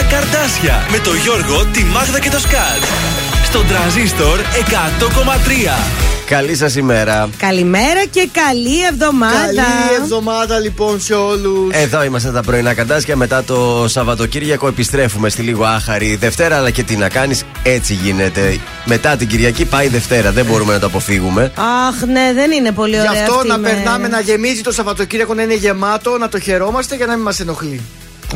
Πρωινά καρδάσια με το Γιώργο, τη Μάγδα και το Σκάτ. Στον τραζίστορ 100,3. Καλή σας ημέρα. Καλημέρα και καλή εβδομάδα. Καλή εβδομάδα λοιπόν σε όλους. Εδώ είμαστε τα πρωινά καντάσια. Μετά το Σαββατοκύριακο επιστρέφουμε στη λίγο άχαρη Δευτέρα. Αλλά και τι να κάνεις, έτσι γίνεται. Μετά την Κυριακή πάει Δευτέρα. Δεν μπορούμε να το αποφύγουμε. Αχ, ναι, δεν είναι πολύ ωραία. Γι' αυτό να μέρα. περνάμε να γεμίζει το Σαββατοκύριακο να είναι γεμάτο, να το χαιρόμαστε για να μην μας ενοχλεί.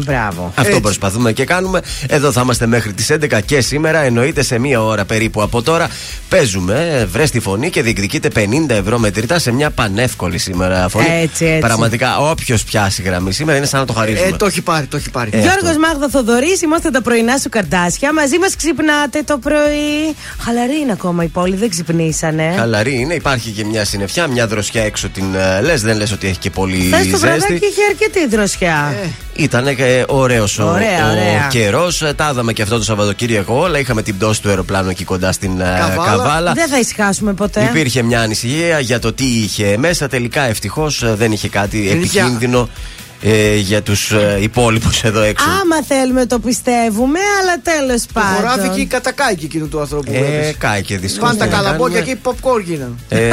Μπράβο. Αυτό Έτσι. προσπαθούμε και κάνουμε. Εδώ θα είμαστε μέχρι τις 11 και σήμερα. Εννοείται σε μία ώρα περίπου από τώρα. Παίζουμε, βρες τη φωνή και διεκδικείτε 50 ευρώ μετρητά σε μια πανεύκολη σήμερα φωνή. Έτσι, έτσι. Πραγματικά, όποιος πιάσει γραμμή σήμερα είναι σαν να το χαρίζουμε. Ε, το έχει πάρει, το έχει πάρει. Ε, Γιώργος αυτό. Μάγδα Θοδωρής, είμαστε τα πρωινά σου καρτάσια. Μαζί μας ξυπνάτε το πρωί. Χαλαρή είναι ακόμα η πόλη, δεν ξυπνήσανε. Χαλαρή είναι, υπάρχει και μια συννεφιά, μια δροσιά έξω την λες. Δεν λες ότι έχει και πολύ Χθε το βραδάκι ζέστη. είχε αρκετή δροσιά. Ε, Ήταν ωραίος ο, Ωραία, ωραία. ο καιρό. Τα είδαμε και αυτό το Σαββατοκύριακο όλα. Είχαμε την πτώση του αεροπλάνου εκεί κοντά στην ε, Καβάλα. Καβάλα. Δεν θα ησυχάσουμε ποτέ. Υπήρχε μια ανησυχία για το τι είχε μέσα. Τελικά ευτυχώς δεν είχε κάτι Αλήθεια. επικίνδυνο ε, για τους ε, υπόλοιπους εδώ έξω. Άμα θέλουμε το πιστεύουμε, αλλά τέλος το χωράφι πάντων. εκεί κατακάει εκείνου του ανθρώπου που Ε, έπεσε. κάει και δυστυχώς. Πάνε τα καλαμπόκια εκεί, popcorn γίνανε. Ε,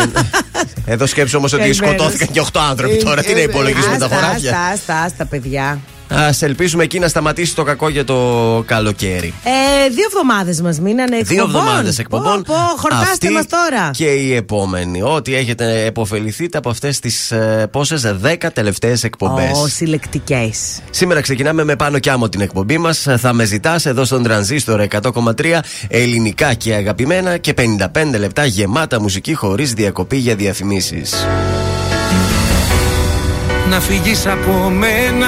εδώ σκέψω όμως ότι Καημένος. σκοτώθηκαν και 8 άνθρωποι Ε, τώρα. Τι να ε, υπολογίσουμε τα Άστα, χωράφια; άστα, άστα, άστα, παιδιά. Α ελπίσουμε εκεί να σταματήσει το κακό για το καλοκαίρι. Ε, δύο εβδομάδες μας μείνανε εκπομπών. Δύο εβδομάδες εκπομπών. Πω, πω, χορτάστε Αυτή μας τώρα. Και η επόμενη. Ότι έχετε επωφεληθείτε από αυτές τις ε, πόσες 10 τελευταίες εκπομπές. Ω, συλλεκτικές. Σήμερα ξεκινάμε με πάνω κι άμμο την εκπομπή μας. Θα με ζητάς εδώ στον τρανζίστορ 100,3 ελληνικά και αγαπημένα και 55 λεπτά γεμάτα μουσική χωρίς διακοπή για διαφημίσεις. Να φύγεις από μένα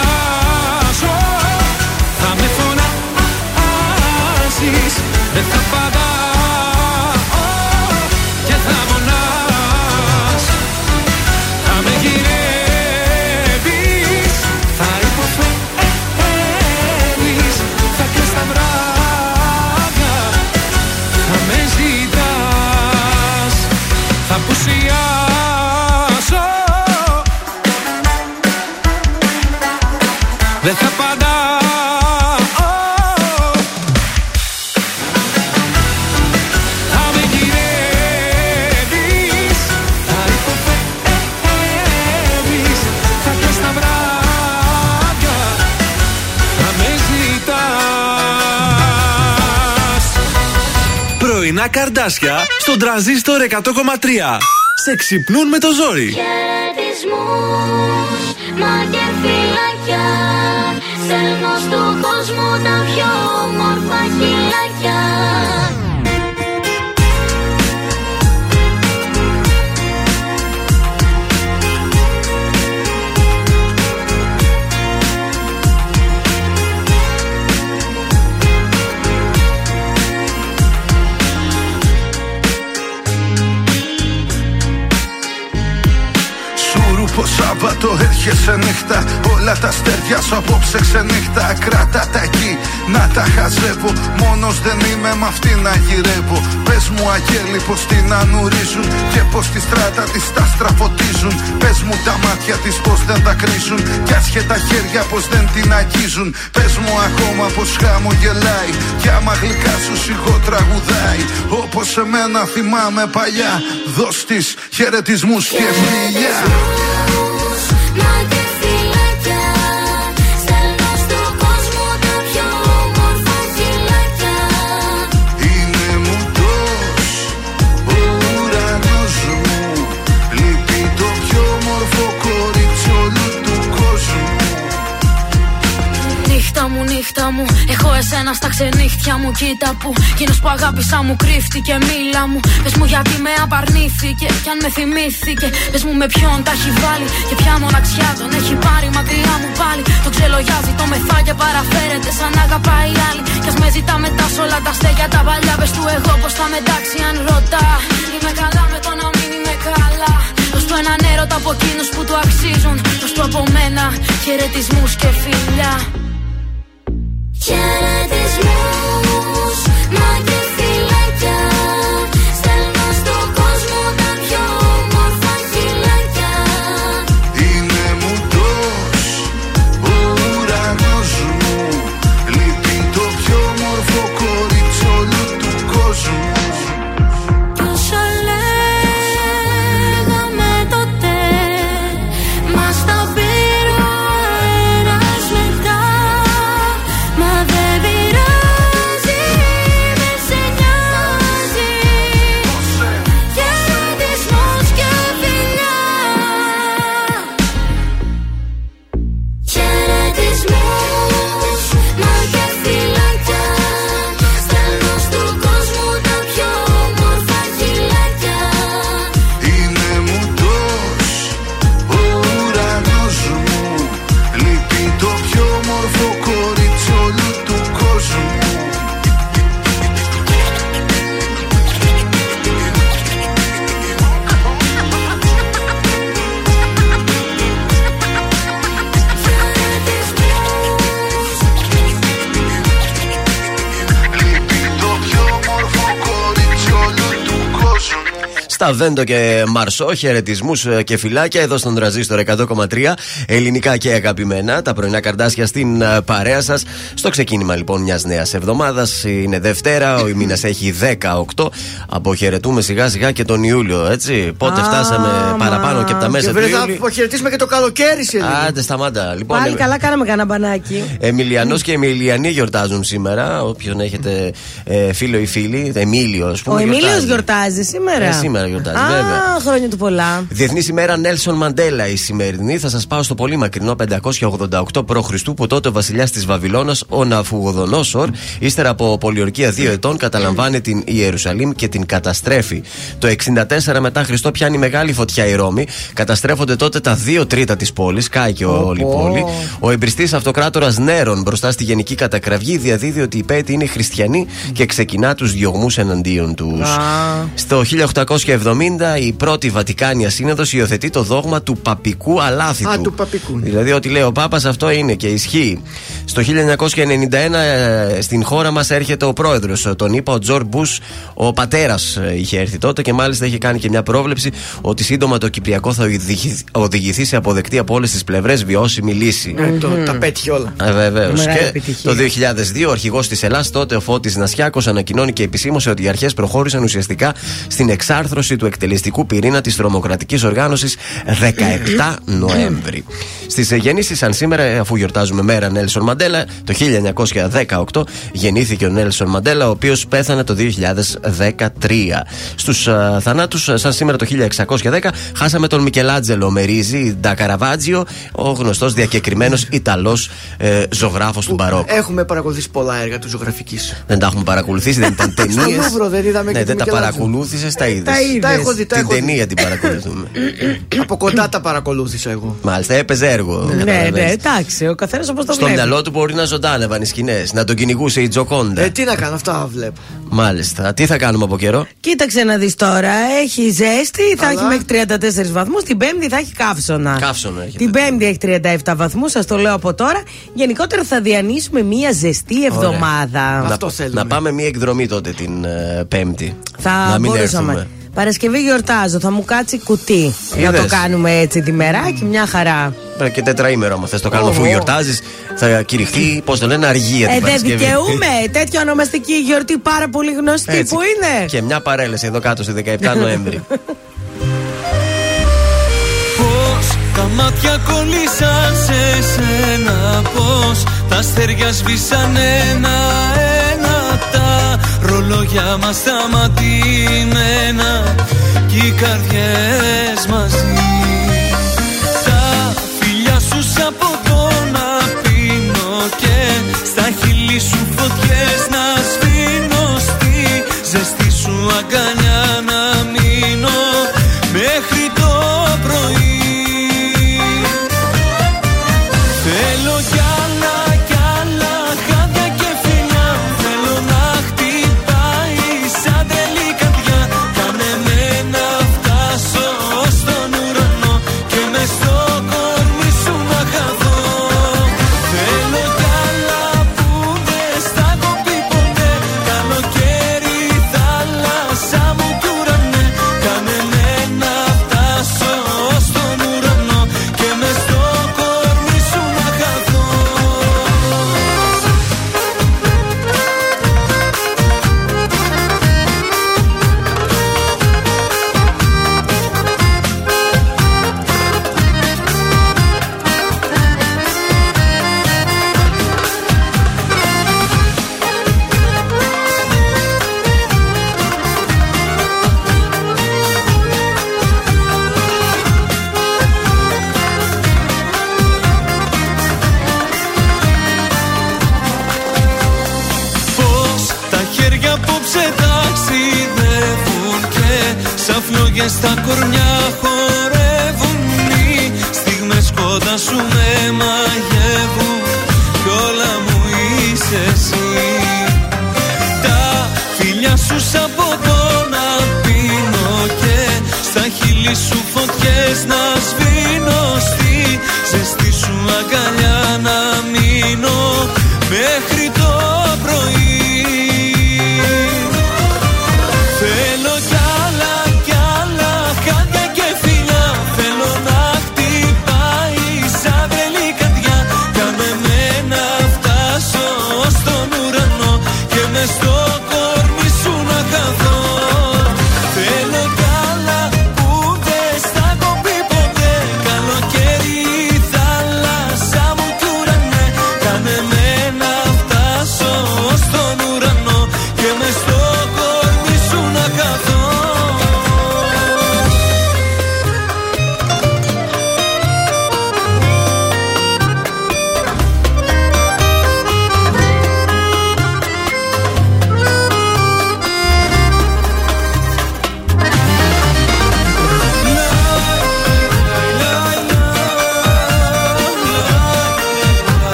φωνάζεις Δεν Πρωινά καρδάσια στον τραζίστορ 100,3. Σε ξυπνούν με το ζόρι. Χαιρετισμούς, μα και φυλακιά Στέλνω στον κόσμο τα πιο όμορφα χιλάκια Σάββατο έρχεσαι νύχτα. Όλα τα αστέρια σου απόψε ξενύχτα. Κράτα τα εκεί να τα χαζεύω. Μόνος δεν είμαι με αυτή να γυρεύω. Πες μου, Αγγέλη, πως την ανουρίζουν. Και πως τη στράτα της τα στραφωτίζουν. Πες μου τα μάτια της πως δεν τα κρίζουν. Κι άσχε τα χέρια πως δεν την αγγίζουν. Πες μου ακόμα πως χαμογελάει. Κι άμα γλυκά σου σιγό τραγουδάει. Όπως εμένα θυμάμαι παλιά. Δώσ' της χαιρετισμούς και φιλιά. Νύχτα μου, νύχτα μου, έχω εσένα στα ξενύχτια μου. Κοίτα που εκείνος που αγάπησα μου κρύφτηκε, μίλα μου. Πες μου γιατί με απαρνήθηκε, κι αν με θυμήθηκε. Πες μου με ποιον τα έχει βάλει και ποια μοναξιά τον έχει πάρει μακριά μου πάλι. Το ξελογιάζει, το μεθά και παραφέρεται σαν να αγαπάει άλλη. Κι ας με ζητά μετά σ' όλα τα στέκια τα παλιά. Πες του εγώ πώ θα μετάξει αν ρωτά. Είμαι καλά με το να μην είμαι καλά. Δώσ' του έναν έρωτα από εκείνους που του αξίζουν. Δώσ' του από μένα χαιρετισμούς και φιλιά. Χαιρετισμούς Μα και Στα Βέντο και Μαρσό, χαιρετισμούς και φυλάκια εδώ στον Τραζίστορ 100,3. Ελληνικά και αγαπημένα. Τα πρωινά καρδάσια στην ε, παρέα σας. Στο ξεκίνημα λοιπόν μιας νέας εβδομάδας. Είναι Δευτέρα, ο μήνα έχει 18. Αποχαιρετούμε σιγά σιγά και τον Ιούλιο, έτσι. Πότε Α, φτάσαμε μα. παραπάνω και από τα μέσα Και του πρέπει να Ιούλιου. αποχαιρετήσουμε και το καλοκαίρι σε λίγο. Άντε, σταμάτα. Λοιπόν, Πάλι ε, καλά κάναμε κανένα μπανάκι. Εμιλιανός και Εμιλιανοί γιορτάζουν σήμερα. Όποιον έχετε ε, φίλο ή φίλη, Εμίλιο, ας Ο πούμε. Εμίλιος γιορτάζει. γιορτάζει σήμερα. Ε, σήμερα γιορτάζει, Α, βέβαια. χρόνια του πολλά. Διεθνής ημέρα Νέλσον Μαντέλα η σημερινή. Θα σας πάω στο πολύ μακρινό 588 π.Χ. που τότε ο βασιλιάς της Βαβυλώνας, ο Ναφουγοδονόσορ, ύστερα από πολιορκία δύο ετών, καταλαμβάνει την Ιερουσαλήμ και την καταστρέφει. Το 64 μετά Χριστό πιάνει μεγάλη φωτιά η Ρώμη. Καταστρέφονται τότε τα δύο τρίτα της πόλης. Κάει και όλη η πόλη. Ο εμπριστής αυτοκράτορας Νέρον μπροστά στη γενική κατακραυγή διαδίδει ότι οι πέτοι είναι χριστιανοί και ξεκινά τους διωγμούς εναντίον τους. Στο 1870 η πρώτη Βατικάνια Σύνοδος υιοθετεί το δόγμα του παπικού αλάθητου. Α, του παπικού. Δηλαδή ότι λέει ο Πάπας αυτό είναι και ισχύει. Στο 1991 ε, στην χώρα μας έρχεται ο πρόεδρος. Τον είπα ο Τζορ Μπούς, ο πατέρας είχε έρθει τότε και μάλιστα είχε κάνει και μια πρόβλεψη ότι σύντομα το Κυπριακό θα οδηγηθεί- οδηγηθεί σε αποδεκτή από όλες τις πλευρές βιώσιμη λύση. Ε, το- Τα πέτυχε όλα. Ε, Βεβαίως. Μεγάλη Και επιτυχία. το 2002 ο αρχηγός της Ελλάδα, τότε ο Φώτης Νασιάκος, ανακοινώνει και επισήμωσε ότι οι αρχές προχώρησαν ουσιαστικά στην εξάρθρωση του εκτελεστικού πυρήνα της τρομοκρατικής οργάνωσης 17 Νοέμβρη. Στις γεννήσεις, σαν σήμερα, αφού γιορτάζουμε μέρα Νέλσον Μαντέλα, το 1918 γεννήθηκε ο Νέλσον Μαντέλα, ο οποίος πέθανε το 2013. Στους θανάτους, σαν σήμερα το 1610, χάσαμε τον Μικελάτζελο Μερίζη Ντα Καραβάτζιο, ο γνωστός διακεκριμένος Ιταλός ε, ζωγράφος του Μπαρόκ. Έχουμε παρακολουθήσει πολλά έργα του ζωγραφικής. Δεν τα έχουμε παρακολουθήσει, δεν ήταν ταινίες. Λούβρο δεν είδαμε ναι, και δεν τη τα Μικελάτζελο. παρακολούθησες, τα είδες. Τα είδες. Τα έχω δει, τα Την έχω δει. ταινία την παρακολουθούμε. Από κοντά τα παρακολούθησα εγώ. Μάλιστα, έπαιζε έργο. Ναι, καταλαβαίνεις. ναι, εντάξει, ο καθένας όπως το Στο βλέπει. μυαλό του μπορεί να ζωντάνευαν οι σκηνές, να τον κυνηγούσε η Τζοκόντα. Ε, τι να κάνω, αυτά βλέπω. Μάλιστα. Τι θα κάνουμε από καιρό; Κοίταξε να δεις τώρα. Έχει ζέστη, θα Αλλά- έχει μέχρι 34 βαθμούς. Την Πέμπτη θα έχει καύσωνα. Καύσωνα έχει, Την βέβαια. Πέμπτη έχει 37 βαθμούς, σας το λέω από τώρα. Γενικότερα θα διανύσουμε μία ζεστή εβδομάδα. Αυτό να, θέλουμε. να πάμε μία εκδρομή τότε την ε, Πέμπτη. Θα να μην μπορούσαμε. έρθουμε. Παρασκευή γιορτάζω, θα μου κάτσει κουτί. Να Είδες. το κάνουμε έτσι τη μεράκι, μια χαρά. Ε, Και τετραήμερο, άμα θες το κάνουμε, αφού Ω. γιορτάζεις, θα κηρυχθεί, πώς το λένε, αργία την Ε, δεν Παρασκευή. δικαιούμαι. Τέτοια ονομαστική γιορτή πάρα πολύ γνωστή Έτσι. που είναι. Και μια παρέλαση εδώ κάτω στη 17 Νοέμβρη. Πώς τα μάτια κολλήσαν σε σένα Πώς τα αστέρια σβήσαν ένα-ένα Τα ρολόγια μας σταματημένα Κι οι καρδιές μαζί. Τα φιλιά σου σαν ποτό να πίνω Και στα χείλη σου φωτιές να σβήνω Στη ζεστή σου αγκαλιά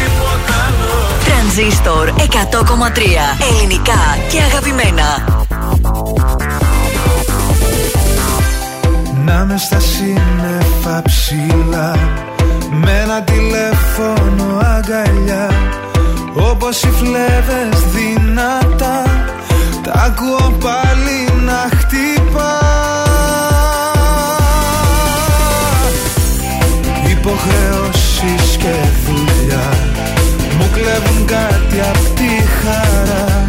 τίποτα άλλο Τρανζίστορ 100,3 Ελληνικά και αγαπημένα. Να με στα σύννεφα ψηλά Με ένα τηλέφωνο αγκαλιά. Όπως οι φλέβες δυνατά Τα ακούω πάλι να χτυπά. Υποχρεώσεις και δουλειά. Μου κλέβουν κάτι απ' τη χαρά.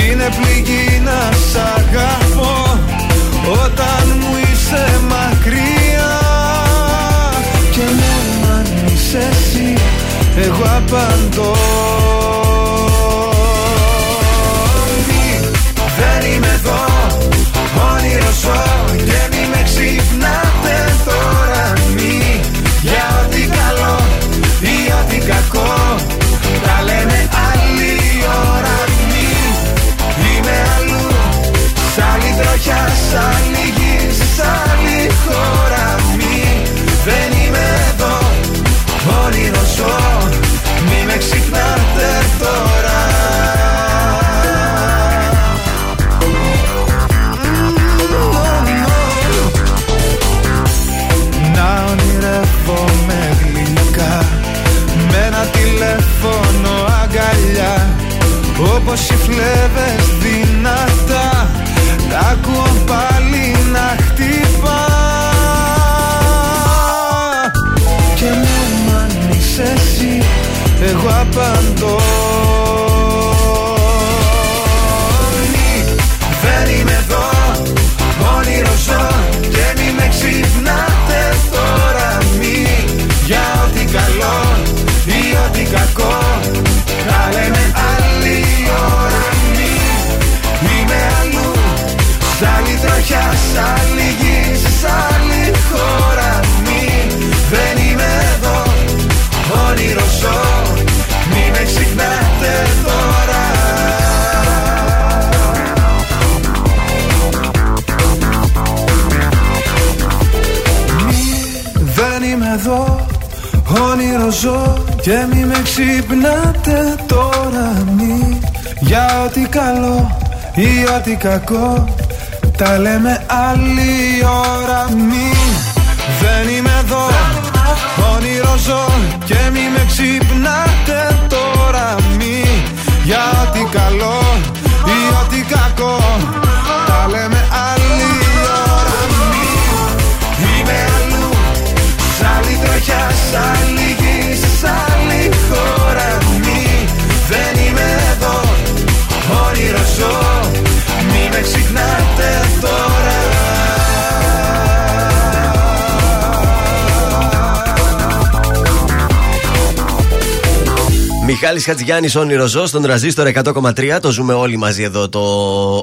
Είναι πληγή να σ' αγαπώ Όταν μου είσαι μακριά. Και μόνο αν είσαι εσύ Εγώ απαντώ τροχιά, σ' άλλη γη, σ' άλλη χώρα Μη δεν είμαι εδώ Όνειρο ζω Μη με ξυπνάτε τώρα Να ονειρεύομαι γλυκά Με ένα τηλέφωνο αγκαλιά Όπως οι φλέβες δυνατά Τα ακούω Εγώ ξυπνάτε τώρα Μη. Για ό,τι καλό Ή ό,τι κακό Τα λέμε άλλη ώρα Μη. Δεν είμαι εδώ Όνειρο ζω Και μη με ξυπνάτε τώρα Μη. Για ό,τι καλό Μιχάλης Χατζηγιάννης, όνειρο ζω στον τραζίστορ 100,3. Το ζούμε όλοι μαζί εδώ το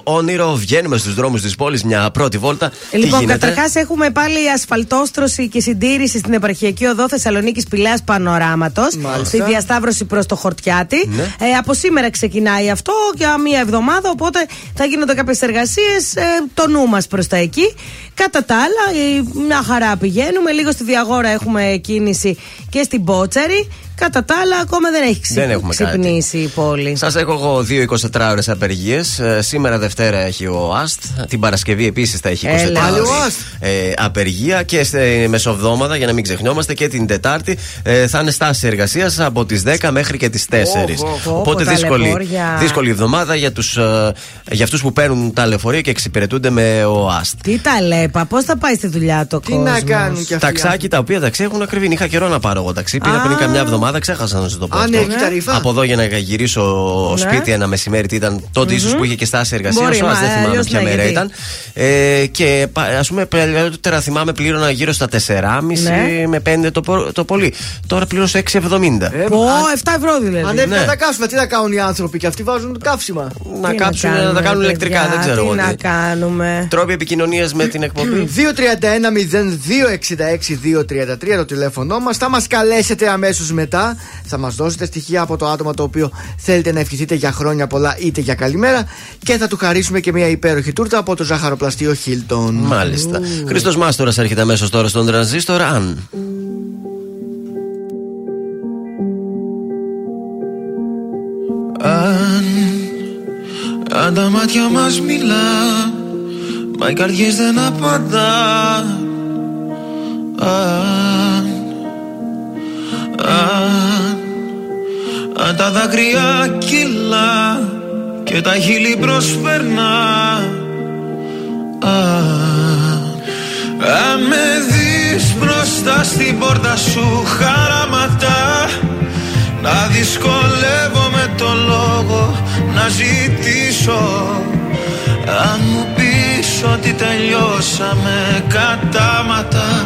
όνειρο. Βγαίνουμε στους δρόμους της πόλης μια πρώτη βόλτα. Τι Λοιπόν, γίνεται; καταρχάς έχουμε πάλι ασφαλτόστρωση και συντήρηση στην επαρχιακή οδό Θεσσαλονίκης Πηλαία Πανοράματος. Στη διασταύρωση προς το Χορτιάτι. Ναι. Ε, από σήμερα ξεκινάει αυτό για μία εβδομάδα. Οπότε θα γίνονται κάποιες εργασίες. Ε, το νου μας προς τα εκεί. Κατά τα άλλα, ε, μια χαρά πηγαίνουμε. Λίγο στη Διαγόρα έχουμε κίνηση και στην Πότσαρη. Κατά τα άλλα, ακόμα δεν έχει ξυ... Δεν έχουμε κάτι. ξυπνήσει η πόλη. Σας έχω εγώ δύο 24 ώρε απεργίε. σήμερα Δευτέρα έχει ο ΑΣΤ. Την Παρασκευή επίσης θα έχει 24 Έλα. Πάλι ο ώρες, ΑΣΤ. ε, απεργία. Και στη μεσοβδόμαδα, για να μην ξεχνιόμαστε, και την Τετάρτη ε, θα είναι στάση εργασίας από τις 10 μέχρι και τις 4. Ω, Οπότε τα δύσκολη, λεωφορεία. δύσκολη εβδομάδα για, τους, ε, για αυτούς που παίρνουν τα λεωφορεία και εξυπηρετούνται με ο ΑΣΤ. Τι τα λέπα, πώς θα πάει στη δουλειά το Τι κόσμος; να κάνουν κι αυτοί. Ταξάκι τα οποία ταξί έχουν ακριβή. Είχα καιρό να πάρω εγώ ταξί. Πήγα Α. πριν καμιά εβδομάδα, ξέχασα να σου το πω. Α, αυτό. ναι, έχει ταρήφα. Από εδώ για να γυρίσω Ναι. σπίτι ένα μεσημέρι, τι ήταν τότε ίσως που είχε και στάση εργασίας. Μπορεί, Ο Σουάς μα, δεν θυμάμαι αλλιώς ποια ναι, μέρα γιατί. ήταν. Ε, και ας πούμε, παλιότερα θυμάμαι πλήρωνα γύρω στα 4,5 Ναι. με 5 το, πο- το πολύ. Τώρα πλήρωσα 6,70. Ε, Πω, αν- 7 ευρώ δηλαδή. Ανέβηκαν Ναι. τα καύσιμα, τι να κάνουν οι άνθρωποι και αυτοί βάζουν καύσιμα. να Τι κάψουν, να, κάνουμε, τα κάνουν παιδιά, ηλεκτρικά, δεν ξέρω Τι εγώ. να τι. κάνουμε. Τρόποι επικοινωνίας με την εκπομπή. 231-0266-233 το τηλέφωνό μας. Θα μας καλέσετε αμέσως μετά. Θα μας δώσετε στοιχεία ευτυχία από το άτομο το οποίο θέλετε να ευχηθείτε για χρόνια πολλά είτε για καλημέρα και θα του χαρίσουμε και μια υπέροχη τούρτα από το ζαχαροπλαστείο Χίλτον. Μάλιστα. Χρήστος Μάστορας έρχεται αμέσως τώρα στον τρανζίστορ. Αν. Αν, αν τα μάτια μας μιλά Μα οι καρδιές δεν απαντά Αν, αν, αν τα δάκρυα κυλά Και τα χείλη προσπερνά Αν, αν με δεις μπροστά στην πόρτα σου χαραματά να δυσκολεύομαι το λόγο να ζητήσω. Αν μου πεις ότι τελειώσαμε κατάματα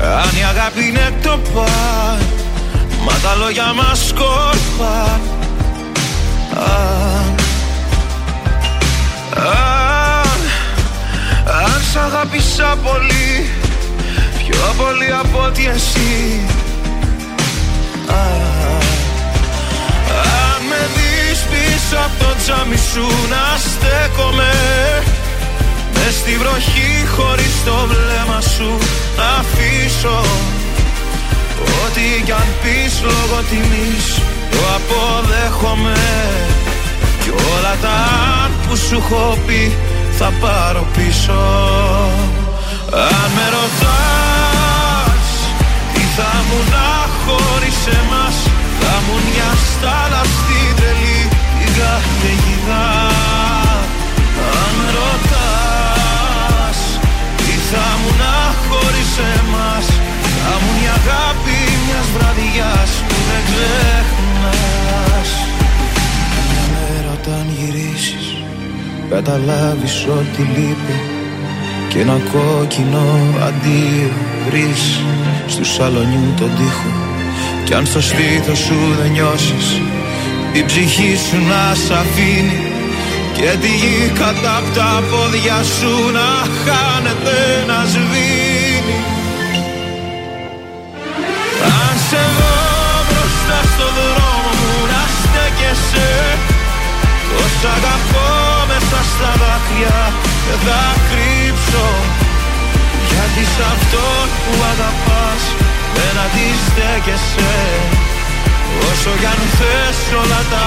αν η αγάπη είναι το παν Μα τα λόγια μας σκόρπα Αν, αν, αν σ' αγάπησα πολύ Πιο πολύ από ότι εσύ. Αν με δεις πίσω από το τζάμι σου να στέκομαι Μες στη βροχή χωρίς το βλέμμα σου να αφήσω Ό,τι κι αν πεις λόγω τιμής. Το αποδέχομαι Κι όλα τα που σου έχω πει θα πάρω πίσω. Αν με ρωτάς τι θα μου να χωρίς εμάς Θα μου μια στάλα στην τρελή την καταιγίδα Αν με ρωτάς τι θα μου να χωρίς εμάς. Θα μου μια αγάπη μιας βραδιάς που δεν ξεχνάς. Μια μέρα όταν γυρίσεις καταλάβεις ότι λείπει. Και ένα κόκκινο αντίο βρεις στου σαλονιού τον τοίχο. Κι αν στο στήθος σου δεν νιώσεις η ψυχή σου να σ' αφήνει και τη γη κατά απ' τα πόδια σου να χάνεται να σβήνει. Αν σε δω μπροστά στο δρόμο μου να στέκεσαι. Τόσα αγαπώ μέσα στα δάκρυα δεν θα κρύψω. Γιατί σ' αυτόν που αγαπάς δεν αντιστέκεσαι. Όσο κι αν θες όλα τα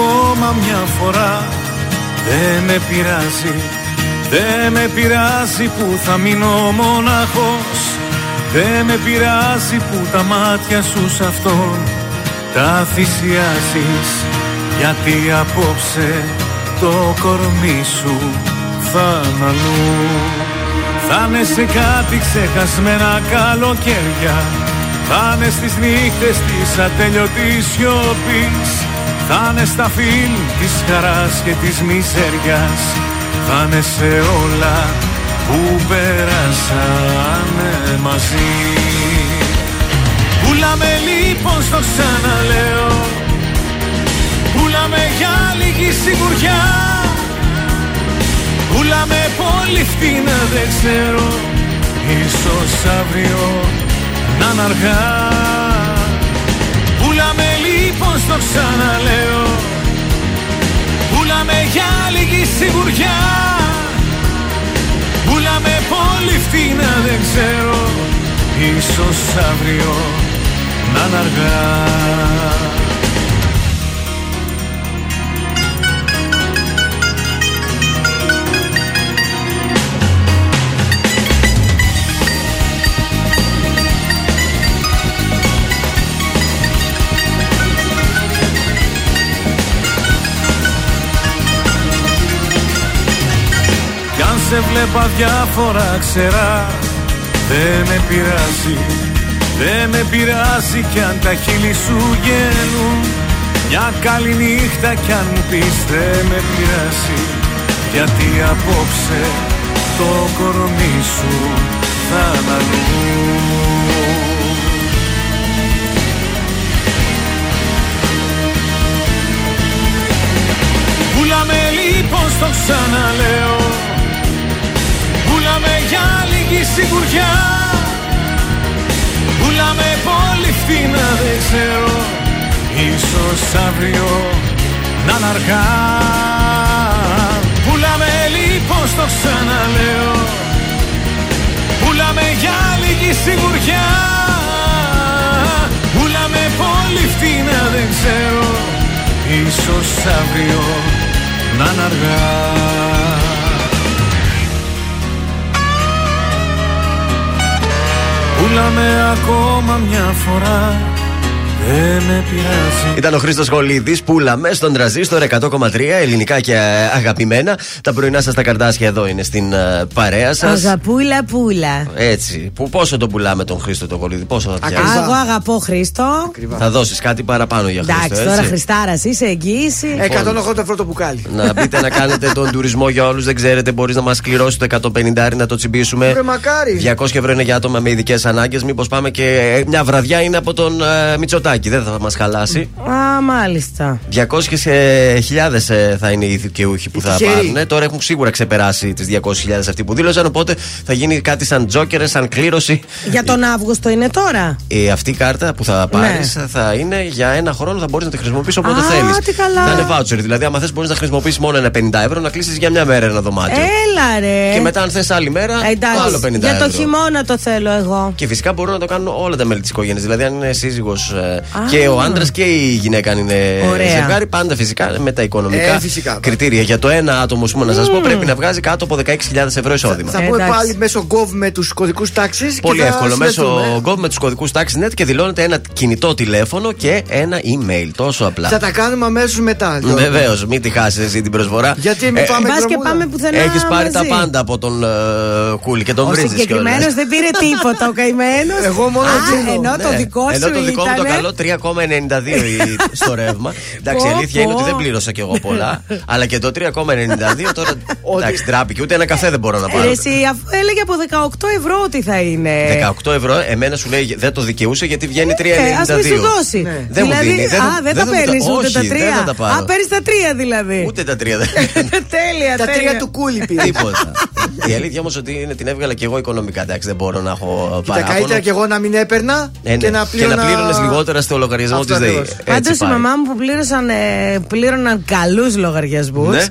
ακόμα μια φορά. Δεν με πειράζει Δεν με πειράζει που θα μείνω μοναχός Δεν με πειράζει που τα μάτια σου σ' αυτόν Τα θυσιάζεις. Γιατί απόψε το κορμί σου θα είναι αλλού. Θα είναι σε κάτι ξεχασμένα καλοκαίρια. Θα είναι στις νύχτες της ατέλειωτης σιωπής Θα είναι στα φιλ της χαράς και της μιζέριας. Θα είναι σε όλα που πέρασανε μαζί. Πουλάμε λοιπόν στο ξαναλέω. Πουλάμε για λίγη σιγουριά. Πουλάμε πολύ φτηνά δεν ξέρω. Ίσως αύριο να είναι αργά. Πουλάμε λοιπόν στο ξαναλέω. Πουλάμε για λίγη σιγουριά. Πουλάμε πολύ φτηνά δεν ξέρω. Ίσως αύριο να είναι αργά σε βλέπα διάφορα ξερά Δεν με πειράζει Δεν με πειράζει κι αν τα χείλη σου γέλουν. Μια καλή νύχτα κι αν μου πεις δεν με πειράζει Γιατί απόψε το κορμί σου θα αναλύουν Πουλάμε λοιπόν στο ξαναλέω Πουλάμε για λίγη σιγουριά. Πουλάμε πολύ φθηνά δεν ξέρω. Ίσως αύριο να είναι αργά. Πουλάμε λοιπόν στο ξαναλέω. Πουλάμε για λίγη σιγουριά. Πουλάμε πολύ φθηνά δεν ξέρω. Ίσως αύριο να είναι αργά Πουλάμε ακόμα μια φορά. Δεν με πειράζει Ήταν ο Χρήστος Χολίδη, πουλαμε στον τραζίστορ 100,3 ελληνικά και ε, αγαπημένα. Τα πρωινά σας τα καρτάσια εδώ είναι στην ε, παρέα σας. Αγαπούλα πούλα. Έτσι. Που, πόσο τον πουλάμε τον Χρήστο τον Χολίδη, πόσο θα Ακριβά. πιάσει; Α, Εγώ αγαπώ Χρήστο. Θα δώσεις κάτι παραπάνω για Χρήστο. Εντάξει, έτσι; τώρα Χριστάρας είσαι εγγύηση. 180 ευρώ το μπουκάλι. Να μπείτε να κάνετε τον τουρισμό για όλους. Δεν ξέρετε, μπορείς να μας κληρώσεις το 150 να το τσιμπήσουμε. Βρε, μακάρι. 200 ευρώ είναι για άτομα με ειδικές ανάγκες. Μήπως πάμε και ε, μια βραδιά είναι από τον ε, Μητσοτάκη. Δεν θα μας χαλάσει. Α, μάλιστα. 200 χιλιάδες θα είναι οι δικαιούχοι που θα τυχεροί. πάρουν. Τώρα έχουν σίγουρα ξεπεράσει τις 200.000 αυτοί που δήλωσαν. Οπότε θα γίνει κάτι σαν τζόκερ, σαν κλήρωση. Για τον Αύγουστο είναι τώρα; Ε, αυτή η κάρτα που θα πάρεις Ναι. θα είναι για ένα χρόνο, θα μπορείς να τη χρησιμοποιήσεις όποτε Α, θέλεις. τι καλά. Θα είναι voucher. Δηλαδή, άμα θες, μπορείς να χρησιμοποιήσεις μόνο ένα 50 ευρώ να κλείσεις για μια μέρα ένα δωμάτιο. Έλα ρε. Και μετά, αν θες άλλη μέρα, Ε, Εντάξει, άλλο 50 για ευρώ. το χειμώνα το θέλω εγώ. Και φυσικά μπορούν να το κάνουν όλα τα μέλη της οικογένειας. Δηλαδή, αν είναι σύζυγος και ο άντρας και η γυναίκα αν είναι Ωραία. ζευγάρι, πάντα φυσικά με τα οικονομικά Ε, φυσικά. κριτήρια. Για το ένα άτομο, πούμε, να σας πω, πρέπει να βγάζει κάτω από 16.000 ευρώ εισόδημα. Θα πούμε Εντάξει. πάλι μέσω Gov με τους κωδικούς τάξης. Πολύ εύκολο. Μέσω Gov με τους κωδικούς TaxiNet και δηλώνετε ένα κινητό τηλέφωνο και ένα email. Τόσο απλά. Θα τα κάνουμε αμέσως μετά. Γιώργο. Βεβαίως, μην τη χάσεις εσύ την προσφορά. Γιατί Ε, μην πάμε Μπας και δρομούλα. πάμε πουθενά. Έχεις πάρει τα μαζί. πάντα από τον ε, Κούλι και τον Ο βρίζεις συγκεκριμένος δεν πήρε τίποτα ο καημένος. Εγώ μόνο τζίνο. Ενώ το δικό σου Ναι. Ενώ το δικό μου το ήτανε- καλό 3,92 η- στο ρεύμα. Εντάξει, η Πω, αλήθεια είναι πω. ότι δεν πλήρωσα κι εγώ πολλά. αλλά και το 3,92 τώρα. Εντάξει, τράπηκε. Ούτε ένα καφέ δεν μπορώ να πάρω. Ε, Εσύ, αφού έλεγε από 18 ευρώ ότι θα είναι. 18 ευρώ, εμένα σου λέει δεν το δικαιούσε γιατί βγαίνει 3,92. Ε, ας μη σου δώσει. Ναι. Δεν μου δηλαδή, δίνει, δεν θα- α, δεν δεν τα θα μου τα- παίρνεις ούτε όχι, τα δεν τρία. θα τα πάρω. Α, παίρνεις τα τρία δηλαδή. Ούτε τα τρία δεν. τέλεια, Τα τέλεια. τρία του κούλι πήρες. Τίποτα. Η αλήθεια όμως ότι είναι, την έβγαλα και εγώ οικονομικά. Εντάξει, δεν μπορώ να έχω Τα παράπονο. καλύτερα και εγώ να μην έπαιρνα Ε, ναι. και να πλήρωνα. πλήρωνες λιγότερα στο λογαριασμό Αυτό της ΔΕΗ. ακριβώς. Έτσι Πάντως η πάει. μαμά μου που πλήρωσαν, ε, πλήρωναν καλούς λογαριασμούς Ναι.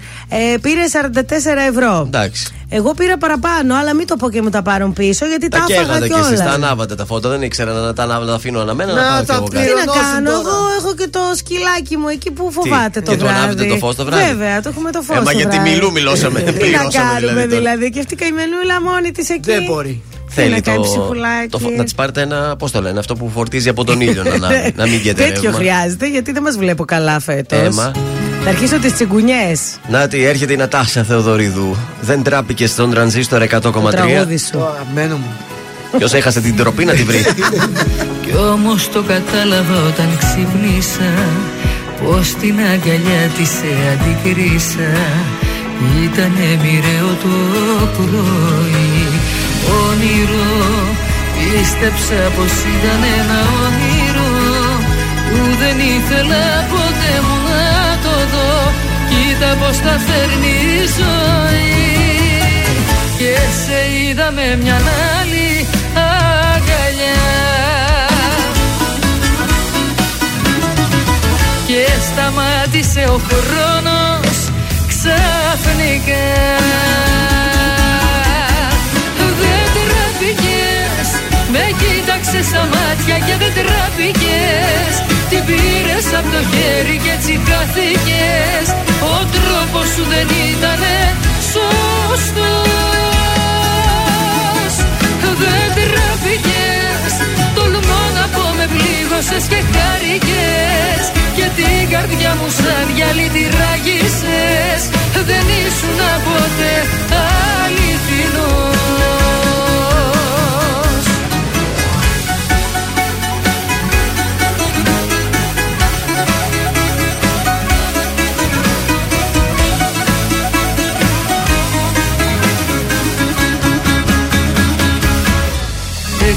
ε, πήρε 44 ευρώ. Εντάξει. Εγώ πήρα παραπάνω, αλλά μην το πω και μου τα πάρουν πίσω γιατί τα, Τα έφαγα καίγατε κι εσείς, τα κιόλα. ανάβατε τα φώτα. Δεν ήξερα να τα ανάβω, να τα αφήνω αναμένα. Να Να πάρω κι τα εγώ Τι κάτι. πληρώνω. να Πληρωνώσουν κάνω, τώρα. εγώ έχω και το σκυλάκι μου εκεί που φοβάται το και το βράδυ. ανάβετε το φως το βράδυ; Βέβαια, το έχουμε το φως. Ε, μα γιατί μιλού μιλώσαμε, Τι να πληρώσαμε κάνουμε δηλαδή τώρα. δηλαδή, και αυτή η καημενούλα μόνη της εκεί. Δεν μπορεί. Θέλει να κάνει το, ψυχουλάκι. το, φω- να της πάρετε ένα, πώς το λένε, αυτό που φορτίζει από τον ήλιο να, ανάβει, να μην γεται Τέτοιο ρεύμα. χρειάζεται γιατί δεν μας βλέπω καλά φέτος. Έμα. Θα αρχίσω τις τσιγκουνιές. Νάτι, έρχεται η Νατάσα Θεοδωρίδου. Δεν τράπηκε στον τρανζίστορ 100,3. Το τραγούδι σου. Το αγαπημένο μου. Ποιο έχασε την τροπή να τη βρει. Κι όμως το κατάλαβα όταν ξυπνήσα Πως την αγκαλιά της σε αντικρίσα Ήτανε μοιραίο το πρωί Όνειρο. Πίστεψα πως ήταν ένα όνειρο Που δεν ήθελα ποτέ μου να το δω. Κοίτα πως τα φέρνει η ζωή. Και σε είδα με μια άλλη αγκαλιά. Και σταμάτησε ο χρόνος ξαφνικά κοίταξε στα μάτια και δεν τραπήκες. Την πήρες από το χέρι και έτσι χάθηκες. Ο τρόπος σου δεν ήτανε σωστός. Δεν τραπήκες. Τολμώ να πω με πλήγωσες και χάρηκες. Και την καρδιά μου σαν γυαλί τη ράγισες Δεν ήσουν ποτέ αληθινός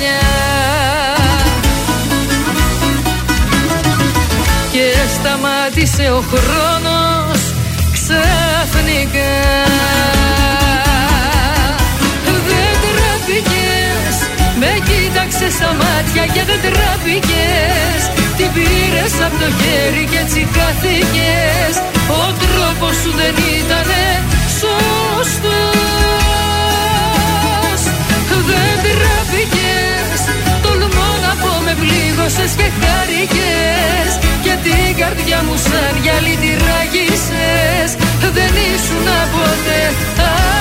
αγκαλιά Και σταμάτησε ο χρόνος ξαφνικά. Δεν τραπήκες Με κοίταξες στα μάτια και δεν τραπήκες Την πήρες από το χέρι και έτσι χάθηκες. Ο τρόπος σου δεν ήτανε σωστός. Δεν τραπήκες Τολμώ να πω με πλήγωσες και χάρηκες. Και την καρδιά μου σαν γυαλί τη ράγισες Δεν ήσουν ποτέ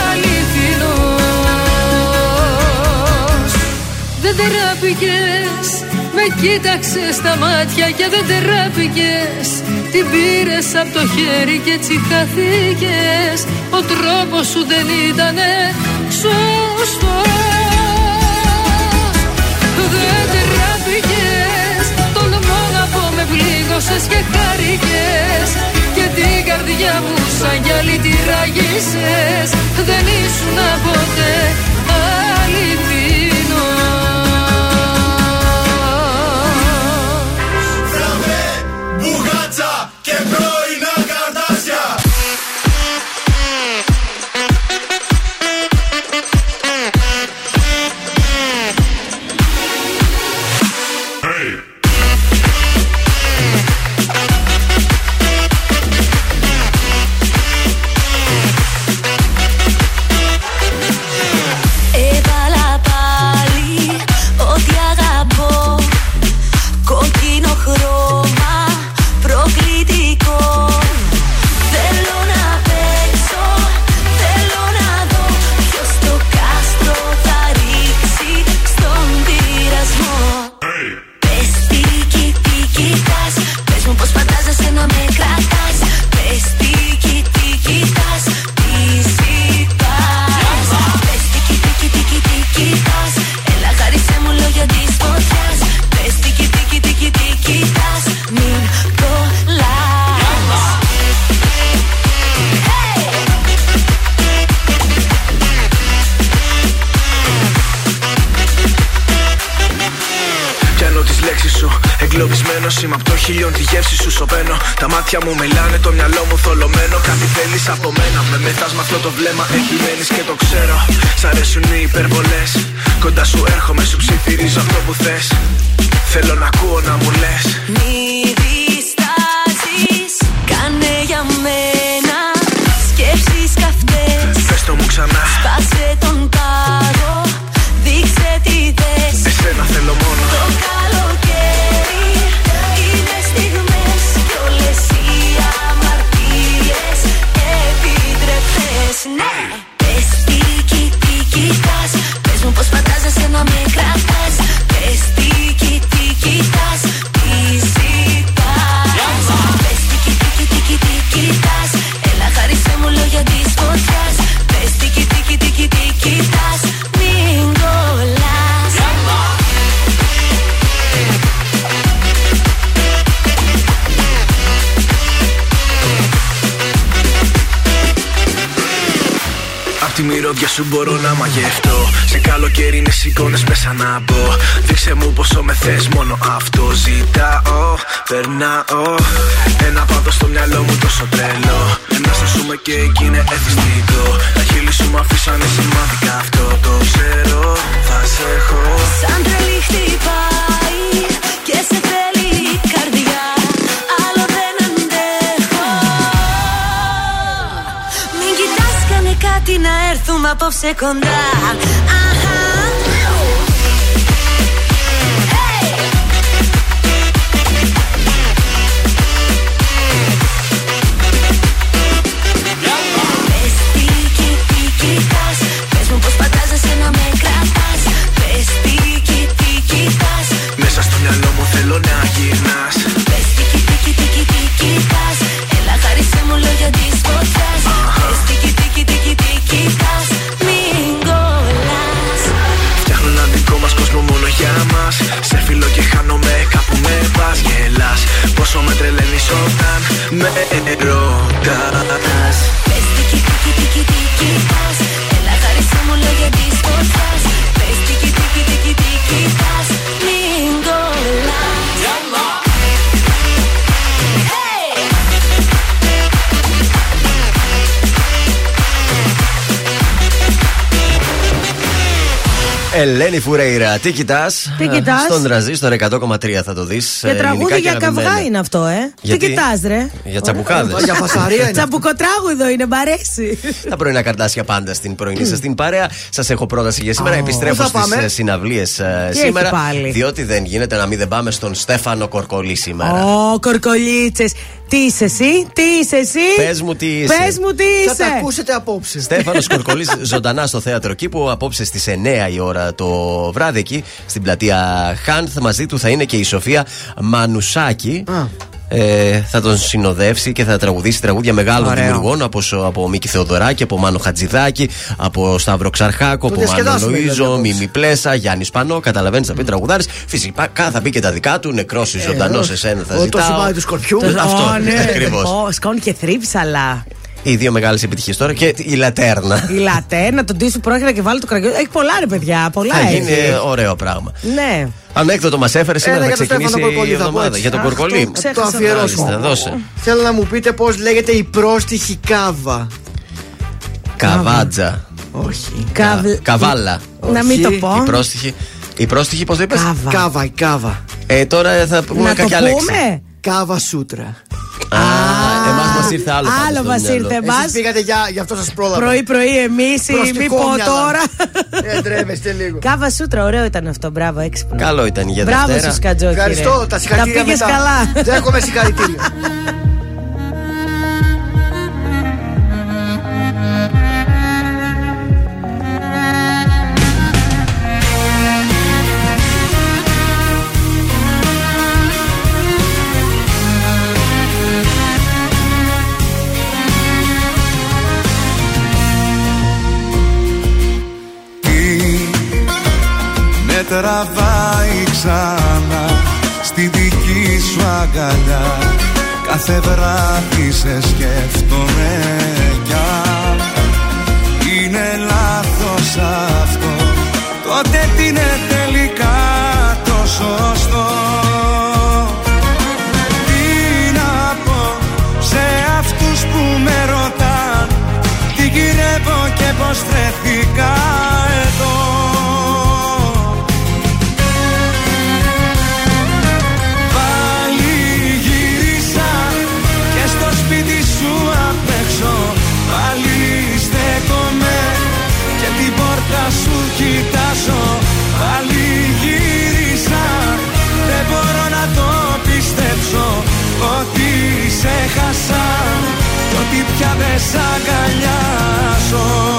αληθινός. Δεν τραπήκες Με κοίταξες στα μάτια και δεν τραπήκες Την πήρες από το χέρι και έτσι χαθήκες. Ο τρόπος σου δεν ήτανε σωστός. Δεν τραπήκες πλήγωσες και χάρηκες Και την καρδιά μου σαν γυαλί τη ράγισες Δεν ήσουν ποτέ Ελένη Φουρέιρα, τι κοιτάς; Τι κοιτάς; Στον τραζίστορ 100,3 θα το δεις. Και τραγούδι για καυγά είναι αυτό, ε. Γιατί; Τι κοιτάς, ρε; Για τσαμπουκάδες. Για φασαρία είναι. Τσαμπουκοτράγουδο είναι, μ' αρέσει. Τα πρωινά καρτάσια πάντα στην πρωινή σας την παρέα. Σας έχω πρόταση για σήμερα. Ω. Επιστρέφω Πού θα στις πάμε; συναυλίες Τι σήμερα. έχει πάλι; Διότι δεν γίνεται να μην δεν πάμε στον Στέφανο Κορκολί σήμερα. Ω, κορκολίτσες. Τι είσαι εσύ, τι είσαι εσύ; Πες μου τι είσαι. Πες μου τι Θα τα είσαι. ακούσετε απόψε. Στέφανος Κορκολής ζωντανά στο θέατρο Κήπου απόψε στις 9 η ώρα το βράδυ εκεί στην πλατεία Χάνθ. Μαζί του θα είναι και η Σοφία Μανουσάκη. Ε, θα τον συνοδεύσει και θα τραγουδήσει τραγούδια μεγάλων Ωραίο. δημιουργών από, από Μίκη Θεοδωράκη, από Μάνο Χατζηδάκη, από Σταύρο Ξαρχάκο, Το από Μάνο διασκεδάσουμε, δηλαδή, Λοίζο, απόψε. Μίμη Πλέσα, Γιάννη Πανό. Καταλαβαίνεις, θα πει τραγουδάρι. Φυσικά θα πει και τα δικά του. Νεκρός ή ζωντανός, εσένα θα Ε, Ο- Το ζητάω. σημάδι του σκορπιού. Αυτό, Ω, ναι. ακριβώς. Ω, σκόνη και θρύψαλα. Οι δύο μεγάλες επιτυχίες τώρα και η Λατέρνα. Η λατέ, να τον τύσου πρόχειρα και βάλει το κραγιό. Έχει πολλά ρε παιδιά, πολλά Θα έχεις. γίνει ωραίο πράγμα. Ναι. Ανέκδοτο μας έφερε σήμερα, Ένα θα για τον ξεκινήσει Στέφανο η Κορκολί, θα πω εβδομάδα. έτσι. Για τον Αχ, Κορκολί. το ξέχασα. Το αφιερώσουμε. Μάλιστα, δώσε. Θέλω να μου πείτε πώς λέγεται η πρόστιχη κάβα. Καβάτζα. Όχι. Καβ- Καβάλα. Να μην το Όχι. πω. Η πρόστιχη. Η πρόστιχη, πώς το είπες; Κάβα. Κάβα, η κάβα. Ε, τώρα θα πούμε Να το κάποια λέξη. πούμε. Κάβα σούτρα. Α, εμά μας ήρθε άλλο. πάντως Άλλο στο μας μυαλό. ήρθε εμά. Εσείς πήγατε για, γι' αυτό σας πρόλαβα. Πρωί-πρωί εμείς, μη Προστικό πω μυαλά. τώρα. Ε, ντρέπεστε λίγο. Κάβα σούτρα, ωραίο ήταν αυτό. Μπράβο, έξυπνο. Καλό ήταν για Μπράβο Δευτέρα. σου, Σκατζόκι. Ευχαριστώ, τα συγχαρητήρια πήγες μετά. καλά. Δέχομαι συγχαρητήρια. τραβάει ξανά στη δική σου αγκαλιά. Κάθε βράδυ σε σκέφτομαι κι αν είναι λάθος σ' αγκαλιάσω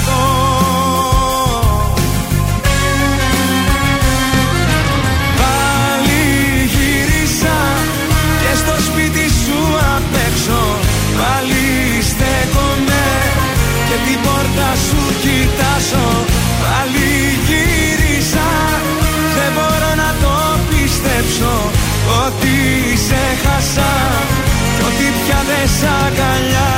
κοιτάζω Πάλι γύρισα δεν μπορώ να το πιστέψω Ότι σε χάσα. Κι ότι πια δεν σ' αγκαλιάζω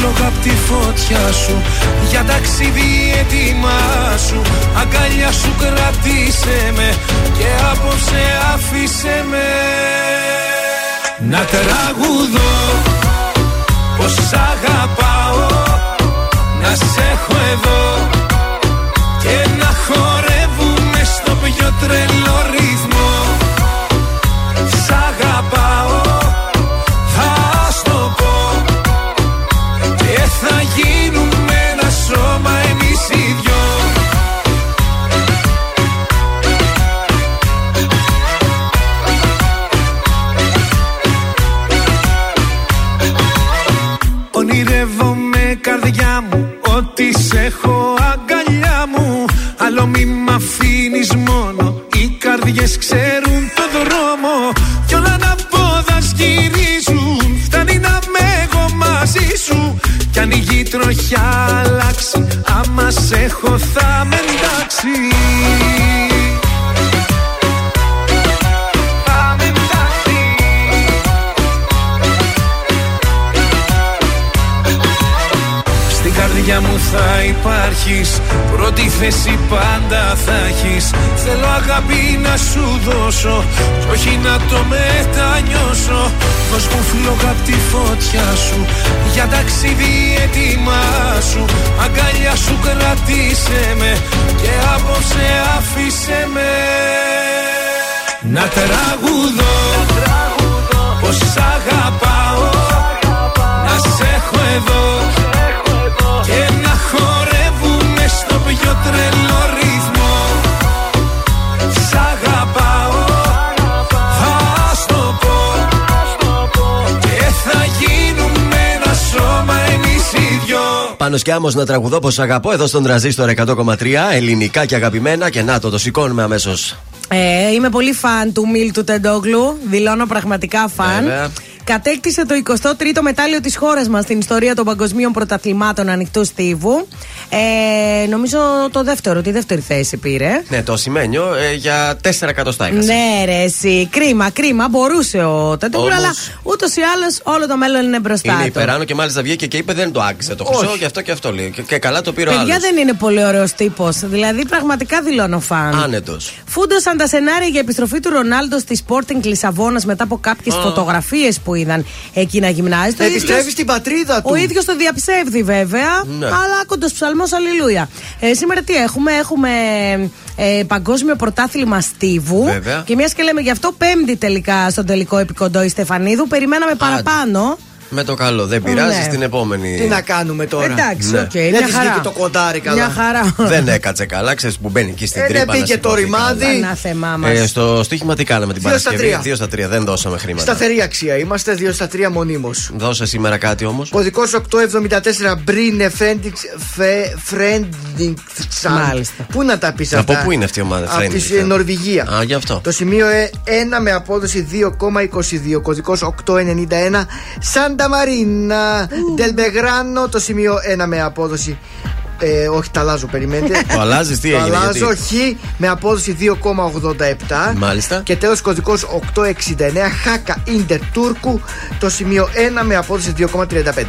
Δώσ' μου φλόγα απ' τη φωτιά σου Για ταξίδι έτοιμά σου. Αγκαλιά σου κρατήσε με Και απόψε άφησε με. Να τραγουδώ Πως σ' αγαπάω Να σε έχω εδώ και να δυο Πάνω σκιάμο να τραγουδώ πως αγαπώ εδώ στον τραζίστορ 100,3 ελληνικά και αγαπημένα. Και να το, το σηκώνουμε αμέσως. Ε, είμαι πολύ φαν του Μίλ του Τεντόγλου. Δηλώνω πραγματικά φαν. Βέβαια. Κατέκτησε το 23ο μετάλλιο της χώρας μας στην ιστορία των παγκοσμίων πρωταθλημάτων ανοιχτού στίβου. Ε, νομίζω το δεύτερο, τη δεύτερη θέση πήρε. Ναι, το σημαίνιο ε, για 4 εκατοστά έχασε. Ναι, ρε, εσύ. Κρίμα, κρίμα. Μπορούσε ο Τετούγκουλ, Όμως- αλλά ούτως ή άλλως όλο το μέλλον είναι μπροστά Είναι του. υπεράνω και μάλιστα βγήκε και είπε δεν το άξιζε το χρυσό, Όχι. γι' αυτό και αυτό λέει. Και, και καλά το πήρε ο Παιδιά άλλος. δεν είναι πολύ ωραίος τύπος. Δηλαδή, πραγματικά δηλώνω φαν. Άνετος. Φούντωσαν τα σενάρια για επιστροφή του Ρονάλντο στη Sporting Λισαβόνας μετά από κάποιες Α. φωτογραφίες που είδαν εκεί να γυμνάζει. Το Επιστρέφει ίδιος- στην πατρίδα του; Ο ίδιος το διαψεύδει βέβαια, Ναι. αλλά κοντός ψαλμό, αλληλούια. Ε, σήμερα τι έχουμε, έχουμε ε, παγκόσμιο πρωτάθλημα στίβου. Βέβαια. Και μιας και λέμε γι' αυτό, πέμπτη τελικά στον τελικό επικοντό η Στεφανίδου. Περιμέναμε παραπάνω. Με το καλό, δεν πειράζει Ναι. στην επόμενη. Τι να κάνουμε τώρα; Εντάξει, Ναι. οκ, Δεν μια της χαρά. βγήκε το κοντάρι καλά. Μια χαρά. Δεν έκατσε καλά, ξέρεις που μπαίνει εκεί στην Ε, τρύπα. ναι, να πήγε το σηκωθεί ρημάδι. καλά. Ανάθεμά μας. Ε, στο στοίχημα τι κάναμε την Δύο στα Παρασκευή; τρία. 2 στα 3, δεν δώσαμε χρήματα. Σταθερή αξία είμαστε, 2 στα 3 μονίμως. Δώσε σήμερα κάτι όμως. Κωδικός 874 Μπρίνε Φρέντινγκσαν. Μάλιστα. Πού να τα πεις αυτά; Από πού είναι αυτή η ομάδα, Από τη Friendlingsand? Νορβηγία. Α, γι' αυτό. Το σημείο 1 με απόδοση 2,22. Κωδικός 891 Σάντα Μαρίνα. Ντελμπεγράνο. Το σημείο 1 με απόδοση. Ε, όχι, τα αλλάζω, περιμένετε. Το αλλάζεις, τι Το έγινε, αλλάζω, γιατί; χ με απόδοση 2,87. Μάλιστα. Και τέλος κωδικός 869 Χάκα Ίντερ Τούρκου. Το σημείο 1 με απόδοση 2,35.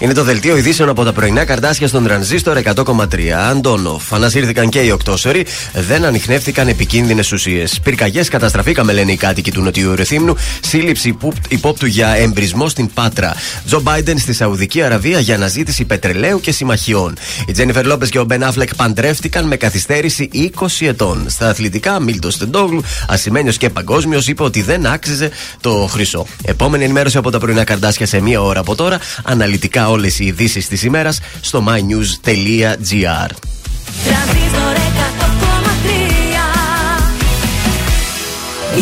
Είναι το δελτίο ειδήσεων από τα πρωινά καρτάσια στον τρανζίστορ 100,3. Αντώνοφ. Ανασύρθηκαν και οι οκτώσοροι. Δεν ανοιχνεύτηκαν επικίνδυνες ουσίες. Πυρκαγιές καταστραφήκαμε, λένε οι κάτοικοι του Νοτιού Ρεθύμνου. Σύλληψη υπού- υπόπτου για εμπρισμό στην Πάτρα. Τζο Μπάιντεν στη Σαουδική Αραβία για αναζήτηση πετρελαίου και συμμαχιών. Η Τζένιφερ Λόπες και ο Μπεν Αφλεκ παντρεύτηκαν με καθυστέρηση 20 ετών. Στα αθλητικά, Μίλτο Στεντόγλου, ασημένιος και παγκόσμιος, είπε ότι δεν άξιζε το χρυσό. Επόμενη ενημέρωση από τα πρωινά καρτάσια σε μία ώρα από τώρα. Αναλυτικά όλες οι ειδήσεις της ημέρας στο mynews.gr. Τρανζίστορ 100,3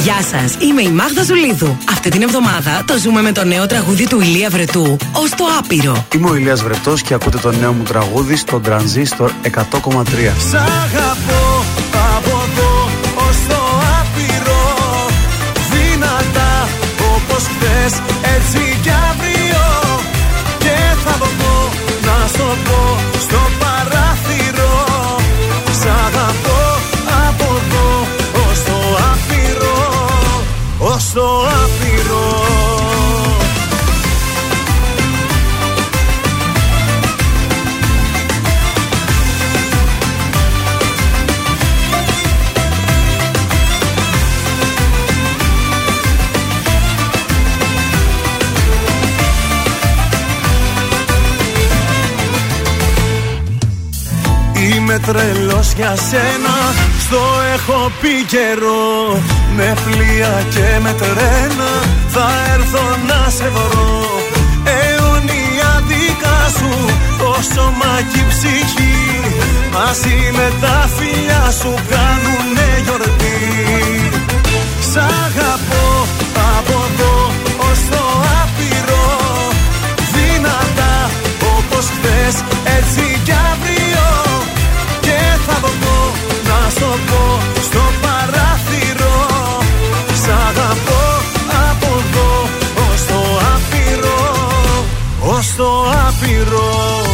Γεια σας, είμαι η Μάγδα Ζουλίδου. Αυτή την εβδομάδα το ζούμε με το νέο τραγούδι του Ηλία Βρετού, Ω το άπειρο. Είμαι ο Ηλίας Βρετός και ακούτε το νέο μου τραγούδι στο Transistor 100,3. Σ' αγαπώ Ως το άπειρο. Είμαι τρελός για σένα Στο έχω πει καιρό Με πλοία και με τρένα Θα έρθω να σε βρω. Αιωνία δικά σου Το σώμα και η ψυχή. Μαζί με τα φιλιά σου Κάνουνε γιορτή. Σ' αγαπώ από εδώ ως το άπειρο. Δυνατά όπως χθες έτσι κι άπειρο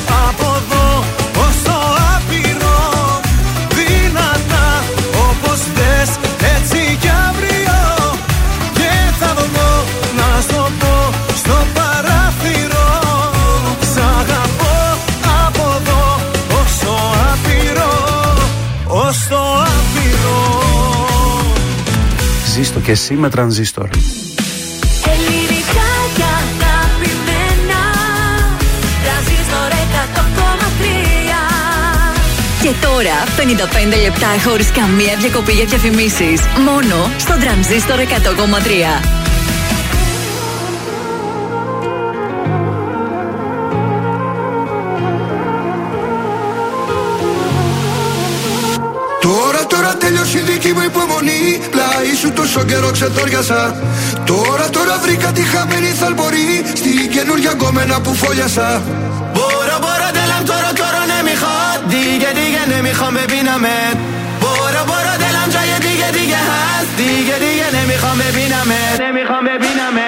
και εσύ με Transistor. Ελληνικά και αγαπημένα Τρανζίστορ 100,3 Και Και τώρα 55 λεπτά χωρίς καμία διακοπή για διαφημίσεις. Μόνο στο τρανζίστορ 100,3. φωνή Πλάι σου τόσο καιρό ξετόριασα. Τώρα τώρα βρήκα τη χαμένη θαλπορή στη καινούργια γκόμενα που φόλιασα. Μπορώ μπορώ τελαμ τώρα τώρα ναι μη χα Δίγε δίγε ναι μη χα με. Πίναμε Μπορώ μπορώ τελαμ τζάγε δίγε δίγε χας Δίγε δίγε ναι μη χα με. Πίναμε Ναι μη με. πίναμε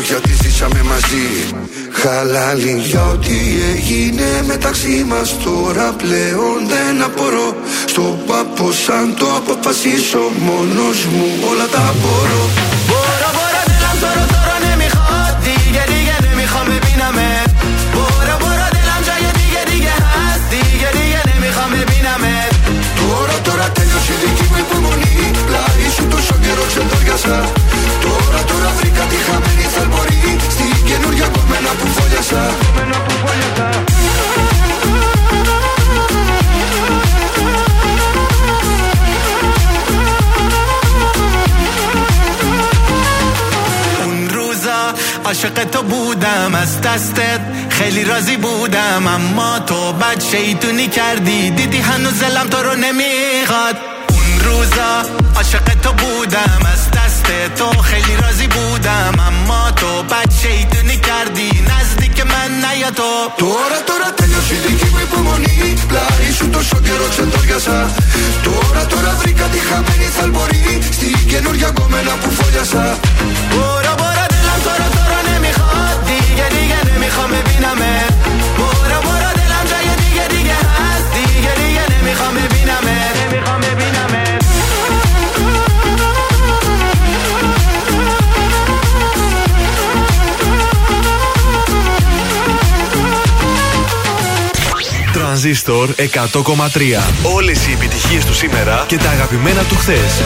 γιατί ζήσαμε μαζί. Χαλάλι για ό,τι έγινε μεταξύ μας τώρα πλέον δεν απορώ. Στο πάπο σαν το αποφασίσω μόνος μου όλα τα μπορώ. Μπορώ, μπορώ, δεν τώρα, τώρα, ναι, μη χώτη Γιατί, γιατί, μη χώμη, πίναμε. Μπορώ, μπορώ, δεν γιατί, γιατί, γιατί, γιατί, γιατί, μη χώμη, πίναμε. Τώρα, τώρα, τέλειωσε δική μου υπομονή. Πλάι σου τόσο καιρό ξεντόριασα Τώρα τώρα βρήκα τη χαμένη θαλπορή Στην καινούργια κομμένα που φόλιασα اون روزا عاشق تو بودم از دستت خیلی راضی بودم اما تو بد شیطونی کردی دیدی هنوز دلم تو رو نمیخواد اون روزا عاشق تو بودم از دست تو خیلی راضی بودم. اما تو بد شیطونی کردی نزدیک من نیا تو. تو را تو را تلیوشی دیگی بی تو شوگی رو چند تو گزا تو را تو را بریکا دی خمینی بوری سی نور یا گومن اپو فو جزا بورا بورا دلم تو را تو را نمی‌خواد. دیگه دیگه نمی‌خوام ببینمه Τρανζίστορ 100,3. Όλες οι επιτυχίες του σήμερα και τα αγαπημένα του χθες.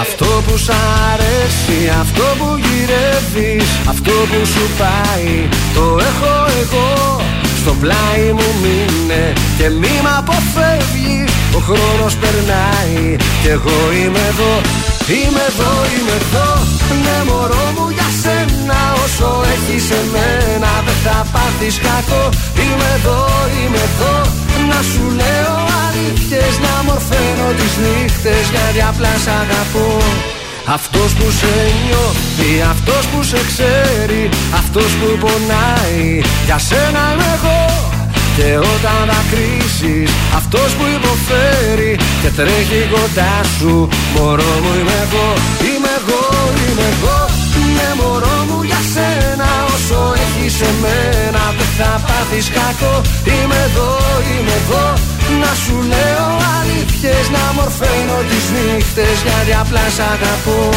Αυτό που σ' αρέσει, αυτό που γυρεύεις Αυτό που σου πάει, το έχω εγώ Στο πλάι μου μείνε και μη μ' αποφεύγεις. Ο χρόνος περνάει και εγώ είμαι εδώ Είμαι εδώ, είμαι εδώ. Ναι μωρό μου για σένα Όσο έχεις εμένα δεν θα πάθεις κακό. Είμαι εδώ, είμαι εδώ. Να σου λέω αλήθειες Να μορφαίνω τις νύχτες Γιατί απλά σ' αγαπώ αυτός που σε νιώθει, αυτός που σε ξέρει Αυτός που πονάει, για σένα είμαι εγώ Και όταν δακρύσεις, αυτός που υποφέρει Και τρέχει κοντά σου, μωρό μου είμαι εγώ Είμαι εγώ, είμαι εγώ, ναι μωρό μου για σένα Όσο έχεις εμένα δεν θα πάθεις κακό. Είμαι εδώ, είμαι εδώ, να σου λέω αλήθειες Να μορφαίνω τις νύχτες γιατί απλά σ' αγαπώ.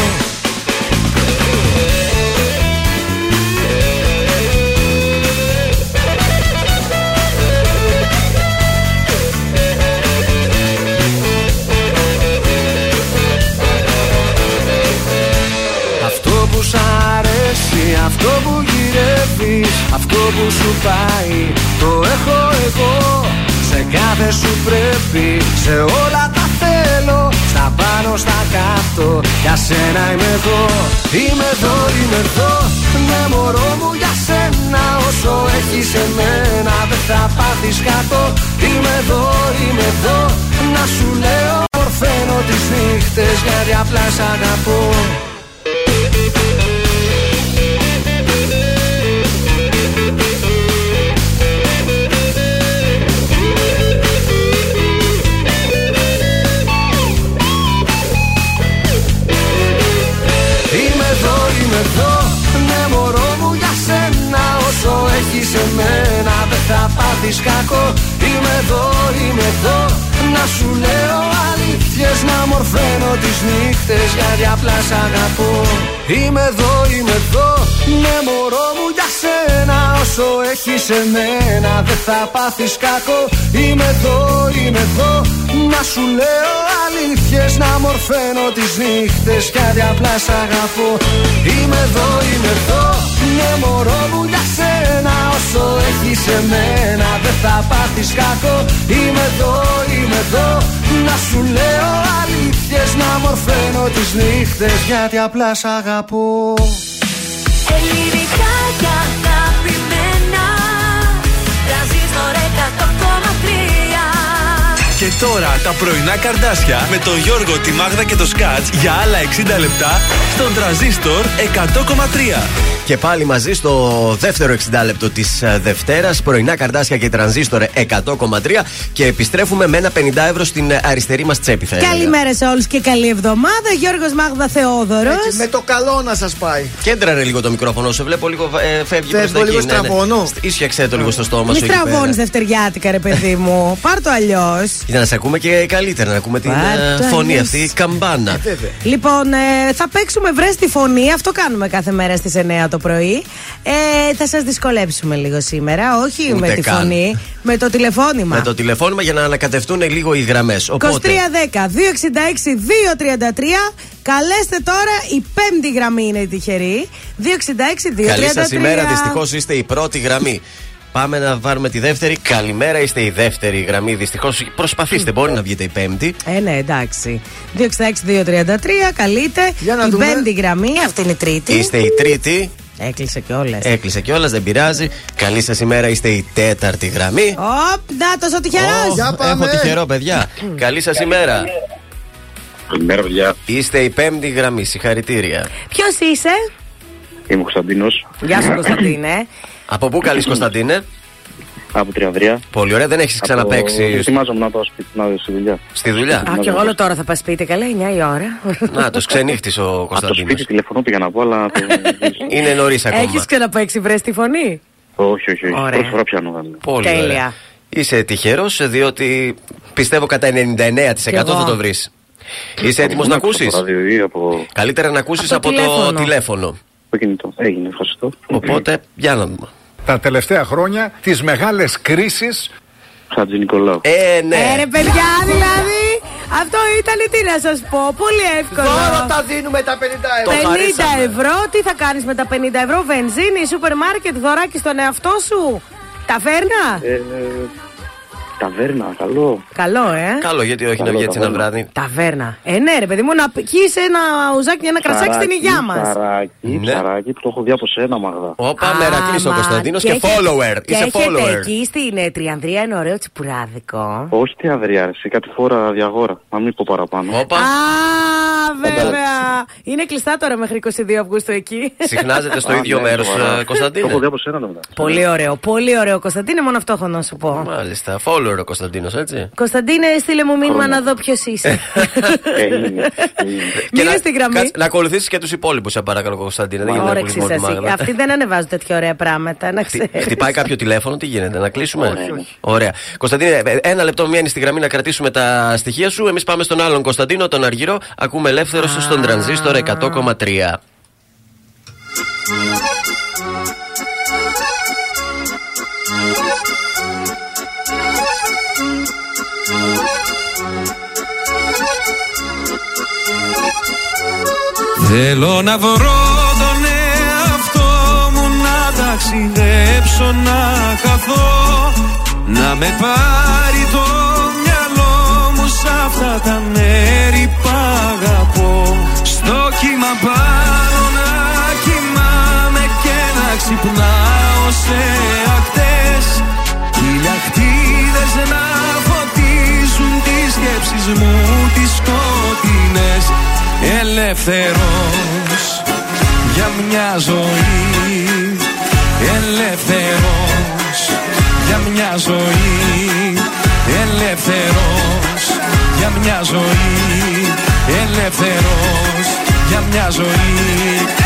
Αυτό που σ' αρέσει, αυτό που γυρεύεις Αυτό που σου πάει, το έχω εγώ. Σε κάθε σου πρέπει, σε όλα τα θέλω. Στα πάνω, στα κάτω, για σένα είμαι εδώ. Είμαι εδώ, είμαι εδώ, ναι μωρό μου για σένα. Όσο έχεις εμένα δεν θα πάθεις κάτω. Είμαι εδώ, είμαι εδώ, να σου λέω Μορφαίνω τις νύχτες γιατί απλά σ' αγαπώ πάθεις κακό. Είμαι εδώ, είμαι εδώ. Να σου λέω αλήθειες Να μορφαίνω τις νύχτες Γιατί απλά σ' αγαπώ. Είμαι εδώ, είμαι εδώ. Ναι μωρό μου για σένα Όσο έχεις εμένα Δεν θα πάθεις κακό. Είμαι εδώ, είμαι εδώ. Να σου λέω αλήθειες Να μορφαίνω τις νύχτες Γιατί απλά σ' αγαπώ. Είμαι εδώ, είμαι εδώ. Ναι μωρό μου για σένα Όσο έχεις εμένα Δεν θα πάθεις κακό. Είμαι εδώ, είμαι εδώ Να σου λέω αλήθειες Να μορφαίνω τις νύχτες Γιατί απλά σ' αγαπώ. Ελληνικά και αγαπημένα Τρανζίστορ 100,3 Και τώρα τα πρωινά καρδάσια με τον Γιώργο, τη Μάγδα και το Σκάτς για άλλα 60 λεπτά στον τραζίστορ 100,3. Και πάλι μαζί στο δεύτερο 60 λεπτό της Δευτέρας, πρωινά καρδάσια και τρανζίστορ 100,3 και επιστρέφουμε με ένα 50 ευρώ στην ε, αριστερή μας τσέπη. Θα έλεγα. Καλημέρα σε όλους και καλή εβδομάδα. Γιώργος Μάγδα Θεόδωρος. Έτσι, με το καλό να σας πάει. Κέντραρε λίγο το μικρόφωνο, σε βλέπω λίγο ε, φεύγει Φεύγω προς τα λίγο εκεί. Ναι, ναι. στραβώνω. Ίσιαξε το λίγο στο στόμα Μη σου. εκεί πέρα. στραβώνεις δευτεριάτικα, ρε παιδί μου. Πάρ το αλλιώς. Για να σε ακούμε και καλύτερα, να ακούμε την Πάρ' ε, το φωνή αλλιώς. αυτή, καμπάνα. Λοιπόν, ε, θα παίξουμε βρες τη φωνή. Αυτό κάνουμε κάθε μέρα στις 9 το πρωί. Ε, θα σας δυσκολέψουμε λίγο σήμερα. Όχι Ούτε με τη καν. φωνή, με το τηλεφώνημα. Με το τηλεφώνημα για να ανακατευτούν λίγο οι γραμμές. 2310 Οπότε. 266 233. Καλέστε τώρα, η πέμπτη γραμμή είναι η τυχερή. 266 233. Καλή σας ημέρα, δυστυχώς είστε η πρώτη γραμμή. Πάμε να βάλουμε τη δεύτερη. Καλημέρα, είστε η δεύτερη γραμμή. Δυστυχώς προσπαθήστε, μπορεί να βγείτε η πέμπτη. Ε, ναι, εντάξει. 266-233, καλείτε. να η δούμε. πέμπτη γραμμή, αυτή είναι η τρίτη. Είστε η τρίτη. Έκλεισε κιόλας. Έκλεισε κιόλας, δεν πειράζει. Καλή σας ημέρα, είστε η τέταρτη γραμμή. Οπ, να ο τυχερός. Ω, Έχω τυχερό, παιδιά. Καλή σας ημέρα. Καλημέρα, παιδιά. Είστε η πέμπτη γραμμή. Συγχαρητήρια. Ποιος είσαι, Είμαι ο Κωνσταντίνος. Γεια σου, Κωνσταντίνε. Από πού καλή Κωνσταντίνε; Από Τριανδρία. Πολύ ωραία, δεν έχεις ξαναπέξει Ετοιμάζομαι να πάω σπίτι να δω στη δουλειά. στη δουλειά. Α, και εγώ όλο τώρα θα πας σπίτι, καλά, 9 η ώρα. Να, το ξενύχτη ο Από το Κωνσταντίνος. σπίτι τηλεφωνώ πήγα να πω, αλλά. το- Είναι νωρίς ακόμα. Έχεις ξαναπέξει βρες τη φωνή; όχι, όχι, όχι. Ωραία. Πρώτη φορά πιάνω. βέβαια. Πολύ Τέλεια. ωραία. Είσαι τυχερός, διότι πιστεύω κατά 99% εγώ. θα το βρεις. Είσαι έτοιμος να Από ακούσεις; το ράδιο ή από Καλύτερα να ακούσεις Από από, το το τηλέφωνο. τηλέφωνο. το κινητό. Έγινε, ευχαριστώ. Οπότε, για να δούμε. Τα τελευταία χρόνια τις μεγάλες κρίσεις Χατζη Νικολάου. Ε, ναι. Ε, ρε παιδιά, δηλαδή. Αυτό ήταν τι να σας πω. Πολύ εύκολο. Δώρο τα δίνουμε τα 50 ευρώ. 50 χαρίσαμε. ευρώ, τι θα κάνεις με τα 50 ευρώ, βενζίνη, σούπερ μάρκετ, δωράκι στον εαυτό σου. Ταβέρνα. Ε, ταβέρνα, καλό. Καλό, ε. Καλό, γιατί όχι να Καλό, βγει έτσι ένα καλό. βράδυ. Ταβέρνα. Ε, ναι, ρε παιδί μου, να πιει ένα ουζάκι, ένα κρασάκι στην υγειά μας. Ψαράκι, Ναι. ψαράκι που το έχω δει από σένα, Μαγδά. Όπα, μερακλή ο Κωνσταντίνος και έχετε- follower. Και Είσαι έχετε follower. εκεί στην ε, Τριανδρία ένα ωραίο τσιπουράδικο. Όχι τι αδριά, εσύ κάτι φορά διαγόρα. Να μην πω παραπάνω. Όπα. Α, βέβαια. Είναι κλειστά τώρα μέχρι 22 Αυγούστου εκεί. Συχνάζεται στο Α, ίδιο ναι, μέρος, σοβαρά. Το έχω Κωνσταντίνο. δει από σένα μετά. Πολύ ωραίο, πολύ ωραίο Κωνσταντίνε, μόνο αυτό έχω να σου πω. Μάλιστα, follower ο Κωνσταντίνος, έτσι. Κωνσταντίνε, στείλε μου μήνυμα Χρόνια. να δω ποιος είσαι. Έγινε. έγινε. Μείνε να, στη γραμμή. κάτσε- να ακολουθήσεις και τους υπόλοιπους, σε παρακαλώ, Κωνσταντίνε. Δεν γίνεται να Όρεξη ακολουθείς μόνο τη σας. Μάγδα. Αυτοί δεν ανεβάζουν τέτοια ωραία πράγματα, να Χτυ- ξέρεις. Χτυπάει κάποιο τηλέφωνο, τι γίνεται, να κλείσουμε; Όχι, όχι. Ωραία. Κωνσταντίνε, ε, ένα λεπτό μένει στη γραμμή να κρατήσουμε τα στοιχεία σου. Εμείς πάμε στον άλλον Κωνσταντίνο, τον Αργυρό. Ακούμε ελεύθερος στον τρανζίστορ 100,3. Θέλω να βρω τον εαυτό μου να ταξιδέψω να χαθώ Να με πάρει το μυαλό μου σ' αυτά τα μέρη που αγαπώ. Στο κύμα πάνω να κοιμάμαι και να ξυπνάω σε ακτές. Χιλιακτίδες να φωτίζουν τις σκέψεις μου τις σκοτεινές. Ελεύθερος για μια ζωή. Ελεύθερος για μια ζωή. Ελεύθερος για μια ζωή. Ελεύθερος για μια ζωή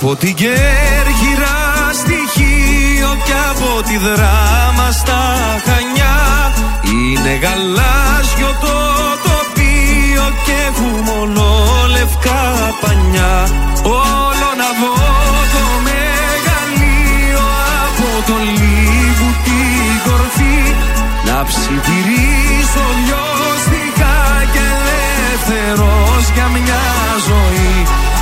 Από την Κέρκυρα στοιχείο και από τη δράμα στα Χανιά. Είναι γαλάζιο το τοπίο και έχουν μόνο λευκά πανιά. Όλο να δω το μεγαλείο από το λίγου την κορφή. Να ψιθυρίσω λιώστηκα και ελεύθερος για μια ζωή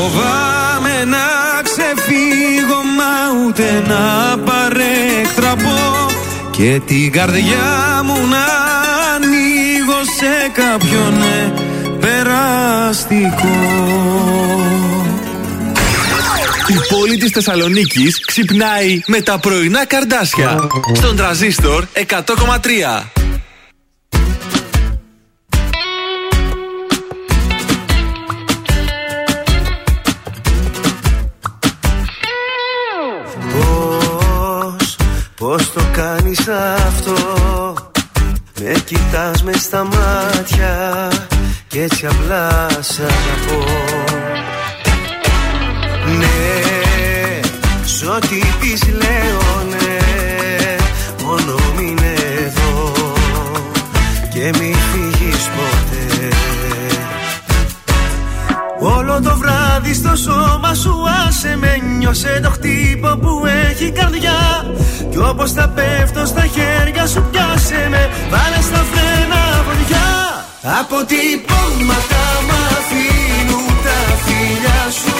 φοβάμαι να ξεφύγω μα ούτε να παρέκτραπω και την καρδιά μου να ανοίγω σε κάποιον ναι, περαστικό. Η πόλη της Θεσσαλονίκης ξυπνάει με τα πρωινά καρδάσια. Στον τραζίστορ 100,3. Κάνεις αυτό; Με κοιτάς μες στα μάτια Και έτσι απλά σ' αγαπώ. Ναι, σ' ό,τι πεις λέω ναι Μόνο μείνε εδώ Και μη φύγεις ποτέ Όλο το βράδυ στο σώμα σου άσε με Νιώσε το χτύπο που έχει καρδιά. Κι όπως θα πέφτω στα χέρια σου πιάσε με Βάλε στα φρένα βοδιά Αποτυπώματα μ' αφήνουν τα φίλια σου.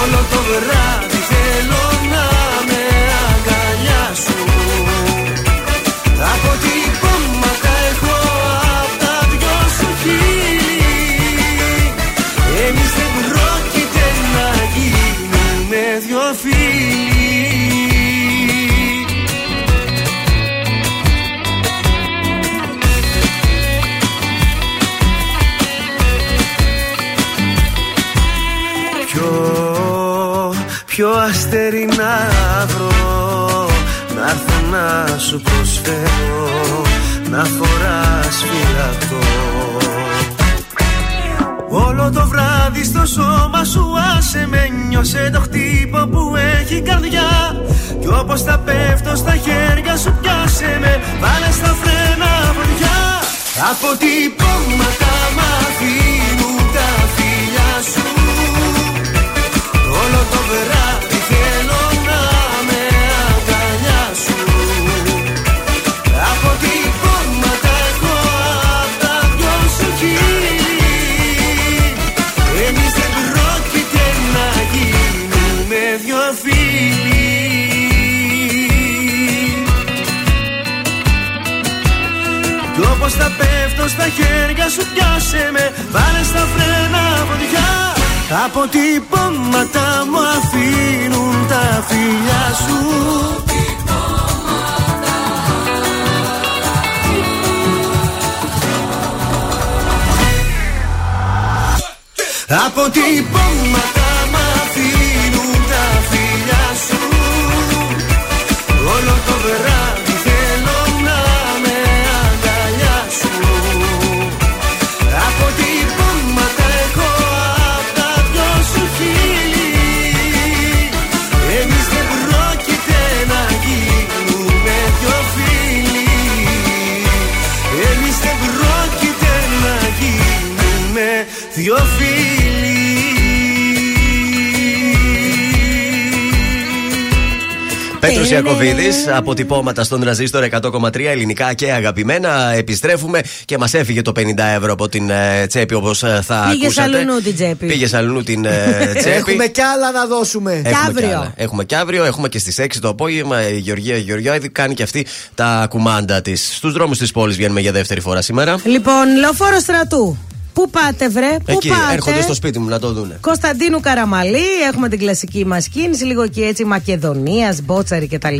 Όλο το βράδυ θέλω να αστέρι να βρω Να έρθω να σου προσφέρω Να φοράς φυλακτό Όλο το βράδυ στο σώμα σου άσε με Νιώσε το χτύπο που έχει καρδιά. Κι όπως θα πέφτω στα χέρια σου πιάσε με Βάλε στα φρένα βοριά Αποτυπώματα μ' αφήνουν τα φίλια σου. Όλο το βράδυ θέλω να με αγκαλιά σου Αποτυπώματα έχω απ' τα δυο σου χείλη. Εμείς δεν πρόκειται να γίνουμε δυο φίλοι. Κι όπως θα πέφτω στα χέρια σου πιάσε με. Βάλε στα φρένα βοδιά Αποτυπώματα μου αφήνουν τα φιλιά σου. Αποτυπώματα Πέτρο Ιακοβίδη, αποτυπώματα στον τραζίστορ 100,3 ελληνικά και αγαπημένα. Επιστρέφουμε και μας έφυγε το 50 ευρώ από την ε, τσέπη όπως θα Πήγε ακούσατε. αλλού την τσέπη. Πήγε αλλού την ε, τσέπη. Έχουμε κι άλλα να δώσουμε. Έχουμε αύριο. κι άλλα. Έχουμε και αύριο, έχουμε και στις 6 το απόγευμα. Η Γεωργία Γεωργιάδη κάνει και αυτή τα κουμάντα της. Στους δρόμους της πόλης βγαίνουμε για δεύτερη φορά σήμερα. Λοιπόν, λεωφόρο στρατού. Πού πάτε, βρε, πού Εκεί πάτε; έρχονται στο σπίτι μου να το δούνε. Κωνσταντίνου Καραμαλή, έχουμε την κλασική μας κίνηση, λίγο και έτσι Μακεδονίας, Μπότσαρη κτλ.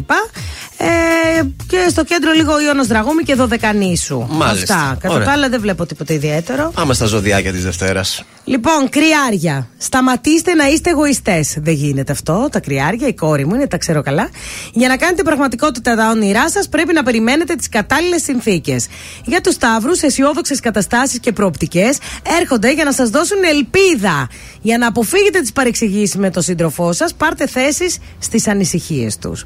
Ε, και στο κέντρο λίγο Ιώνος Δραγούμη και Δωδεκανήσου. Μάλιστα. Αυτά. Κατά Ωραία. τα άλλα δεν βλέπω τίποτα ιδιαίτερο. Πάμε στα ζωδιάκια της Δευτέρας. Λοιπόν, κρυάρια. Σταματήστε να είστε εγωιστές. Δεν γίνεται αυτό. Τα κρυάρια, η κόρη μου είναι, τα ξέρω καλά. Για να κάνετε πραγματικότητα τα όνειρά σας, πρέπει να περιμένετε τις κατάλληλες συνθήκες. Για τους Σταύρους, αισιόδοξες καταστάσεις και προοπτικές έρχονται για να σας δώσουν ελπίδα. Για να αποφύγετε τις παρεξηγήσεις με τον σύντροφό σας, πάρτε θέσεις στις ανησυχίες τους.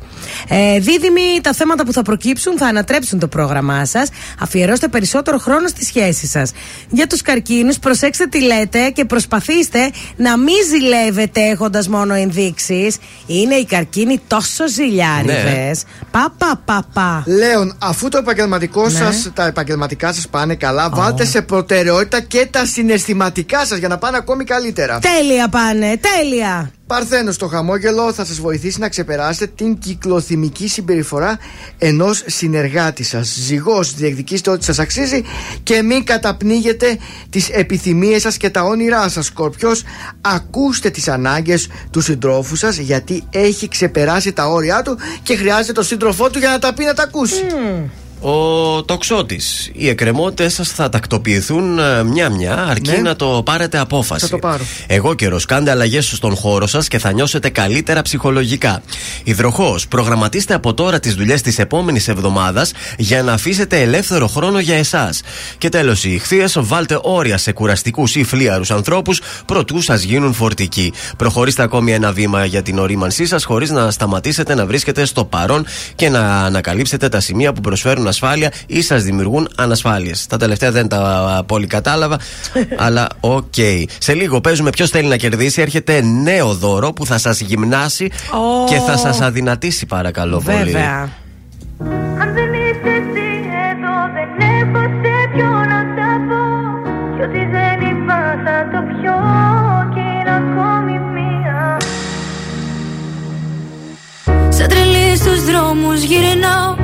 Ε, δίδυμοι, τα θέματα που θα προκύψουν θα ανατρέψουν το πρόγραμμά σας. Αφιερώστε περισσότερο χρόνο στη σχέση σας. Για τους καρκίνους, προσέξτε τι λέτε και προσπαθήστε να μην ζηλεύετε έχοντας μόνο ενδείξεις. Είναι οι καρκίνοι τόσο ζηλιάριδες. Ναι. Πα, πα, πα, πα. Λέων, αφού το επαγγελματικό Ναι. σας, τα επαγγελματικά σας πάνε καλά, βάλτε σε προτεραιότητα και τα συναισθηματικά σας για να πάνε ακόμη καλύτερα. Τέλεια πάνε, τέλεια. Παρθένο στο χαμόγελο θα σας βοηθήσει να ξεπεράσετε την κυκλοθυμική συμπεριφορά ενός συνεργάτη σας. Ζυγός διεκδικήστε ό,τι σας αξίζει και μην καταπνίγετε τις επιθυμίες σας και τα όνειρά σας. Σκορπιός, ακούστε τις ανάγκες του συντρόφου σας γιατί έχει ξεπεράσει τα όρια του και χρειάζεται το σύντροφό του για να τα πει να τα ακούσει. Ο τοξότης. Οι εκκρεμότητες σας θα τακτοποιηθούν ε, μια-μια, αρκεί Ναι. να το πάρετε απόφαση. Θα το πάρω. Εγώ καιρός, κάντε αλλαγές στον χώρο σας και θα νιώσετε καλύτερα ψυχολογικά. Υδροχόος, προγραμματίστε από τώρα τις δουλειές της επόμενης εβδομάδας για να αφήσετε ελεύθερο χρόνο για εσάς. Και τέλος, οι Ιχθύες, βάλτε όρια σε κουραστικούς ή φλύαρους ανθρώπους προτού σας γίνουν φορτικοί. Προχωρήστε ακόμη ένα βήμα για την ωρίμανσή σας χωρίς να σταματήσετε να βρίσκετε στο παρόν και να ανακαλύψετε τα σημεία που προσφέρουν ασφάλεια ή σας δημιουργούν ανασφάλειες. Τα τελευταία δεν τα πολύ κατάλαβα, αλλά οκ. Σε λίγο παίζουμε ποιος θέλει να κερδίσει. Έρχεται νέο δώρο που θα σας γυμνάσει Ω. και θα σας αδυνατήσει, παρακαλώ πολύ. Βέβαια. Αν δεν είσαι εσύ εδώ δεν έχω σε ποιο να τα πω Κι ό,τι δεν είπα θα το πιω κι είναι ακόμη μία Σαν τρελή στους δρόμους γυρνάω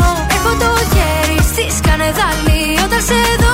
στη σκανεδάλη Όταν σε δω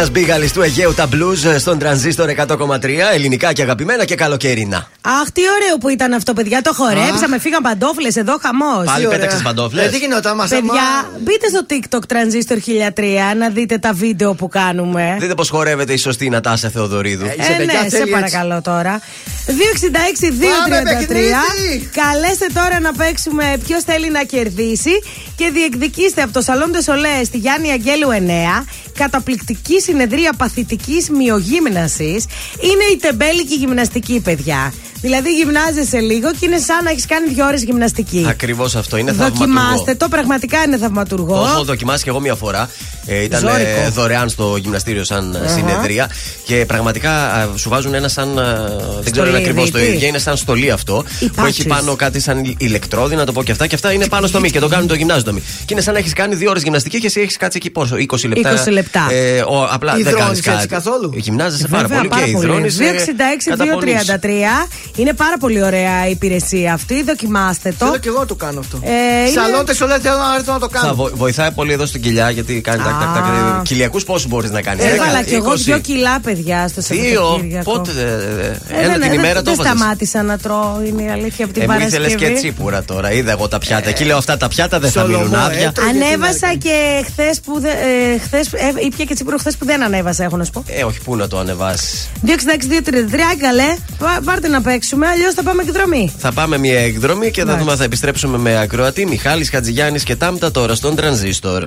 blues Κώστας Μπίγαλης του Αιγαίου τα blues στον τρανζίστορ 100,3 ελληνικά και αγαπημένα και καλοκαιρινά. Αχ, τι ωραίο που ήταν αυτό, παιδιά. Το χορέψαμε, φύγαν παντόφλες εδώ, χαμός. Πάλι πέταξες παντόφλες; Ε, τι γινόταν, μας Παιδιά, άμα- μπείτε στο TikTok Transistor 1003 να δείτε τα βίντεο που κάνουμε. Δείτε πώς χορεύεται η σωστή Νατάσα Θεοδωρίδου. Ε, ναι, σε παρακαλώ τώρα. 266-233. Πάμε, παιχνίδι! Καλέστε τώρα να παίξουμε ποιος θέλει να κερδίσει και διεκδικήστε από το Σαλόν Σολέ στη Γιάννη Αγγέλου 9 καταπληκτική συνεδρία παθητικής μειογύμνασης είναι η τεμπέλικη γυμναστική, παιδιά. Δηλαδή γυμνάζεσαι λίγο και είναι σαν να έχεις κάνει δύο ώρες γυμναστική. Ακριβώς αυτό είναι θαυματουργό. Δοκιμάστε το, πραγματικά είναι θαυματουργό. Το έχω δοκιμάσει και εγώ μία φορά. Ε, ήταν Ζώρικο. ε, δωρεάν στο γυμναστήριο σαν ε, Αχα. συνεδρία. Και πραγματικά α, σου βάζουν ένα σαν. α, δεν ξέρω αν Στολίδι, ακριβώς το τι; ίδιο. Είναι σαν στολή αυτό. Οι Που έχει patches. πάνω κάτι σαν ηλεκτρόδι, να το πω και αυτά. Και αυτά είναι πάνω στο μη και το κάνουν το γυμνάζιο το μη. Και είναι σαν να έχεις κάνει δύο ώρες γυμναστική και εσύ έχεις κάτσει εκεί πόσο, 20 λεπτά. 20 λεπτά. Ε, ο, απλά δεν κάνεις Υδρώνεις έτσι κάτι. καθόλου; Γυμνάζεσαι Βέβαια, πάρα πολύ και υδρώνει. 266-233. Είναι πάρα πολύ ωραία η υπηρεσία αυτή. Δοκιμάστε το. Θέλω και εγώ να το κάνω αυτό. Ε, είναι- Σαλόντε όλα θέλω να έρθω να το Θα κάνω. βο- βοηθάει πολύ εδώ στην κοιλιά γιατί κάνει τάκ, τάκ, τάκ. Κυλιακού πόσους μπορείς να κάνεις. Έβαλα κι εγώ δύο κιλά, παιδιά, στο Δύο. Σαββατοκύριακο. Πότε. ε, Ε, Ένα δεν- την δεν- ημέρα το Δεν έβαζες. σταμάτησα να τρώω, είναι η αλήθεια από την Ε, μου Παρασκευή. ήθελε και τσίπουρα τώρα. Είδα εγώ τα πιάτα. Εκεί λέω αυτά τα πιάτα δεν θα Σολομό, μείνουν άδεια. έτρωγε Ανέβασα και χθες που. δεν- Ε, χθες, ε, ήπια και τσίπουρο χθες που δεν ανέβασα, έχω να σου πω. Ε, όχι, πού να το ανεβάσεις. 266-233, καλέ. Πά- Πάρτε να παίξουμε, αλλιώς θα πάμε εκδρομή. Θα πάμε μια εκδρομή και θα Μάλιστα. δούμε αν θα επιστρέψουμε με ακροατή. Μιχάλης Χατζηγιάννης και Τάμτα τώρα στον τρανζίστορ.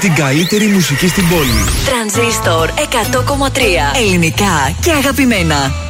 Την καλύτερη μουσική στην πόλη. Τρανζίστορ 100,3 ελληνικά και αγαπημένα.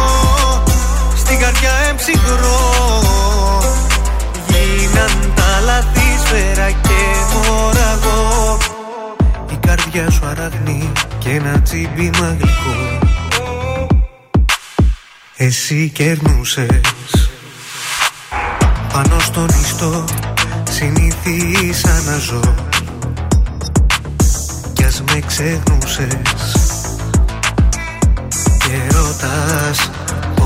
Στην καρδιά εμψυχρό. Γίναν τα λάθη σφαίρα και μωραγό Η καρδιά σου αραγνή και ένα τσίμπημα γλυκό Εσύ κερνούσες. Πάνω στον ιστό συνήθισα να ζω Κι ας με ξεχνούσες. Και ρωτάς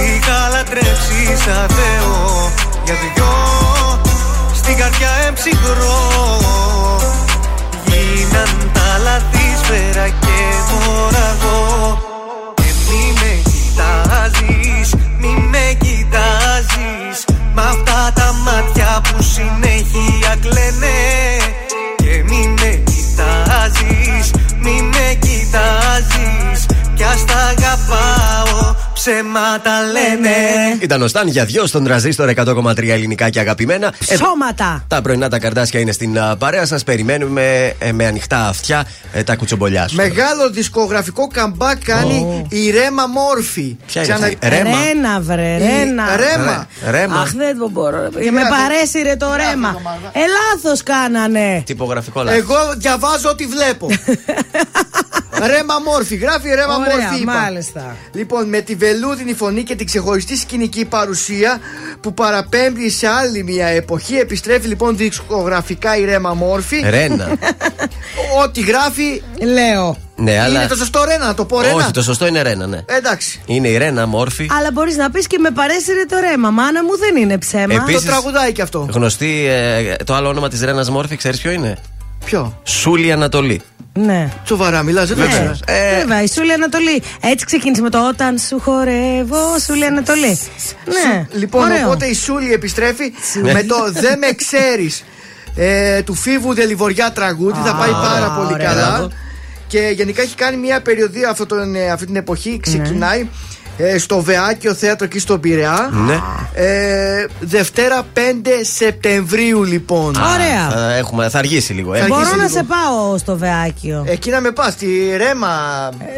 είχα λατρέψει σαν Θεό. Για δυο Στην καρδιά εμψυχρό. Γίναν τα λάθη σφαίρα και μωραγό Και μη με κοιτάζεις, μη με κοιτάζεις. Μ' αυτά τα μάτια που συνέχεια κλαίνε ψέματα λένε Ήταν ο Σταν για δυο στον τραζίστορ 100,3 ελληνικά και αγαπημένα. Ε, Σώματα. τα πρωινά τα καρδάσια είναι στην α, παρέα σας. Περιμένουμε ε, με ανοιχτά αυτιά ε, τα κουτσομπολιά σου. Μεγάλο δισκογραφικό καμπάκ κάνει η Ρέμα Μόρφη. Ποια είναι Ξανα- αυτή, Ρέμα; Ρένα, βρε, Η- ρένα. Ρέμα. Ρε- Ρέμα. Αχ, δεν το μπορώ. ρε. Τι Με λάθος. παρέσυρε το ρέμα. Ε, λάθος κάνανε. Τυπογραφικό λάθος. Εγώ διαβάζω ό,τι βλέπω. Ρέμα Μόρφη, γράφει Ρέμα Ωραία, Μόρφη. είπα. μάλιστα. Λοιπόν, με τη βελούδινη φωνή και την ξεχωριστή σκηνική παρουσία που παραπέμπει σε άλλη μια εποχή, επιστρέφει λοιπόν δισκογραφικά η Ρέμα Μόρφη. Ρένα. Ό,τι γράφει. Λέω. ναι, αλλά. Είναι το σωστό Ρένα, να το πω Ρένα. Όχι, το σωστό είναι Ρένα, ναι. Εντάξει. Είναι η Ρένα μόρφη. Αλλά μπορείς να πεις και με παρέσυρε το ρέμα. Μάνα μου δεν είναι ψέμα. Επίσης- Το τραγουδάει και αυτό. Γνωστή, ε, το άλλο όνομα της Ρένας Μόρφη, ξέρεις ποιο είναι; Ποιο; Σούλη Ανατολή. Ναι. Σοβαρά, μιλάς, δεν το Ναι. ξέρω. Ε, Βέβαια, η Σούλη Ανατολή. Έτσι ξεκίνησε με το Όταν σου χορεύω, Σούλη Ανατολή. Ναι. Λοιπόν, Ωραίο. οπότε η Σούλη επιστρέφει με το Δεν με ξέρεις ε, του Φίβου Δελιβοριά τραγούδι. θα πάει πάρα πολύ ωραία. καλά. Μπράβο. Και γενικά έχει κάνει μια περιοδία αυτό τον, ε, αυτή την εποχή. Ξεκινάει ε, στο Βεάκιο Θέατρο εκεί στον Πειραιά. Ναι. Ε, Δευτέρα 5 Σεπτεμβρίου λοιπόν. Ωραία. Θα, έχουμε, θα αργήσει λίγο. Ε. Θα Μπορώ αργήσει να λίγο. σε πάω στο Βεάκιο. Εκεί να με πας, στη Ρέμα.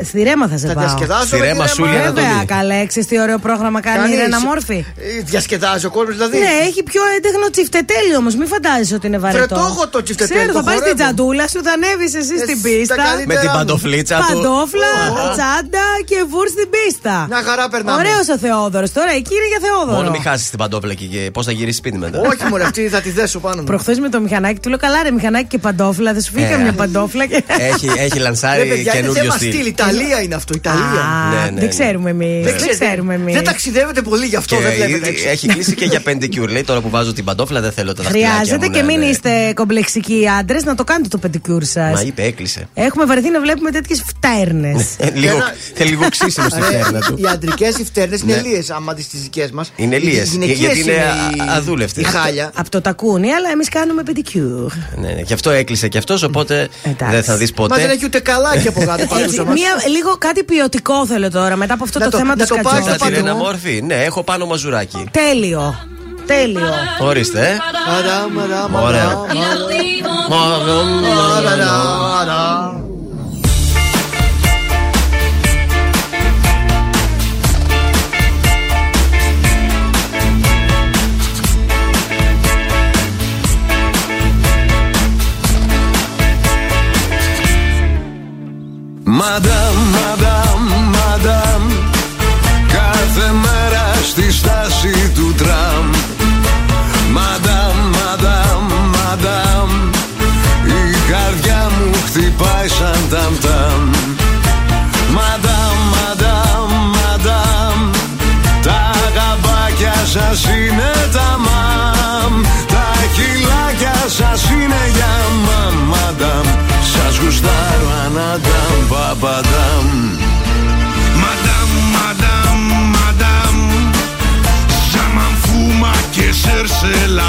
Ε, Στη Ρέμα θα σε θα πάω. διασκεδάσω. Στη με τη Ρέμα, Σούλη, Ανατολή. Βέβαια, καλέ, ξέρεις τι ωραίο πρόγραμμα κάνει η Κάνεις Ρένα σε- Μόρφη. Ε, Διασκεδάζει ο κόσμος δηλαδή. Ναι, έχει πιο έντεχνο τσιφτετέλι όμως. Μην φαντάζεσαι ότι είναι βαρετό. Βρε, το έχω το τσιφτετέλι, Ξέρω, το θα πάρει την χορεύω. τζαντούλα σου, θα ανέβει εσύ Ε, στην τα πίστα. καλύτερα Με την μου. παντοφλίτσα του. Παντόφλα, τσάντα και βούρ στην πίστα. Μια χαρά περνάμε. Ωραίος ο Θεόδωρος. Τώρα εκεί είναι για Θεόδωρο. Μόνο μην χάσεις την παντόφλα και, και πώς θα γυρίσεις σπίτι μετά. Όχι, μωρέ, αυτή θα τη δέσω πάνω μου. Προχθές με το μηχανάκι του λέω καλά ρε μηχανάκι και παντόφλα. Δεν σου φύγει Ε. καμιά παντόφλα. Και... Έχει, έχει Ρε, λανσάρει παιδιά, είναι καινούριο θέμα στυλ. στυλ. Ιταλία είναι αυτό, Ιταλία. Α, Ναι, ναι, ναι. Δεν ξέρουμε εμείς. Δεν Δεν ξέρετε, ξέρουμε εμείς. Δεν ταξιδεύετε πολύ γι' αυτό, Και δεν βλέπετε ήδη έξω. έχει κλείσει και για πεντικιούρ. Λέει τώρα που βάζω την παντόφλα δεν θέλω τα δαχτυλάκια Χρειάζεται μου και να μην είναι- είστε κομπλεξικοί άντρες να το κάνετε το πεντικιούρ σας. Μα είπε, έκλεισε. Έχουμε βαρεθεί να βλέπουμε τέτοιες φτέρνες. Ε, Λίγο, θέλει λίγο ξύσιμο στη Ρε, φέρνα του. Οι αντρικέ οι φτέρνε είναι Ναι. λίε, άμα τι δικέ μα. Είναι λίες, γιατί είναι α- αδούλευτες. Η χάλια. Από το τακούνι, αλλά εμεί κάνουμε πεντικιούρ. Ναι, ναι, γι' αυτό έκλεισε και αυτό, οπότε δεν θα δει Μα δεν ποτέ. έχει ούτε καλάκι από κάτω παρούσα Έτσι, μας. μία, λίγο κάτι ποιοτικό θέλω τώρα μετά από αυτό Να το, το- θέμα να του το πάρεις σκατσιού. Θα την ένα μόρφη. Ναι, έχω πάνω μαζουράκι. Τέλειο. Τέλειο. Ορίστε, ε. Μαδά, Μαντάμ, μαντάμ, μαντάμ Κάθε μέρα στη στάση του τραμ. Μαντάμ, μαντάμ, μαντάμ Η καρδιά μου χτυπάει σαν ταμ ταμ. Μαντάμ, μαντάμ, μαντάμ Τα γαμπάκια σας είναι τα μαμ Σου δαρά να δαμπα, δαμ. Madame, madame, madame. Ζαμάν φουμάκε, σέρσε la.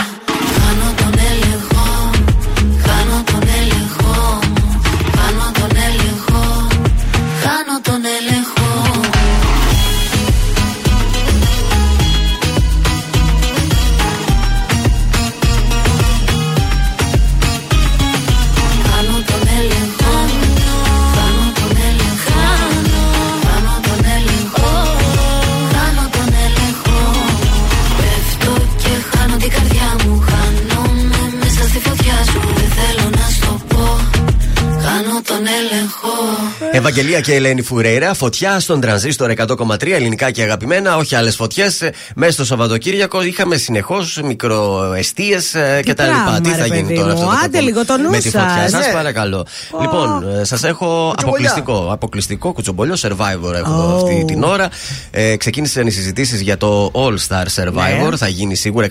Ευαγγελία και Ελένη Φουρέιρα, φωτιά στον τρανζίστορ 100,3 ελληνικά και αγαπημένα, όχι άλλες φωτιές. Μέσα στο Σαββατοκύριακο είχαμε συνεχώς μικροεστίε κτλ. πράγμα, Τι ρε θα γίνει παιδί τώρα μου. αυτό το Άντε κακό λίγο το νου Με τη φωτιά, σας. σας Ναι. παρακαλώ. Λοιπόν, σας έχω αποκλειστικό, αποκλειστικό κουτσομπολιό survivor έχω Ω. αυτή την ώρα. Ε, ξεκίνησαν οι συζητήσεις για το All Star Survivor. Ναι. Θα γίνει σίγουρα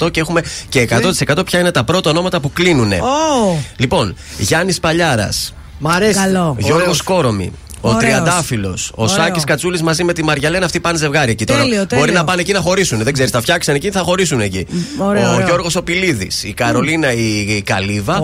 100% και έχουμε και 100% ποια είναι τα πρώτα ονόματα που κλείνουν. Ω, Λοιπόν, Γιάννης Παλιάρας. Μ' αρέσει. Καλό. Γιώργος Κόρομη. Ο Ωραίος. Τριαντάφυλλος. Ο Ωραίο. Σάκης Κατσούλης μαζί με τη Μαριαλένα. Αυτοί πάνε ζευγάρι εκεί τώρα. Τέλειο, τέλειο. Μπορεί να πάνε εκεί να χωρίσουν. Δεν ξέρεις, θα φτιάξουν εκεί, θα χωρίσουν εκεί. ωραίο, ο ωραίο. Γιώργος Οπιλίδη. Η Καρολίνα η, η Καλίβα.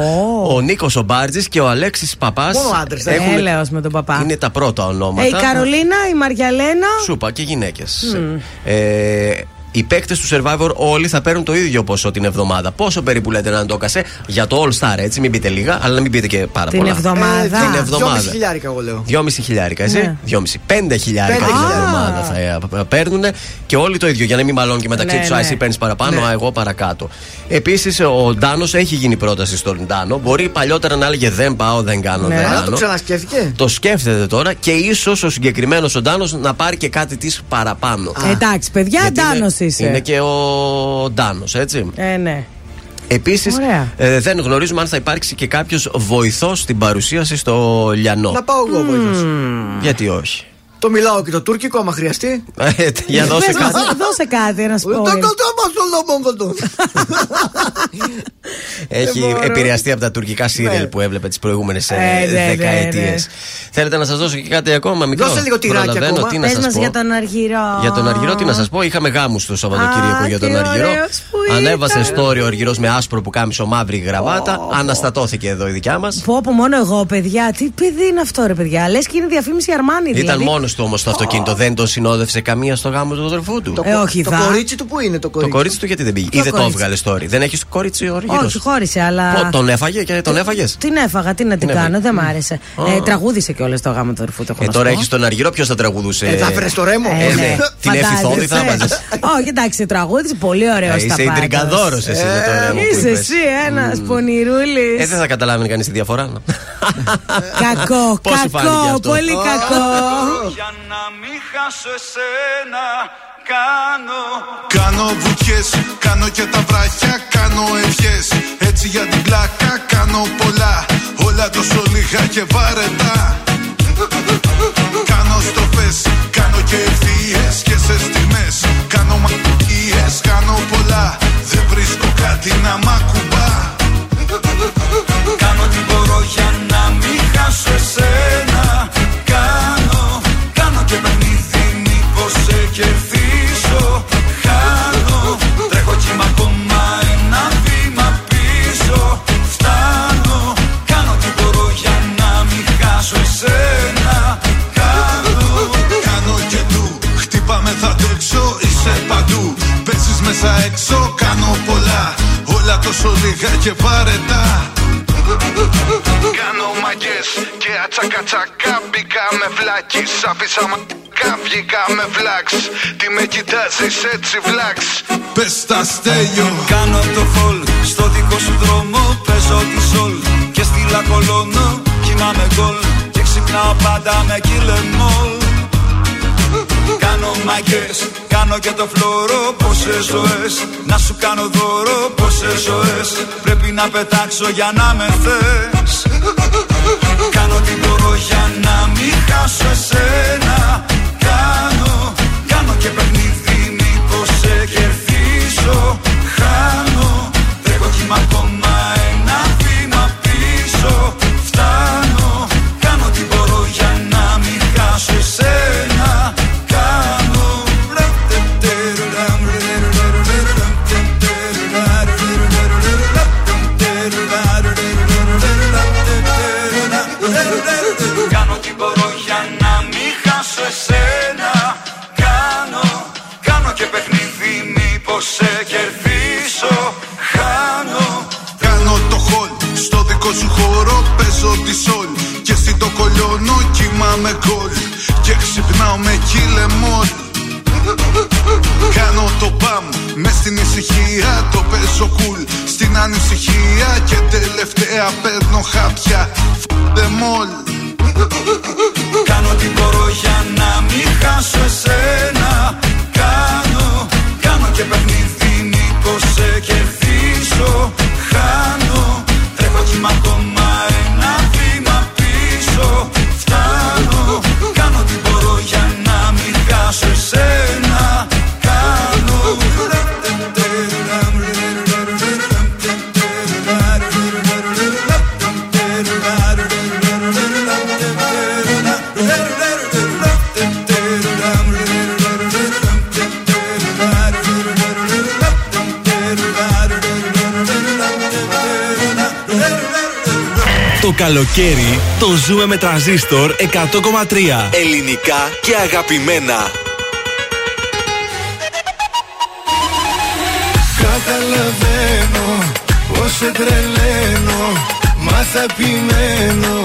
Ο Νίκος ο Μπάρτζης και ο Αλέξης Παπάς. Μόνο άντρες, ε. Έλεος με τον παπά. Είναι τα πρώτα ονόματα. Ε, η Καρολίνα, η Μαριαλένα. Σούπα και γυναίκες. Ε, οι παίκτες του Survivor όλοι θα παίρνουν το ίδιο ποσό την εβδομάδα. Πόσο περίπου λέτε να το έκασε για το All Star, έτσι. Μην πείτε λίγα, αλλά να μην πείτε και πάρα Την πολλά. εβδομάδα. την Δυόμιση εβδομάδα. χιλιάρικα εγώ λέω. 2,5 χιλιάρικα, εσύ. Ναι. 2,5. 5 χιλιάρικα Πέντε την χιλιάρικα. εβδομάδα θα ε, παίρνουν και όλοι το ίδιο για να μην μαλώνουν και μεταξύ Ναι, τους. Α, ναι. εσύ παίρνεις παραπάνω, Ναι. α, εγώ παρακάτω. Επίσης, ο Ντάνος έχει γίνει πρόταση στον Ντάνο. Μπορεί παλιότερα να έλεγε Δεν πάω, δεν κάνω, Ναι. δεν Αλλά το κάνω. ξανασκέφτηκε. Το σκέφτεται τώρα και ίσως ο συγκεκριμένος ο Ντάνος να πάρει και κάτι της παραπάνω. Εντάξει, παιδιά, Γιατί Ντάνος είναι- είσαι. Είναι και ο Ντάνος, έτσι. Ε, ναι. Επίσης, Ωραία. ε, δεν γνωρίζουμε αν θα υπάρξει και κάποιος βοηθός στην παρουσίαση στο Λιανό. Να πάω εγώ βοήθος. Γιατί όχι. Το μιλάω και το τουρκικό άμα χρειαστεί. Ε, Για δώσε Πες μας, κάτι. Δώσε κάτι, ένα Το σπόιλ. κοντό μας το λόμο κοντό. Έχει μπορώ. επηρεαστεί από τα τουρκικά σύριαλ Ναι. που έβλεπε τις προηγούμενες Ε, ναι, ναι, δεκαετίες. ναι. Θέλετε να σας δώσω και κάτι ακόμα μικρό; Δώσε λίγο τυράκι Προλαβαίνω, ακόμα. Τι να Πες σας μας πω. για τον Αργυρό. Για τον Αργυρό, τι να σας πω. Είχαμε γάμους το Σαββατοκύριακο Α, για τον τι Αργυρό. ωραίος που Ανέβασε ήταν. story ο Αργυρός με άσπρο που κάμισο μαύρη γραβάτα. Αναστατώθηκε εδώ η δικιά μας. Πω πω μόνο εγώ, παιδιά. Τι παιδί είναι αυτό, ρε παιδιά. Λες και είναι διαφήμιση Αρμάνι, Ήταν δηλαδή. μόνος του όμω το αυτοκίνητο. Δεν το συνόδευσε καμία στο γάμο του αδερφού του. Το, Ε, όχι, το δα. κορίτσι του που είναι το Το κορίτσι. κορίτσι του γιατί δεν πήγε; Ποιο Ή δεν το κορίτσι; έβγαλε story; Δεν έχεις κορίτσι ο Αργυρό. Όχι, χώρισε, αλλά. Τον έφαγε και τον έφαγες; Την έφαγα, τι να την Την κάνω, έφαγε. δεν μ' άρεσε. Ε, τραγούδισε κιόλας το γάμο του αδερφού του. έχω Ε, να τώρα σου πω. έχεις τον Αργυρό, ποιος θα τραγουδούσε; Ε, θα βρες το ρέμο; Ε, Ε, ναι. ναι. Την Φαντάζεσαι. εφηθόδη θα έβαζες. Όχι, εντάξει, τραγούδισε πολύ ωραίος Ε, στα Είσαι πάντα. ιντριγκαδόρος εσύ με το ρέμο. που Είσαι είπες. εσύ ένας πονηρούλης. Ε, δεν θα καταλάβει κανείς τη διαφορά. Κακό, Πώς σου φάνηκε κακό, αυτό; πολύ κακό. Για να μην χάσω εσένα κάνω. Κάνω βουτιές, κάνω και τα βράχια, κάνω ευχές. Έτσι για την πλάκα κάνω πολλά. Όλα τόσο λίγα και βαρετά. Κάνω στροφές, κάνω και ευθείες Και σε στιγμές. Κάνω μαγικές Κάνω πολλά, δεν βρίσκω κάτι να μ' ακουμπά. Κάνω τι μπορώ για να μην χάσω εσένα. Κάνω, κάνω και παιχνίδι μήπως σε κερδίσω. Χάνω, τρέχω κι είμαι ακόμα ένα βήμα πίσω. Φτάνω, κάνω τι μπορώ για να μην χάσω εσένα. Κάνω, Κάνω και του, χτυπάμε θα τρέξω, είσαι παντού. Παίζεις μέσα έξω, κάνω πολλά. Όλα τόσο λίγα και βαρετά Κάνω μαγιές και ατσακατσακά Μπήκα με βλάκης, άφησα μαγικά Βγήκα με βλάξ, τι με κοιτάζεις έτσι βλάξ. Πες τα στέλιο. Κάνω το χολ στο δικό σου δρόμο Παίζω τη σολ. Και στη λακολώνω Κοινάμε γκολ. Και ξυπνάω πάντα με κυλεμόλ Κάνω μάγκες, κάνω και το φλόρο Πόσες ζωές, να σου κάνω δώρο Πόσες ζωές, πρέπει να πετάξω για να με θες. Κάνω τι μπορώ για να μην χάσω εσένα. Κάνω, κάνω και παιχνίδι ζούμε με τραζίστορ 100,3. Ελληνικά και αγαπημένα. Καταλαβαίνω πως σε τρελαίνω Μα θα επιμένω.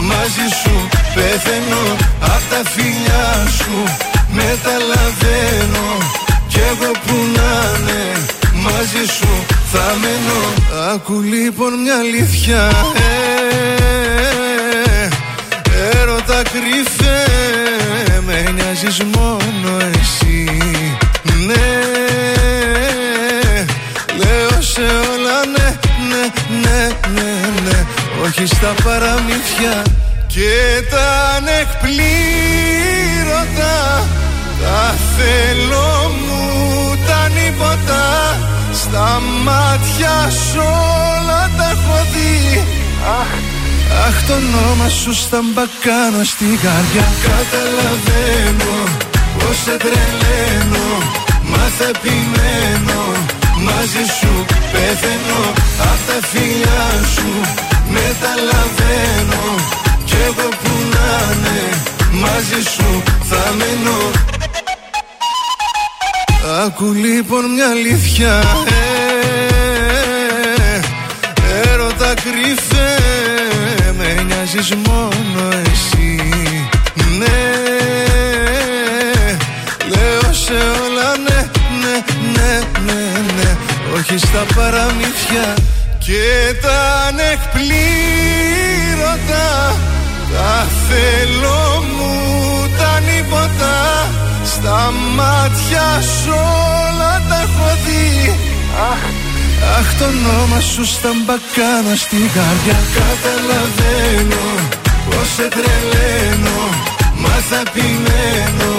Μαζί σου πεθαίνω Απ' τα φιλιά σου. Μεταλαβαίνω Κι εγώ που να είναι. Μαζί σου θα μένω. Άκου λοιπόν μια αλήθεια ε, Έρωτα κρυφέ Με νοιάζεις μόνο εσύ. Ναι Λέω σε όλα ναι, ναι, ναι, ναι, ναι. Όχι στα παραμύθια και τα ανεκπλήρωτα. Τα θέλω μου τα νύποτα Στα μάτια σου Αχ, αχ το όνομα σου στα μπακάνω στην καρδιά. Καταλαβαίνω πως σε τρελαίνω. Μα θα επιμένω Μαζί σου πεθαίνω. Απ' τα φιλιά σου μεταλαβαίνω. Κι εγώ που να είναι Μαζί σου θα μένω Άκου λοιπόν μια αλήθεια ε, Με νοιάζεις μόνο εσύ. Ναι Λέω σε όλα ναι, ναι, ναι, ναι, ναι. Όχι στα παραμύθια και τα ανεκπλήρωτα. Τα θέλω μου τα νύποτα Στα μάτια σου όλα τα έχω δει Αχ, αχ το όνομα σου στα μπακάνα στην καρδιά Καταλαβαίνω πως σε τρελαίνω. Μα θα πειναίνω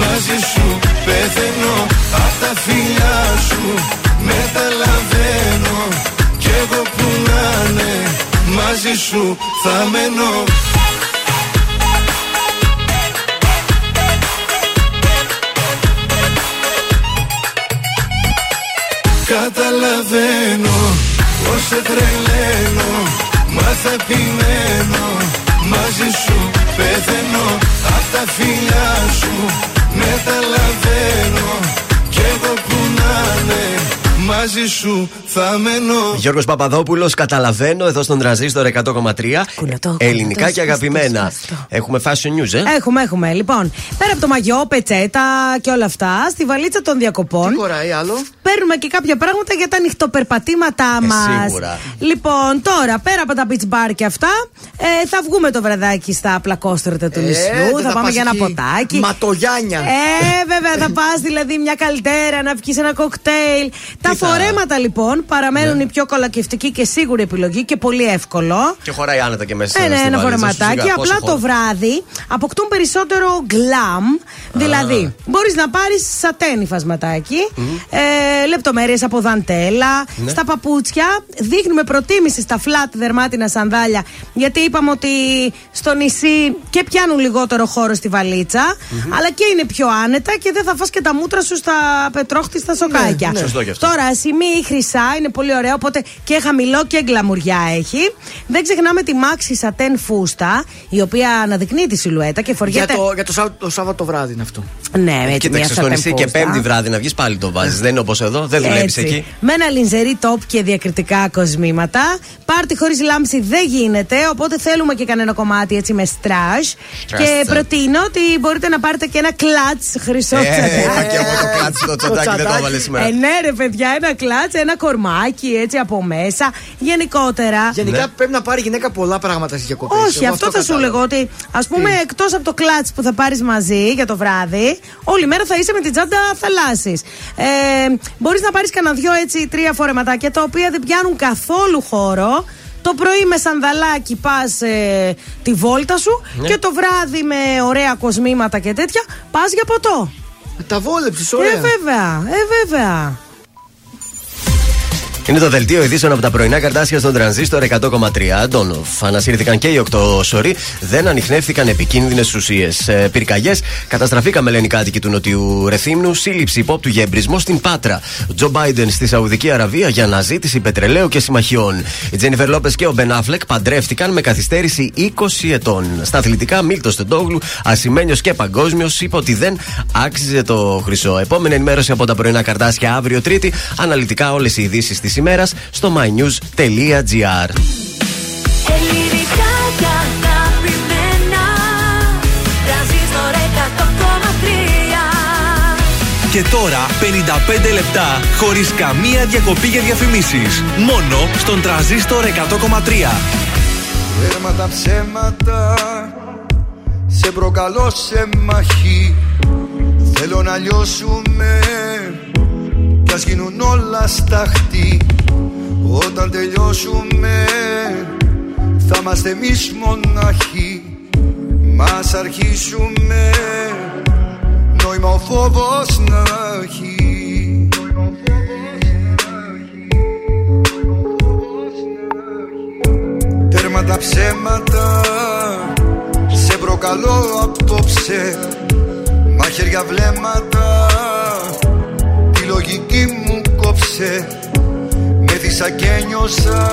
μαζί σου πεθαίνω. Απ' τα φιλιά σου μεταλαβαίνω. Κι εγώ που να είναι μαζί σου θα μένω Καταλαβαίνω πως σε τρελαίνω Μα θα επιμένω μαζί σου πεθαίνω Απ' τα φιλιά σου μεταλαβαίνω. Κι εγώ που να είναι μαζί σου θα μένω Γιώργος Παπαδόπουλος, καταλαβαίνω εδώ στον τραζίστορ 100,3 Ελληνικά και αγαπημένα. Έχουμε fashion news, ε; Έχουμε, έχουμε. Λοιπόν, πέρα από το μαγιό, πετσέτα και όλα αυτά, στη βαλίτσα των διακοπών. Τι χωράει άλλο; Παίρνουμε και κάποια πράγματα για τα νυχτοπερπατήματά Ε, μας. σίγουρα. Λοιπόν, τώρα, πέρα από τα beach bar και αυτά, ε, θα βγούμε το βραδάκι στα πλακόστρωτα του Ε, νησιού. δεν Θα θα πάμε πας για ένα εκεί. ποτάκι. Ματογιάνια. Ε, βέβαια, θα πας δηλαδή μια καλτέρα να πιει ένα κοκτέιλ. Τα θα- φορέματα λοιπόν παραμένουν Ναι. η πιο κολακευτική και σίγουρη επιλογή και πολύ εύκολο. Και χωράει άνετα και μέσα Ε, ναι, στη ένα βαλίτσα σου, φορεματάκι. σιγά, Απλά πόσο το χώρο. βράδυ αποκτούν περισσότερο γκλαμ. Δηλαδή, μπορείς να πάρεις σατέν υφασματάκι, ε, λεπτομέρειες από δαντέλα, Ναι. στα παπούτσια. Δείχνουμε προτίμηση στα flat δερμάτινα σανδάλια, γιατί είπαμε ότι στο νησί και πιάνουν λιγότερο χώρο στη βαλίτσα, αλλά και είναι πιο άνετα και δεν θα φας και τα μούτρα σου στα πετρόχτιστα σοκάκια. ναι. Σωστό και αυτό. Τώρα, σημεί ή χρυσά είναι πολύ ωραίο, οπότε και χαμηλό και γκλαμουριά έχει. Δεν ξεχνάμε τη μάξι σατέν φούστα, η οποία αναδεικνύει τη σιλουέτα και Για φοριέται. το, για το, Σάββατο, το Σάββατο βράδυ είναι αυτό. Ναι, με τη μια Κοίταξε στο σατέν νησί και φούστα. πέμπτη βράδυ να βγεις πάλι το βάζεις. Δεν είναι όπως εδώ, δεν δουλεύει Έτσι. εκεί. Με ένα λινζερί top και διακριτικά κοσμήματα. Πάρτι χωρίς λάμψη δεν γίνεται, οπότε θέλουμε και κανένα κομμάτι έτσι με στράζ. Στράζ, Και ε. προτείνω ότι μπορείτε να πάρετε και ένα κλατς χρυσό Ε, τσατάκι. είπα και εγώ το κλάτσι το τσατάκι δεν το έβαλες σήμερα. Ε, ναι, ρε παιδιά, ένα κλατς, ένα κορμάκι έτσι από μέσα. Γενικότερα. Γενικά Ναι. πρέπει να πάρει η γυναίκα πολλά πράγματα στις διακοπές. Όχι, αυτό θα σου λέγω ότι ας πούμε εκτός από το κλατς που θα πάρεις μαζί για το βράδυ, όλη μέρα θα είσαι με την τσάντα θαλάσσης. Ε, Μπορείς να πάρεις κανένα δυο έτσι τρία φορεματάκια τα οποία δεν πιάνουν καθόλου χώρο. Το πρωί με σανδαλάκι πας τη βόλτα σου Ναι. και το βράδυ με ωραία κοσμήματα και τέτοια πας για ποτό. Τα βόλεψες, Ε, ωραία. βέβαια, ε, βέβαια. Είναι το δελτίο ειδήσεων από τα πρωινά καρτάσια στον τρανζίστορ 100,3. Αντώνοφ. Ανασύρθηκαν και οι οκτώ σωροί. Δεν ανοιχνεύτηκαν επικίνδυνες ουσίες. Ε, Πυρκαγιές. Καταστραφή καμελένη κάτοικοι του Νοτιού Ρεθύμνου. Σύλληψη υπόπτου για εμπρισμό στην Πάτρα. Τζο Μπάιντεν στη Σαουδική Αραβία για αναζήτηση πετρελαίου και συμμαχιών. Η Τζένιφερ Λόπες και ο Μπεν Αφλεκ παντρεύτηκαν με καθυστέρηση 20 ετών. Στα αθλητικά, Μίλτος Στεντόγλου, ασημένιος και παγκόσμιος, είπε ότι δεν άξιζε το χρυσό. Επόμενη ενημέρωση από τα πρωινά καρτάσια αύριο Τρίτη. Αναλυτικά όλες οι ειδήσεις της ημέρας στο mynews.gr. Ελληνικά και αγαπημένα Τρανζίστορ 100,3 Και τώρα 55 λεπτά χωρίς καμία διακοπή για διαφημίσεις. Μόνο στον τραζίστορ 100,3. Τέρμα τα ψέματα Σε προκαλώ σε μαχή Θέλω να λιώσουμε Κι ας γίνουν όλα σταχτή Όταν τελειώσουμε Θα είμαστε εμείς μοναχοί. Μας αρχίσουμε Νόημα ο φόβος να έχει. Τα ψέματα Σε προκαλώ απόψε. Μαχαίρια βλέμματα Τη λογική μου κόψε. Με δίσα και νιώσα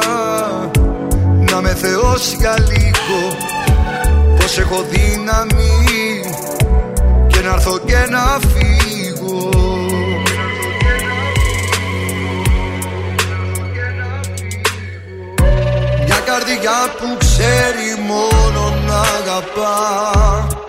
Να με θεώσει για λίγο. Πως έχω δύναμη Και να έρθω και να φύγω. Μια καρδιά που ξέρει μόνο να αγαπά. Και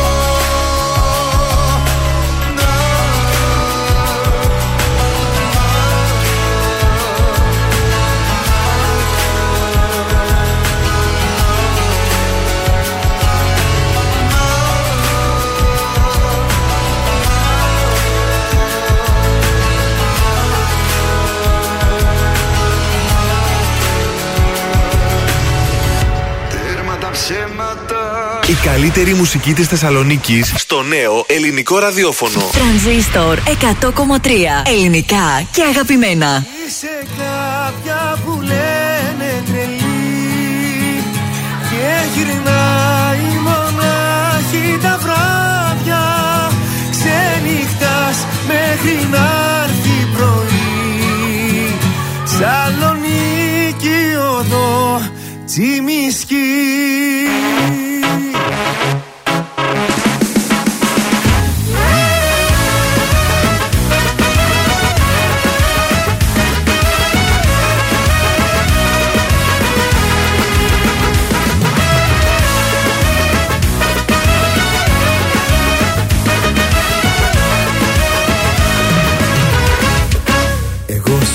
καλύτερη μουσική της Θεσσαλονίκης στο νέο ελληνικό ραδιόφωνο. Τρανζίστορ 100,3 ελληνικά και αγαπημένα. Είσαι κάποια που λένε τρελή. Και γυρνάει μονάχη τα βράδια. Ξενυχτάς μέχρι να έρθει πρωί. Σαλονίκη οδό τσιμισκή Εγώ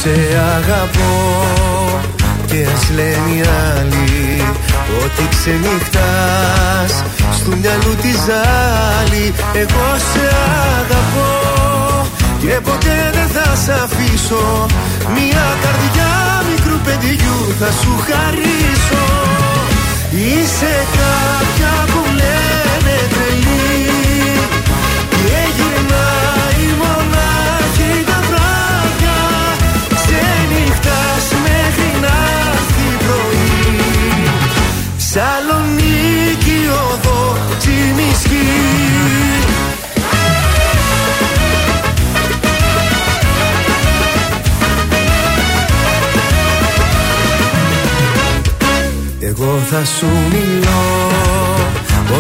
σε αγαπώ και ας λένε οι άλλοι Ότι ξενυχτάς στο μυαλού τη ζάλη Εγώ σε αγαπώ. Και ποτέ δεν θα σ' αφήσω. Μια καρδιά μικρού παιδιού θα σου χαρίσω. Είσαι κάποια Εγώ θα σου μιλώ.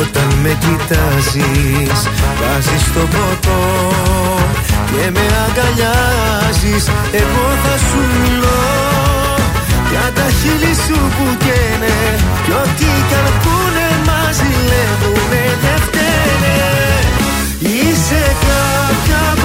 Όταν με κοιτάζεις Βάζεις το ποτό και με αγκαλιάζεις Εγώ θα σου μιλώ. Για τα χείλη σου που καίνε Κι ό,τι κι αν πούνε μας ζηλεύουνε δεν φταίνε. Είσαι κάποια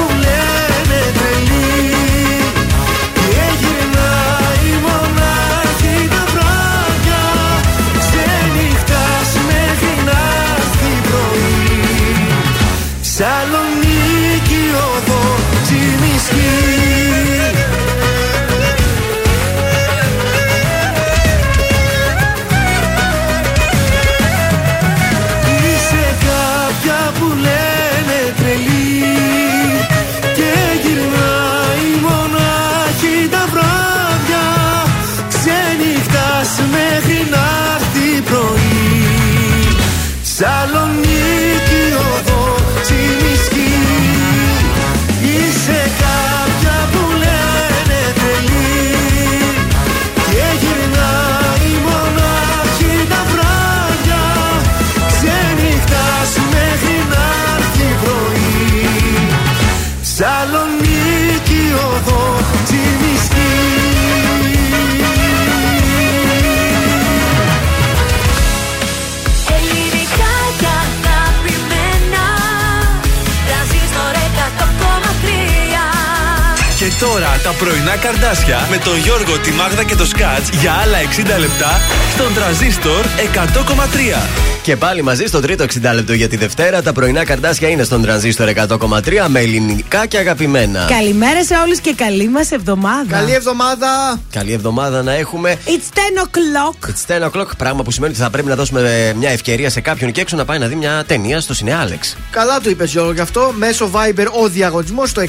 τώρα τα πρωινά καρδάσια με τον Γιώργο, τη Μάγδα και το Σκάτς για άλλα 60 λεπτά στον τραζίστορ 100,3. Και πάλι μαζί στο τρίτο 60 λεπτό για τη Δευτέρα. Τα πρωινά καρτάσια είναι στον τρανζίστορ 100,3 με ελληνικά και αγαπημένα. Καλημέρα σε όλους και καλή μας εβδομάδα. Καλή εβδομάδα. Καλή εβδομάδα να έχουμε. It's 10 o'clock. It's 10 o'clock, πράγμα που σημαίνει ότι θα πρέπει να δώσουμε μια ευκαιρία σε κάποιον και έξω να πάει να δει μια ταινία στο Σινε Άλεξ. Καλά του είπες Γιώργο γι' αυτό. Μέσω Viber ο διαγωνισμός στο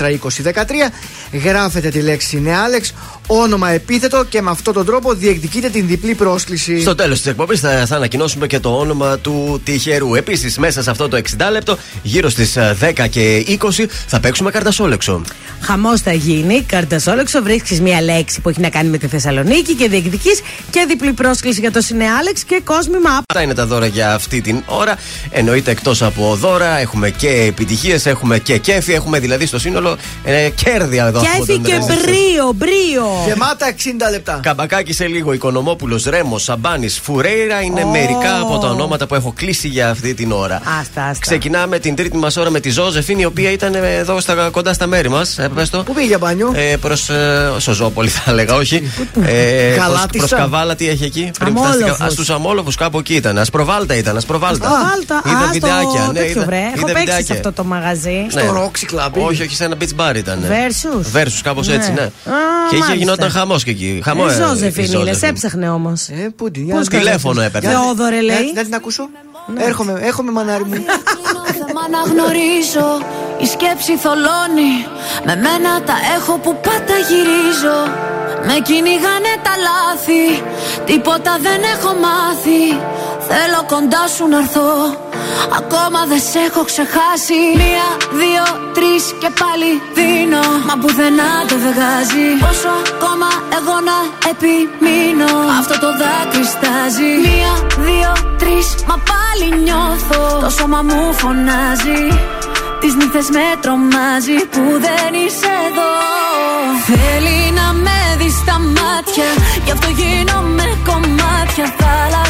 6943842013. Γράφετε τη λέξη είναι Άλεξ, όνομα επίθετο και με αυτόν τον τρόπο διεκδικείτε την διπλή πρόσκληση. Στο τέλος της εκπομπής θα, θα ανακοινώσουμε και το όνομα του τυχερού. Επίσης, μέσα σε αυτό το 60 λεπτό, γύρω στις 10 και 20, θα παίξουμε καρτασόλεξο. Χαμός θα γίνει. Καρτασόλεξο, βρίσκεις μία λέξη που έχει να κάνει με τη Θεσσαλονίκη και διεκδική και διπλή πρόσκληση για το Σινεάλεξ και κόσμημα. Αυτά είναι τα δώρα για αυτή την ώρα. Εννοείται εκτός από δώρα, έχουμε και επιτυχίες, έχουμε και κέφι, έχουμε δηλαδή στο σύνολο ε, κέρδια εδώ. από Κέφι τον και Ρεζίστορ. μπρίο, μπρίο. Γεμάτα 60 λεπτά. Καμπακάκι σε λίγο. Οικονομόπουλος, Ρέμος, Σαμπάνης, Φουρέιρα είναι Ω. μερικά από τα ονόματα που έχω κλείσει για αυτή την ώρα. Άστα, άστα. Ξεκινάμε την τρίτη μας ώρα με τη Ζώζεφιν, η οποία ήταν εδώ στα, κοντά στα μέρη μας. Ε, πες το. Πού πήγε μπάνιο; Ε, προς ε, Σοζόπολη θα έλεγα, όχι. Ε, Γαλάτισσα. προς, προς Καβάλα, τι έχει εκεί; Αμόλοφους. Στου Αμόλοφους κάπου εκεί ήταν. Ασπροβάλτα ήταν, Ασπροβάλτα. Βάλτα, Είδα α, στο βιντεάκια. Ναι, τέτοιο είδα, βρε. Έχω είδα παίξει σε βιντεάκια. αυτό το μαγαζί. Ναι. Roxy Club. Όχι, όχι, σε ένα beach bar ήταν. Versus. Versus, κάπως Ναι. έτσι, ναι. Α, και είχε μάλιστα. Γινόταν χαμός και εκεί. Χαμός, Ε, ε, Ζώζεφιν η είναι, Ζώζεφιν. σε έψαχνε όμως. Ε, πού την Πώς Τηλέφωνο έπαιρνε; Θεόδωρε λέει. Ε, να την ακούσω. Έρχομαι, έρχομαι μανάρι μου. θέμα να γνωρίζω Η σκέψη θολώνει Με μένα τα έχω που πάντα γυρίζω Με κυνηγάνε τα λάθη Τίποτα δεν έχω μάθει Θέλω κοντά σου να έρθω Ακόμα δεν σε έχω ξεχάσει. Μία, δύο, τρεις και πάλι δίνω. Μα πουθενά δεν βγάζει. Πόσο ακόμα εγώ να επιμείνω. Αυτό το δάκρυ στάζει Μία, δύο, τρεις Μα πάλι νιώθω. Το σώμα μου φωνάζει. Τις νύχτες με τρομάζει Που δεν είσαι εδώ. Θέλει να με δει στα μάτια. Γι' αυτό γίνομαι κομμάτια Θάλασσες,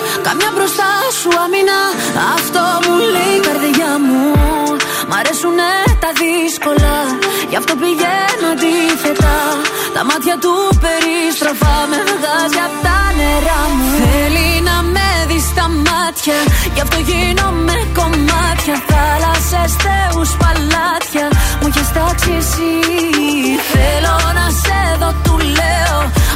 Καμιά μπροστά σου αμήνα. Αυτό μου λέει η καρδιά μου. Μ' αρέσουνε τα δύσκολα. Γι' αυτό πηγαίνω αντίθετα. Τα μάτια του περιστροφά Με βγάζει απ' τα νερά μου. Θέλει να με δεις στα μάτια. Γι' αυτό γίνομαι κομμάτια. Θάλασσες, θεούς, παλάτια. Μου έχεις τάξει εσύ. Θέλω να σε δω, του λέω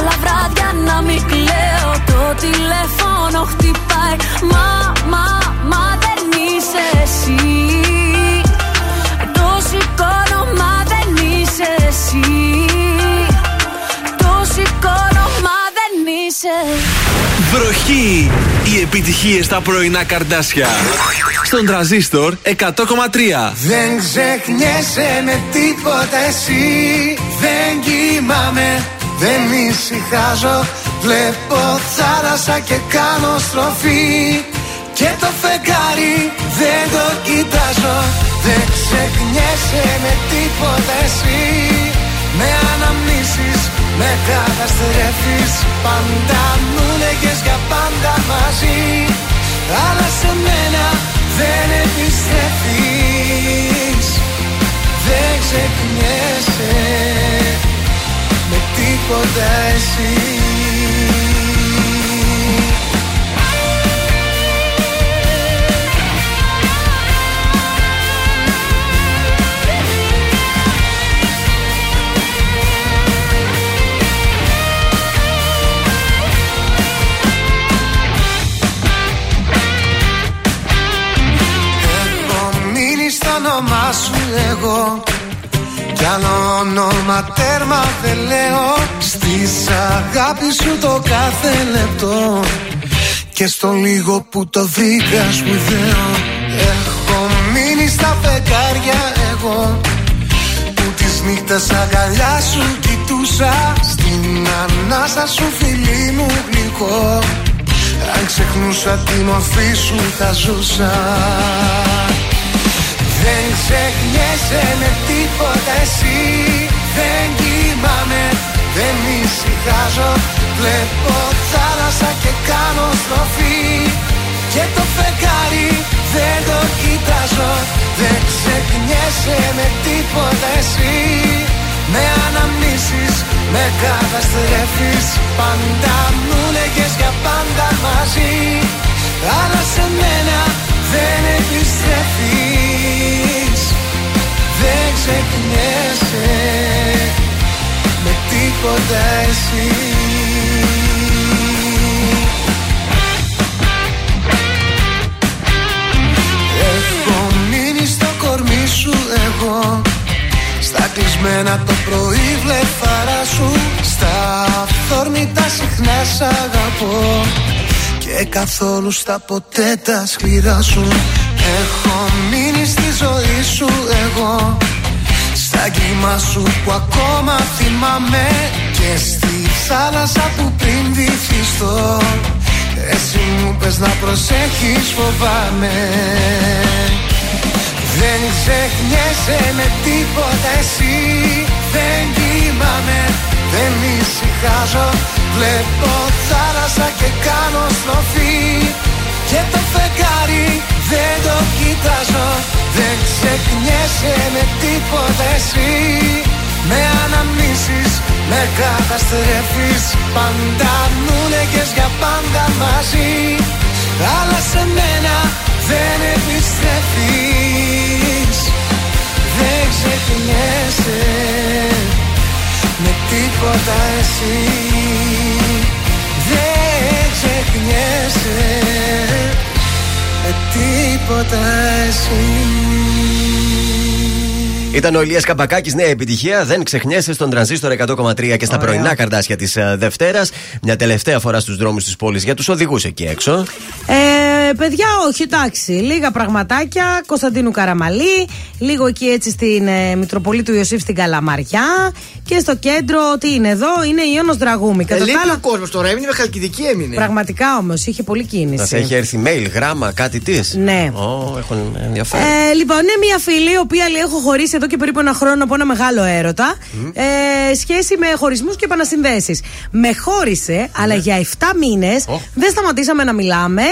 Αλλά βράδια να μην κλαίω. Το τηλέφωνο χτυπάει. Μα, μα, μα δεν είσαι εσύ. Το σηκώνω μα δεν είσαι εσύ. Το σηκώνω μα δεν είσαι. Βροχή! Οι επιτυχίες στα πρωινά καρδάσια. Στον τραζίστορ 100,3. Δεν ξεχνιέσαι με τίποτα εσύ. Δεν κοιμάμαι, δεν ησυχάζω. Βλέπω θάλασσα και κάνω στροφή. Και το φεγγάρι δεν το κοιτάζω. Δεν ξεχνιέσαι με τίποτα εσύ. Με αναμνήσεις, με καταστρέφεις. Πάντα μου λέγες για πάντα μαζί. Αλλά σε μένα δεν επιστρέφεις. Δεν ξεχνιέσαι. με τίποτα εσύ. Έχω μείνει στο όνομά σου εγώ Κι άλλο όνομα τέρμα δεν λέω Στις αγάπης σου το κάθε λεπτό. Και στο λίγο που το βρήκα σπουδαίο Έχω μείνει στα φεγγάρια εγώ. Που τις νύχτες αγκαλιά σου κοιτούσα Στην ανάσα σου φιλί μου γλυκό. Αν ξεχνούσα τη μορφή σου θα ζούσα Δεν ξεχνιέσαι με τίποτα εσύ. Δεν κοιμάμαι, δεν ησυχάζω. Βλέπω θάλασσα και κάνω στροφή. Και το φεγγάρι δεν το κοιτάζω. Δεν ξεχνιέσαι με τίποτα εσύ. Με αναμνήσεις, με καταστρέφεις. Πάντα μου λέγες για πάντα μαζί. Αλλά σε μένα δεν επιστρέφεις Δεν ξεχνιέσαι με τίποτα εσύ. Έχω μείνει στο κορμί σου εγώ. Στα κλεισμένα το πρωί βλεφαρά σου. Στα αυθόρμητα συχνά σ' αγαπώ. Και καθόλου στα ποτέ τα σκληρά σου Έχω μείνει στη ζωή σου εγώ. Στα κύμα σου που ακόμα θυμάμαι. Και στη θάλασσα που πριν βυθιστώ. Εσύ μου πες να προσέχεις φοβάμαι. Δεν ξεχνιέσαι με τίποτα εσύ. Δεν κοιμάμαι, δεν ησυχάζω. Βλέπω θάλασσα και κάνω στροφή Και το φεγγάρι δεν το κοιτάζω. Δεν ξεχνιέσαι με τίποτα εσύ. Με αναμνήσεις, με καταστρέφεις. Πάντα μου λέγες για πάντα μαζί. Αλλά σε μένα δεν επιστρέφεις. Δεν ξεχνιέσαι με τίποτα εσύ. Δεν ξεχνιέσαι με τίποτα εσύ Ήταν ο Ηλίας Καμπακάκης, νέα επιτυχία. Δεν ξεχνιέσαι στον τρανζίστορ 100,3 και στα Ωραία. πρωινά καρδάσια της Δευτέρας. Μια τελευταία φορά στους δρόμους της πόλης για τους οδηγούς εκεί έξω. Ε, παιδιά, όχι, εντάξει. Λίγα πραγματάκια. Κωνσταντίνου Καραμαλή. Λίγο εκεί έτσι στην ε, Μητροπολή του Ιωσήφ στην Καλαμαριά. Και στο κέντρο, τι είναι εδώ, είναι η Ιώνος Δραγούμη. Ε, Κατά τα λείπει άλλα, ο κόσμος τώρα, έμεινε με χαλκιδική έμεινε. Πραγματικά όμως, είχε πολύ κίνηση. Σα έχει έρθει mail, γράμμα, κάτι της. Ναι. Ω, έχουν ενδιαφέρον. Ε, λοιπόν, είναι μια φίλη, η οποία λέει: Έχω χωρίσει εδώ και περίπου ένα χρόνο από ένα μεγάλο έρωτα. Ε, σχέση με χωρισμούς και επανασυνδέσεις. Με χώρισε, αλλά Ναι. για 7 μήνες δεν σταματήσαμε να μιλάμε.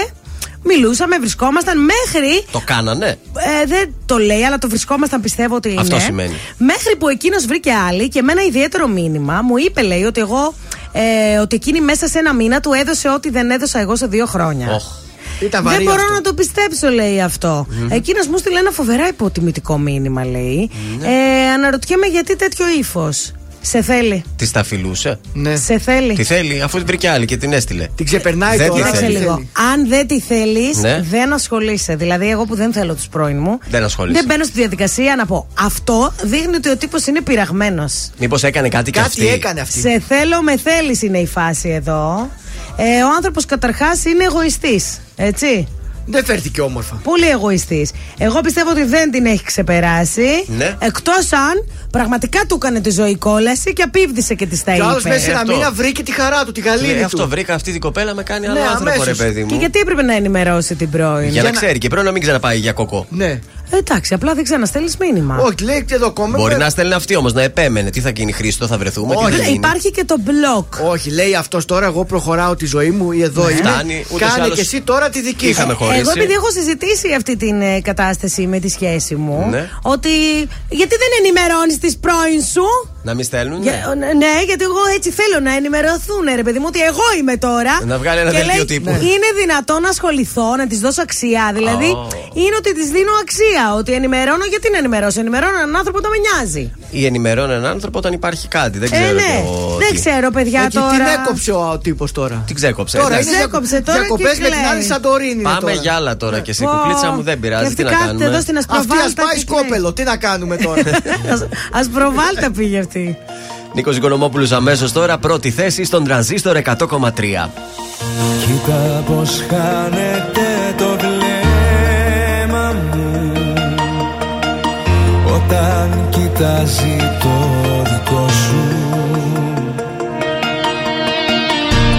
Μιλούσαμε, βρισκόμασταν μέχρι. Το κάνανε. Ε, δεν το λέει, αλλά το βρισκόμασταν, πιστεύω ότι είναι. Αυτό σημαίνει. Μέχρι που εκείνος βρήκε άλλη και με ένα ιδιαίτερο μήνυμα μου είπε, λέει, ότι εγώ. Ε, ότι εκείνη μέσα σε ένα μήνα του έδωσε ό,τι δεν έδωσα εγώ σε δύο χρόνια. Ήταν Δεν βαρύ μπορώ αυτό. να το πιστέψω, λέει αυτό. Μμμ. Εκείνος μου στείλε ένα φοβερά υποτιμητικό μήνυμα, λέει. Ναι. Ε, αναρωτιέμαι γιατί τέτοιο ύφος. Σε θέλει. Τη τα φιλούσε; Ναι. Σε θέλει. Τι θέλει, αφού την βρήκε άλλη και την έστειλε. Την ξεπερνάει Δεν τη Κοίταξε θέλει. λίγο. Αν δεν τη θέλεις, Ναι. δεν ασχολείσαι. Δηλαδή, εγώ που δεν θέλω τους πρώην μου. Δεν ασχολείσαι. Δεν μπαίνω στη διαδικασία να πω. Αυτό δείχνει ότι ο τύπος είναι πειραγμένος. Μήπως έκανε κάτι και αυτή. αυτή. Σε θέλω με θέλεις είναι η φάση εδώ. Ε, ο άνθρωπος καταρχάς είναι εγωιστής. Έτσι. Δεν φέρθηκε όμορφα. Πολύ εγωιστής. Εγώ πιστεύω ότι δεν την έχει ξεπεράσει. Ναι. Εκτός αν πραγματικά του έκανε τη ζωή κόλαση και απίβδησε και τη τα Και είπε. άλλος μέσα σε ένα αυτό. μήνα βρήκε τη χαρά του, τη γαλήνη Ναι, του. αυτό βρήκα αυτή την κοπέλα με κάνει άλλο Ναι, άνθρωπο, ρε αμέσως. παιδί μου. Και γιατί έπρεπε να ενημερώσει την πρώην; Για να ξέρει και πρέπει να μην ξαναπάει για κοκό. Ναι. Εντάξει, απλά δεν ξαναστέλνεις μήνυμα. Όχι, λέει και εδώ κόμμα. Μπορεί να στέλνει αυτή όμως, να επέμενε. Τι θα γίνει, Χρήστο, θα βρεθούμε. τι Όχι. θα Ναι, γίνει. υπάρχει και το blog. Όχι, λέει αυτός τώρα. Εγώ προχωράω τη ζωή μου ή εδώ είναι. Φτάνει, ούτως ή Κάνε άλλως και εσύ τώρα τη δική σου. είχαμε χωρίσει. Εγώ επειδή έχω συζητήσει αυτή την ε, κατάσταση με τη σχέση μου, Ναι. ότι γιατί δεν ενημερώνεις τις πρώην σου; Να μην στέλνουν. Για- ναι, γιατί εγώ έτσι θέλω να ενημερωθούν, ρε παιδί μου, ότι εγώ είμαι τώρα. Να βγάλει ένα Και δελτίο λέει, τύπου. Είναι δυνατόν να ασχοληθώ, να της δώσω αξία. Δηλαδή, Ω. είναι ότι της δίνω αξία. Ότι ενημερώνω, γιατί να ενημερώσω. Ενημερώνω έναν άνθρωπο που το με νοιάζει. Ή ενημερώνει έναν άνθρωπο όταν υπάρχει κάτι. Δεν Ε, ξέρω. ναι. εγώ Δεν τι. ξέρω, παιδιά, Εκεί τώρα. την έκοψε ο τύπος τώρα. Την ξέκοψε. Τώρα εντάξει. είναι Ξέκοψε τώρα διακοπές και με την κλαίει. άλλη Σαντορίνη. είναι Πάμε τώρα. για άλλα τώρα και εσύ. Πω. Κουκλίτσα μου δεν Και πειράζει. αυτή Τι να κάθεται κάνουμε. εδώ στην Αυτή Ασπροβάλτα. ας πάει σκόπελο. Τι να κάνουμε τώρα. Ασπροβάλτα πήγε αυτή. Νίκος Οικονομόπουλος αμέσως τώρα, πρώτη θέση στον τρανζίστορ 100,3. Κοίτα πως χάνεται το βλέμμα μου Όταν κοιτάζει το δικό σου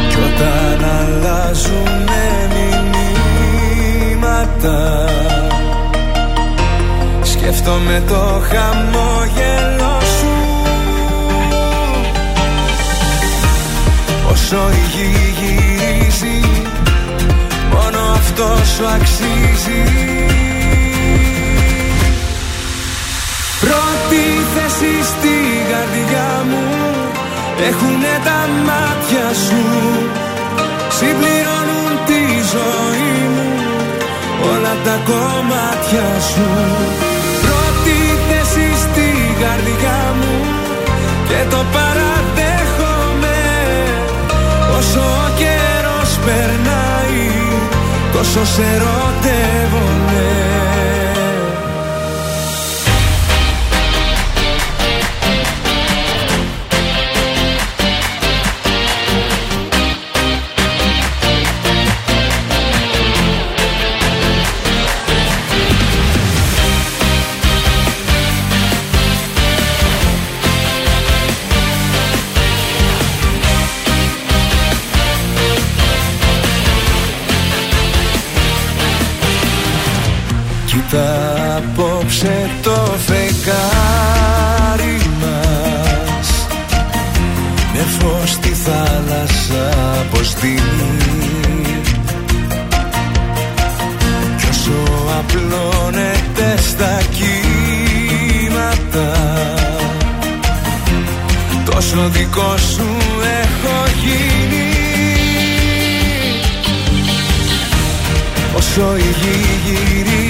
Κι όταν αλλάζουνε μηνύματα Σκέφτομαι το χαμόγελο Όσο η γη γυρίζει. Μόνο αυτός σου αξίζει. Πρώτη θέση στη καρδιά μου Έχουνε τα μάτια σου. Συμπληρώνουν τη ζωή μου Όλα τα κομμάτια σου. Πρώτη θέση στη καρδιά μου Και το παραδέχομαι Όσο ο καιρός περνάει Τόσο σε ερωτεύομαι απόψε το φεγγάρι μας. Με φως στη θάλασσα πως δίνει. Κι όσο απλώνεται στα κύματα Τόσο δικό σου έχω γίνει. Όσο η γη γυρίζει Μόνο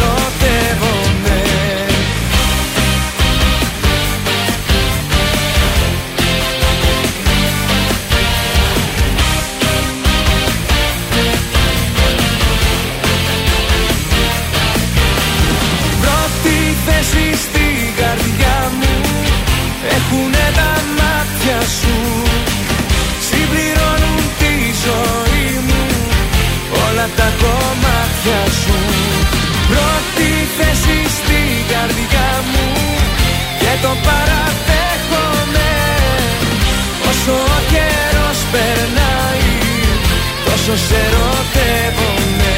το παραδέχομαι. Όσο ο καιρός περνάει Τόσο σε ερωτεύομαι.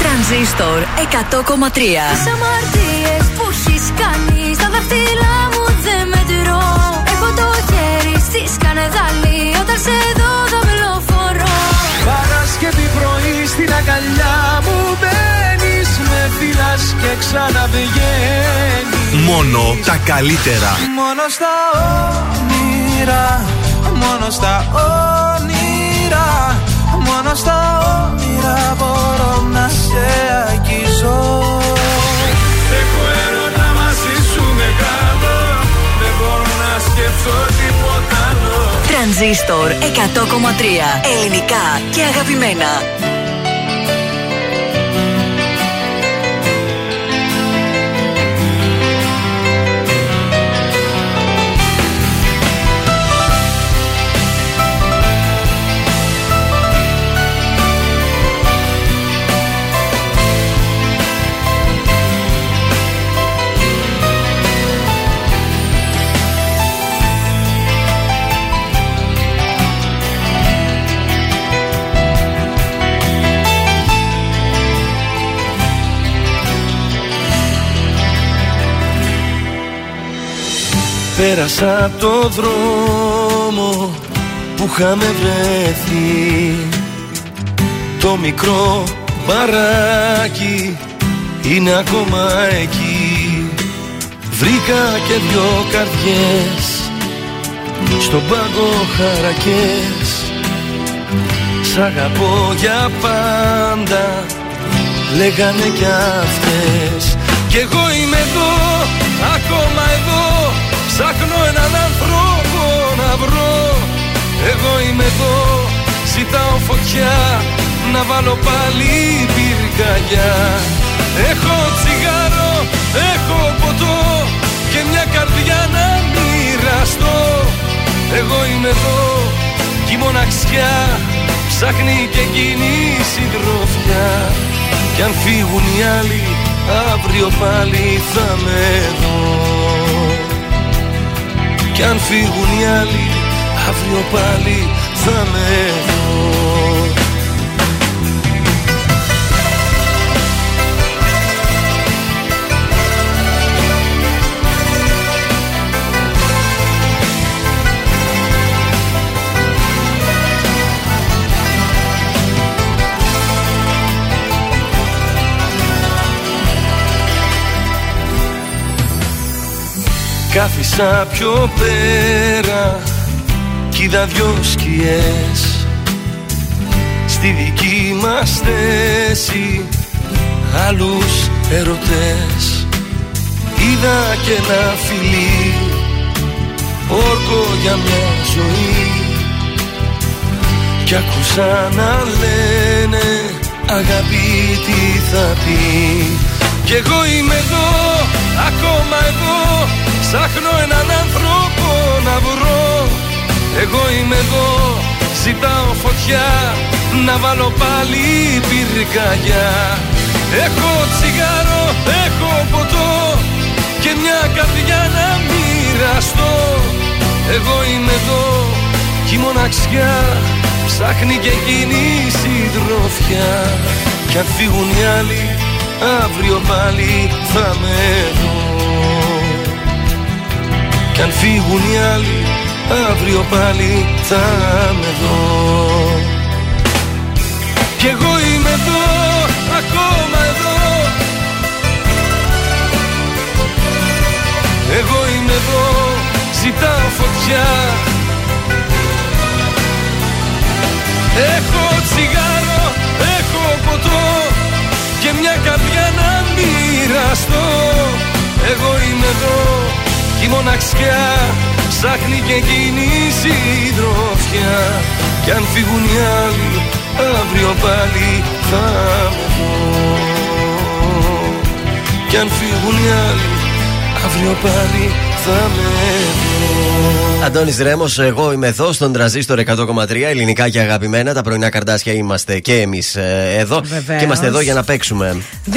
Τρανζίστορ 100,3 Τις αμαρτίες που έχεις κάνει Στα δάχτυλά μου δεν μετρώ. Έχω το χέρι στη σκανεδάλη Όταν σε δω δαυλοφορώ Παρασκευή πρωί στην αγκαλιά μου μπαίνεις Με φυλάς και ξαναβγαίνεις. Μόνο τα καλύτερα. Μόνο στα όνειρα Μόνο στα όνειρα Μόνο στα όνειρα μπορώ να σε αγγίζω. Έχω έρωτα μαζί σου μεγάλο Δεν μπορώ να σκεφτώ τίποτα άλλο. Τρανζίστορ 100,3 Ελληνικά και αγαπημένα. Πέρασα απ' το δρόμο που είχαμε βρεθεί. Το μικρό μπαράκι είναι ακόμα εκεί. Βρήκα και δυο καρδιές στον πάγκο χαρακές. Σ' αγαπώ για πάντα λέγανε κι αυτές. Κι εγώ είμαι εδώ, φωτιά Να βάλω πάλι πυρκαγιά. Έχω τσιγάρο, έχω ποτό Και μια καρδιά να μοιραστώ. Εγώ είμαι εδώ κι η μοναξιά Ψάχνει και εκείνη η συντροφιά. Κι αν φύγουν οι άλλοι Αύριο πάλι θα με δω. Κι αν φύγουν οι άλλοι Αύριο πάλι θα με δω Κάθισα πιο πέρα κι είδα δυο σκιές. Στη δική μας θέση άλλους ερωτές. Είδα και ένα φιλί όρκο για μια ζωή. Κι άκουσα να λένε αγάπη τι θα πει Κι εγώ είμαι εδώ, ακόμα εδώ Ψάχνω έναν άνθρωπο να βρω. Εγώ είμαι εδώ, ζητάω φωτιά. Να βάλω πάλι πυρκαγιά. Έχω τσιγάρο, έχω ποτό. Και μια καρδιά να μοιραστώ. Εγώ είμαι εδώ κι η μοναξιά. Ψάχνει και εκείνη η συντροφιά. Κι αν φύγουν οι άλλοι Αύριο πάλι θα με δω κι αν φύγουν οι άλλοι Αύριο πάλι θα είμαι εδώ. Κι εγώ είμαι εδώ Ακόμα εδώ. Εγώ είμαι εδώ Ζητάω φωτιά. Έχω τσιγάρο Έχω ποτό Και μια καρδιά να μοιραστώ. Εγώ είμαι εδώ τη μοναξιά ψάχνει και εκείνη η συντροφιά Κι αν φύγουν οι άλλοι αύριο πάλι θα με δω Κι αν φύγουν οι άλλοι αύριο πάλι θα με δω Αντώνης Ρέμος, εγώ είμαι εδώ στον τραζίστορ 100,3 ελληνικά και αγαπημένα. Τα πρωινά καρδάσια είμαστε και εμείς εδώ. Βεβαίως. Και είμαστε εδώ για να παίξουμε. 266-233,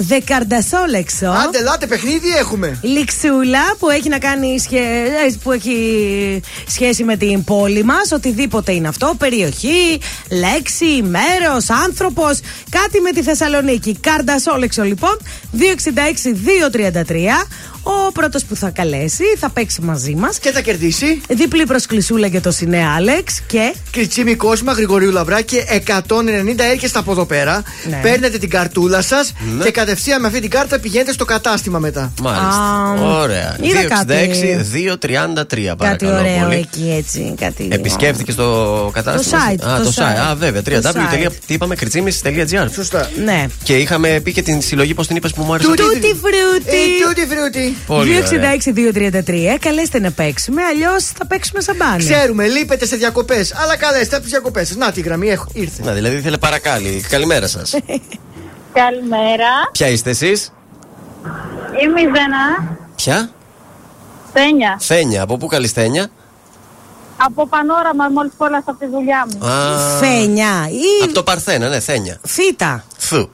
δεκαρντασόλεξο. Άντε, λάτε, παιχνίδι έχουμε. Λιξούλα που έχει να κάνει σχε... ε, που έχει σχέση με την πόλη μας. Οτιδήποτε είναι αυτό. Περιοχή, λέξη, μέρος, άνθρωπος. Κάτι με τη Θεσσαλονίκη. Καρντασόλεξο λοιπόν. 266-233. Ο πρώτος που θα καλέσει θα παίξει μαζί μας. Και θα κερδίσει. Διπλή προσκλησούλα για το Σινέ Άλεξ και. Κριτσίμη Κόσμα, Γρηγορίου Λαβράκη, 190 έρχεστε από εδώ πέρα. Ναι. Παίρνετε την καρτούλα σας Ναι. και κατευθείαν με αυτή την κάρτα πηγαίνετε στο κατάστημα μετά. Μάλιστα. Α, Ωραία. είδα κάτι. 266-233 Κάτι παρακαλώ ωραίο πολύ. εκεί έτσι. Κάτι Επισκέφθηκε το κατάστημα. Το site, Α, το το, site. site. Α, βέβαια. Το 3W. site. Τι είπαμε, κριτσίμη.gr. Σωστά. Ναι. Και είχαμε πει και την συλλογή, πώς την είπες που μου άρεσε. Τούτι φρούτι. Ε, τούτι φρούτι. Πολύ ωραία. 266-233. Καλέστε να παίξουμε, αλλιώς θα παίξουμε σαμπάνι. Ξέρουμε, λείπετε σε διακοπές. Αλλά καλέστε από τις διακοπές σας. Να τη γραμμή έχω, ήρθε. Να, δηλαδή ήθελε παρακάλι. Καλημέρα σας. Καλημέρα. Ποια είστε εσείς, Είμαι η Ζένα. Ποια; Στένια. Θένια. Από πού καλυστένια. Από πανόραμα μόλις κόλλασα από τη δουλειά μου. Α, Φένια ή Από το Παρθένα, ναι, Θένια. φύτα. Φου.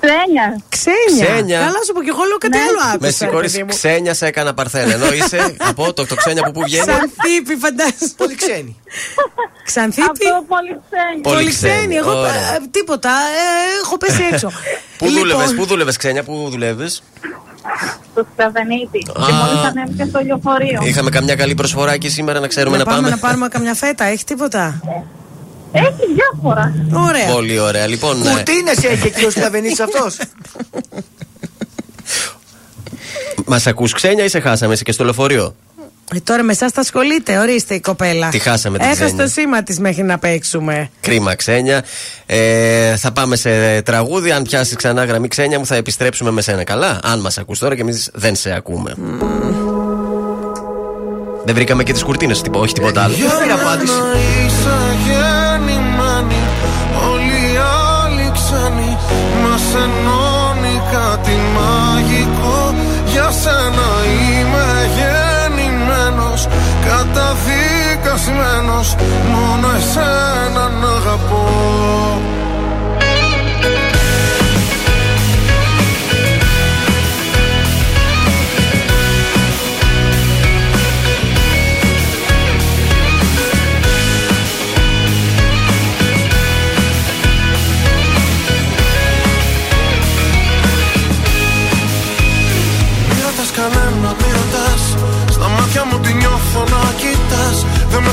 Ξένια. Ξένια. Ξένια. Καλά σου πω και εγώ λέω κάτι άλλο άκουσα. Με συγχωρείς, παιδί μου. ξένια σε έκανα Παρθένα. Ενώ είσαι από το, το ξένια από πού βγαίνει; Ξανθήπη, φαντάζομαι. Πολύ ξένοι. Ξανθήπη. Αυτό πολύ ξένη. Πολύ Πολύ ξένη, ξένη. Εγώ ωραία. ε, τίποτα. ε, έχω πέσει έξω. Πού Λοιπόν, δούλευες, πού δούλευες ξένια, πού δουλεύεις; Στο Σκαβενίτη. Και Α. μόλι ανέβηκε στο λεωφορείο. Είχαμε καμιά καλή προσφορά εκεί σήμερα να ξέρουμε να να, πάμε πάμε. να πάρουμε καμιά φέτα, έχει τίποτα; Έχει διάφορα. Ωραία. Πολύ ωραία. Λοιπόν, ναι. Κουρτίνες έχει εκεί ο Σλαβενίτη αυτός. μας ακούς ξένια ή σε χάσαμε εσύ και στο λεωφορείο; Ε, τώρα με εσάς θα ασχολείται, ορίστε η κοπέλα. Τη χάσαμε την Έχασε Ξένια. το σήμα της μέχρι να παίξουμε. Κρίμα ξένια. Ε, θα πάμε σε τραγούδι. Αν πιάσει ξανά γραμμή ξένια μου, θα επιστρέψουμε με σένα. Καλά; Αν μας ακούς τώρα και εμείς δεν σε ακούμε. Δεν βρήκαμε και τις κουρτίνες, όχι τίποτα άλλο. Δεν πήρα απάντηση. Ενώνει κάτι μαγικό. Για σένα είμαι γεννημένος Καταδικασμένος. Μόνο εσένα να αγαπώ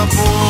να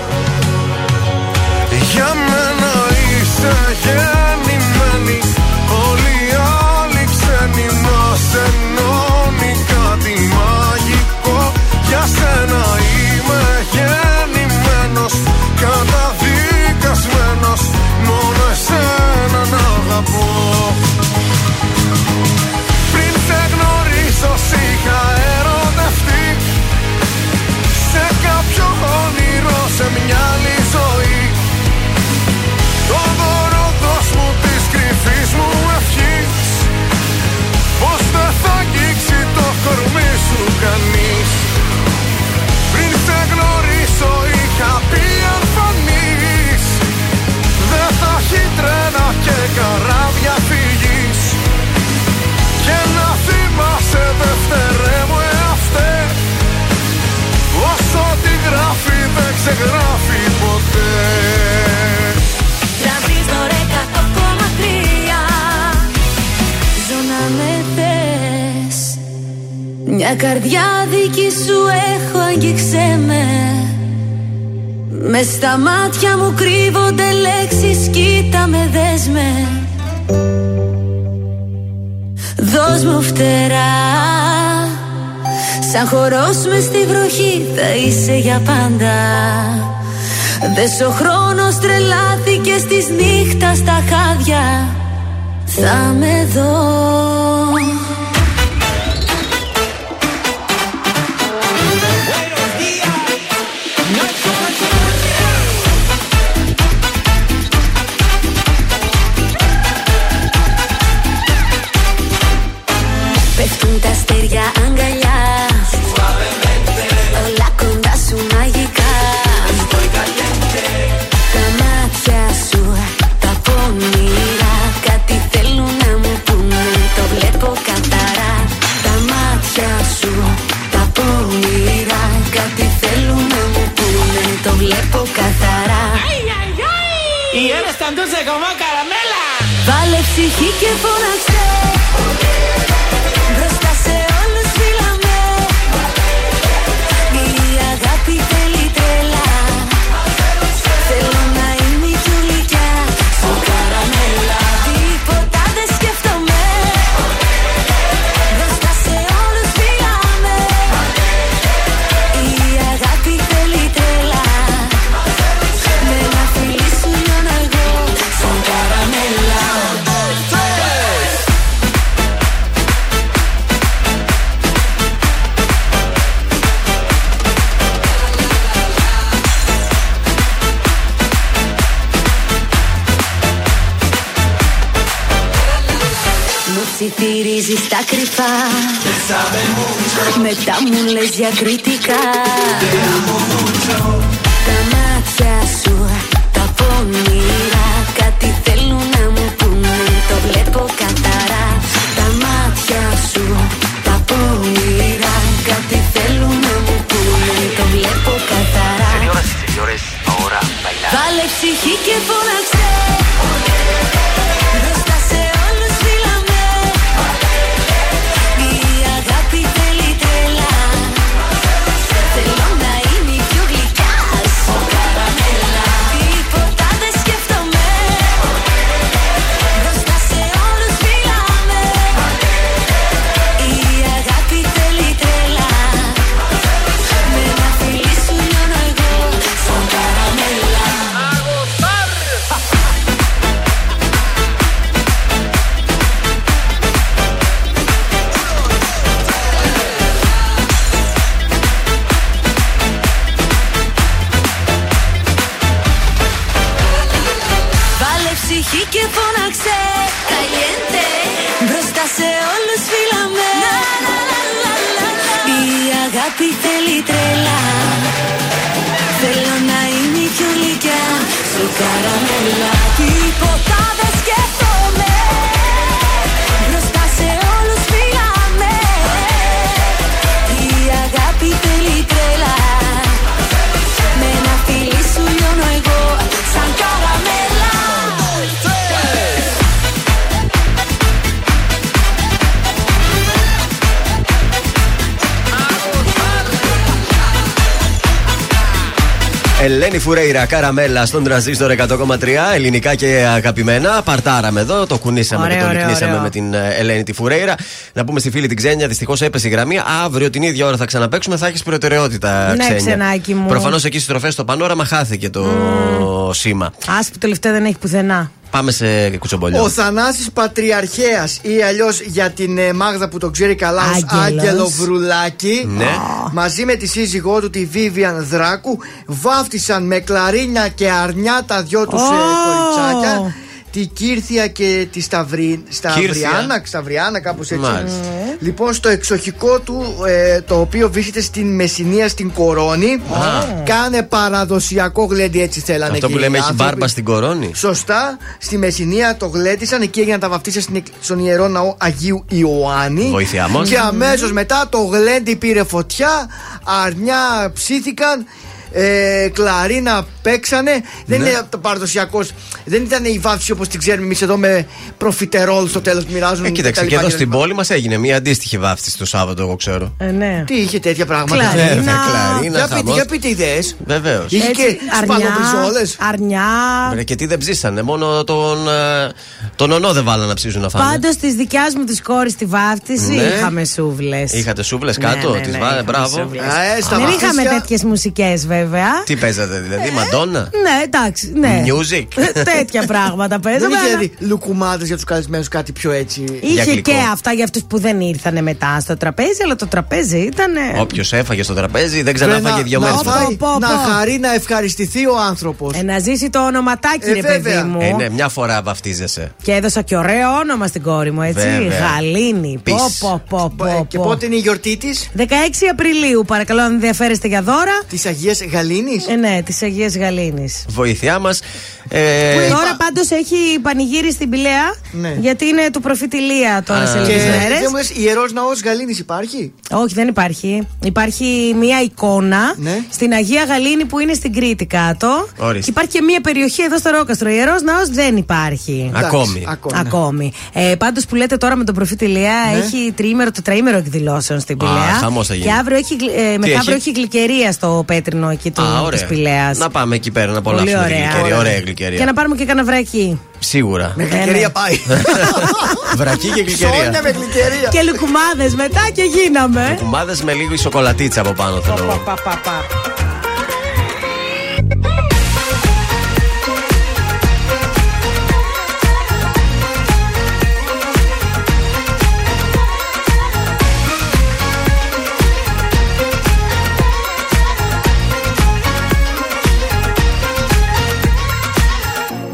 Για μένα είσαι γεννημένη. Όλοι οι άλλοι ξένοι μας ενώνει κάτι μαγικό. Για σένα είμαι γεννημένος Καταδικασμένος. Μόνο εσένα να αγαπώ ξεγράφει ποτέ. Τρανζίστορ 100,3 Ζω να με θες. Μια καρδιά δική σου έχω αγγίξε με. Μες στα μάτια μου κρύβονται λέξεις Κοίτα με δες με. Δώσ' μου φτερά Σαν χορός μες στη βροχή θα είσαι για πάντα. Δες ο χρόνος τρελάθηκε στις νύχτα στα χάδια. Θα με δω μου Φουρέιρα, καραμέλα στον τρανζίστορ 100,3. Ελληνικά και αγαπημένα. Παρτάραμε εδώ, το κουνήσαμε Ωραίο, και το ωραίο, λυκνήσαμε ωραίο. με την ε, Ελένη τη Φουρέιρα. Να πούμε στη φίλη την Ξένια, δυστυχώς έπεσε η γραμμή. Αύριο την ίδια ώρα θα ξαναπέξουμε, θα έχεις προτεραιότητα, Ναι, Ξένια. ξενάκι μου. Προφανώς εκεί στις τροφές στο πανόραμα χάθηκε το σήμα. Α που τελευταία δεν έχει πουθενά. Πάμε σε κουτσομπολιό. Ο Θανάσης Πατριαρχέας ή αλλιώς για την ε, Μάγδα που τον ξέρει καλά ως Άγγελος. Άγγελο Βρουλάκη Ναι. μαζί με τη σύζυγό του τη Βίβιαν Δράκου βάφτισαν με κλαρίνια και αρνιά τα δυο τους ε, Ω. κοριτσάκια τη Κύρθια και τη Σταυρί, Σταυριάνα, Σταυριάνα κάπως έτσι. Μάλιστα. Λοιπόν, στο εξοχικό του, ε, το οποίο βρίσκεται στην Μεσσηνία στην Κορώνη, κάνε παραδοσιακό γλέντι, έτσι θέλανε Αυτό και που οι λέμε έχει άνθρωποι. μπάρμπα στην κορώνη. Σωστά, στη Μεσσηνία το γλέντισαν εκεί έγιναν τα βαφτίσια στην, εκ- στον ιερό ναό Αγίου Ιωάννη. Βοήθειά μας. Και αμέσως μετά το γλέντι πήρε φωτιά, αρνιά ψήθηκαν. Ε, κλαρίνα παίξανε. Δεν Ναι. είναι το παραδοσιακός. Δεν ήταν η βάφτιση όπως την ξέρουμε εμείς εδώ με προφιτερόλ στο τέλος που μοιράζουν. Ε, κοίταξε, τα και λοιπά εδώ τα στην λοιπά. πόλη μας έγινε μια αντίστοιχη βάφτιση το Σάββατο, εγώ ξέρω. Ε, ναι. Τι είχε τέτοια πράγματα. Κλαρίνα. Βέβαια, κλαρίνα, Για πείτε, χαμός. για πείτε ιδέες. Βεβαίως. Είχε και σπαλοπριζόλες. αρνιά. Και τι δεν ψήσανε, μόνο τον, ε, τον ονό δεν βάλανε να ψήσουν να φάνε. Πάντως τη δικιάς μου τη κόρης στη βάφτιση Ναι. είχαμε σούβλες. Είχατε σούβλες κάτω, τις βάλε, μπράβο. Ε, στα Δεν είχαμε βαφτίσια- τέτοιες μουσικές βέβαια. Τι παίζατε δηλαδή, Μαντόνα; Ναι, εντάξει, ναι. Music. Τέτοια πράγματα Δεν παίζαμε. είχε αλλά δηλαδή λουκουμάδες για τους καλεσμένους, κάτι πιο έτσι. Για Είχε γλυκό. και αυτά για αυτούς που δεν ήρθαν μετά στο τραπέζι, αλλά το τραπέζι ήταν. Όποιος έφαγε στο τραπέζι δεν ξανάφαγε δύο να, μέρε. να, φάει, Πω, πω, να πω. χαρεί να ευχαριστηθεί ο άνθρωπος. Ε, να ζήσει το ονοματάκι, Ε, ρε βέβαια. παιδί μου. Ε, ναι, μια φορά βαφτίζεσαι. Και έδωσα και ωραίο όνομα στην κόρη μου, έτσι. Βέβαια. Γαλήνη. Πω, Πεις. πω, πω, πω, Και πω. πότε είναι η γιορτή της, 16 Απριλίου, παρακαλώ, αν ενδιαφέρεστε για δώρα. τη Αγία Γαλήνης; Ε, ναι, της Αγίας Γαλήνης. Βοήθειά μας. Ε, Τώρα πάντως έχει πανηγύρι στην Πηλαία. Ναι. Γιατί είναι του προφητηλία τώρα Α. σε Και λίγες μέρες. δεν μου λες, ιερός ναός Γαλήνης υπάρχει; Όχι, δεν υπάρχει. Υπάρχει μία εικόνα Ναι. στην Αγία Γαλήνη που είναι στην Κρήτη κάτω. Ορίστε. Και υπάρχει και μία περιοχή εδώ στο Ρόκαστρο. Ιερός ναός δεν υπάρχει. Ακόμη. Εντάξει, Ακόμη. ναι. Ακόμη. Ε, Πάντως που λέτε τώρα με τον προφήτη Ηλία έχει τριήμερο, τετραήμερο εκδηλώσεων στην Πηλαία. χαμός θα γίνει. Και αύριο έχει, γλυ- ε, μεθαύριο έχει; έχει γλυκερία στο πέτρινο εκεί του Α, της ωραία. Πηλαίας. Να πάμε εκεί πέρα να Πολύ απολαύσουμε τη ωραία. γλυκερία. Ωραία Και γλυκερία. να πάρουμε και κανένα βρακί. Σίγουρα. Με ναι. γλυκερία πάει. Βρακί και Σόνια γλυκερία. με γλυκερία. Και λουκουμάδες μετά και γίναμε. Κουμάδε με λίγο σοκολατίτσα από πάνω θέλω. Πα, πα, πα,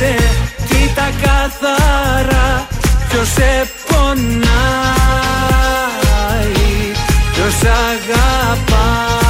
σε Κοίτα καθαρά ποιος σε πονάει Ποιος αγαπάει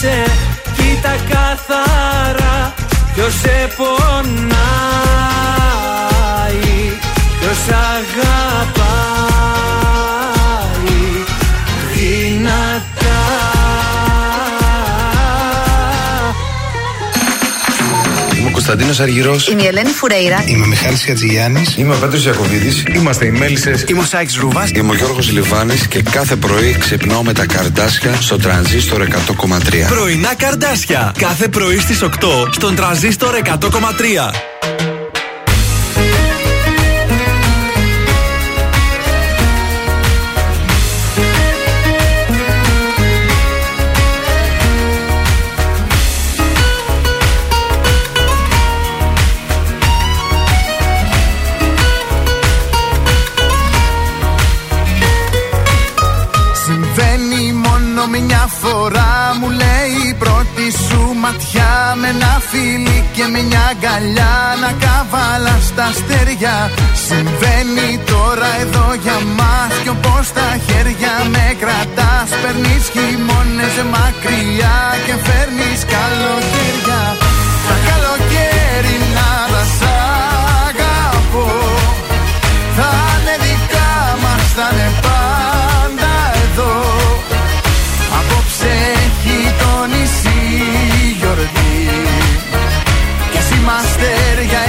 και να σε Κοίτα καθαρά ποιος σε πονάει Ποιος αγαπάει Κωνσταντίνος Αργυρός. Είμαι η Ελένη Φουρέιρα. Είμαι ο Μιχάλης Χατζηγιάννης. Είμαι ο Πέτρος Ιακοβίδη. Είμαστε οι Μέλισσες. Είμαι ο Σάιξ Ρούβα. Είμαι ο Γιώργος Λιβάνης και κάθε πρωί ξυπνάω με τα καρδάσια στο τρανζίστορ 100,3. Πρωινά καρδάσια. Κάθε πρωί στις 8 στον τραζίστορ 100,3. Και με μια αγκαλιά να καβάλα στα στεριά Συμβαίνει τώρα εδώ για μας κι όπως τα χέρια με κρατάς. Παίρνεις χειμώνες μακριά και φέρνεις καλοκαίρια. Τα καλοκαίρινα μαστέρια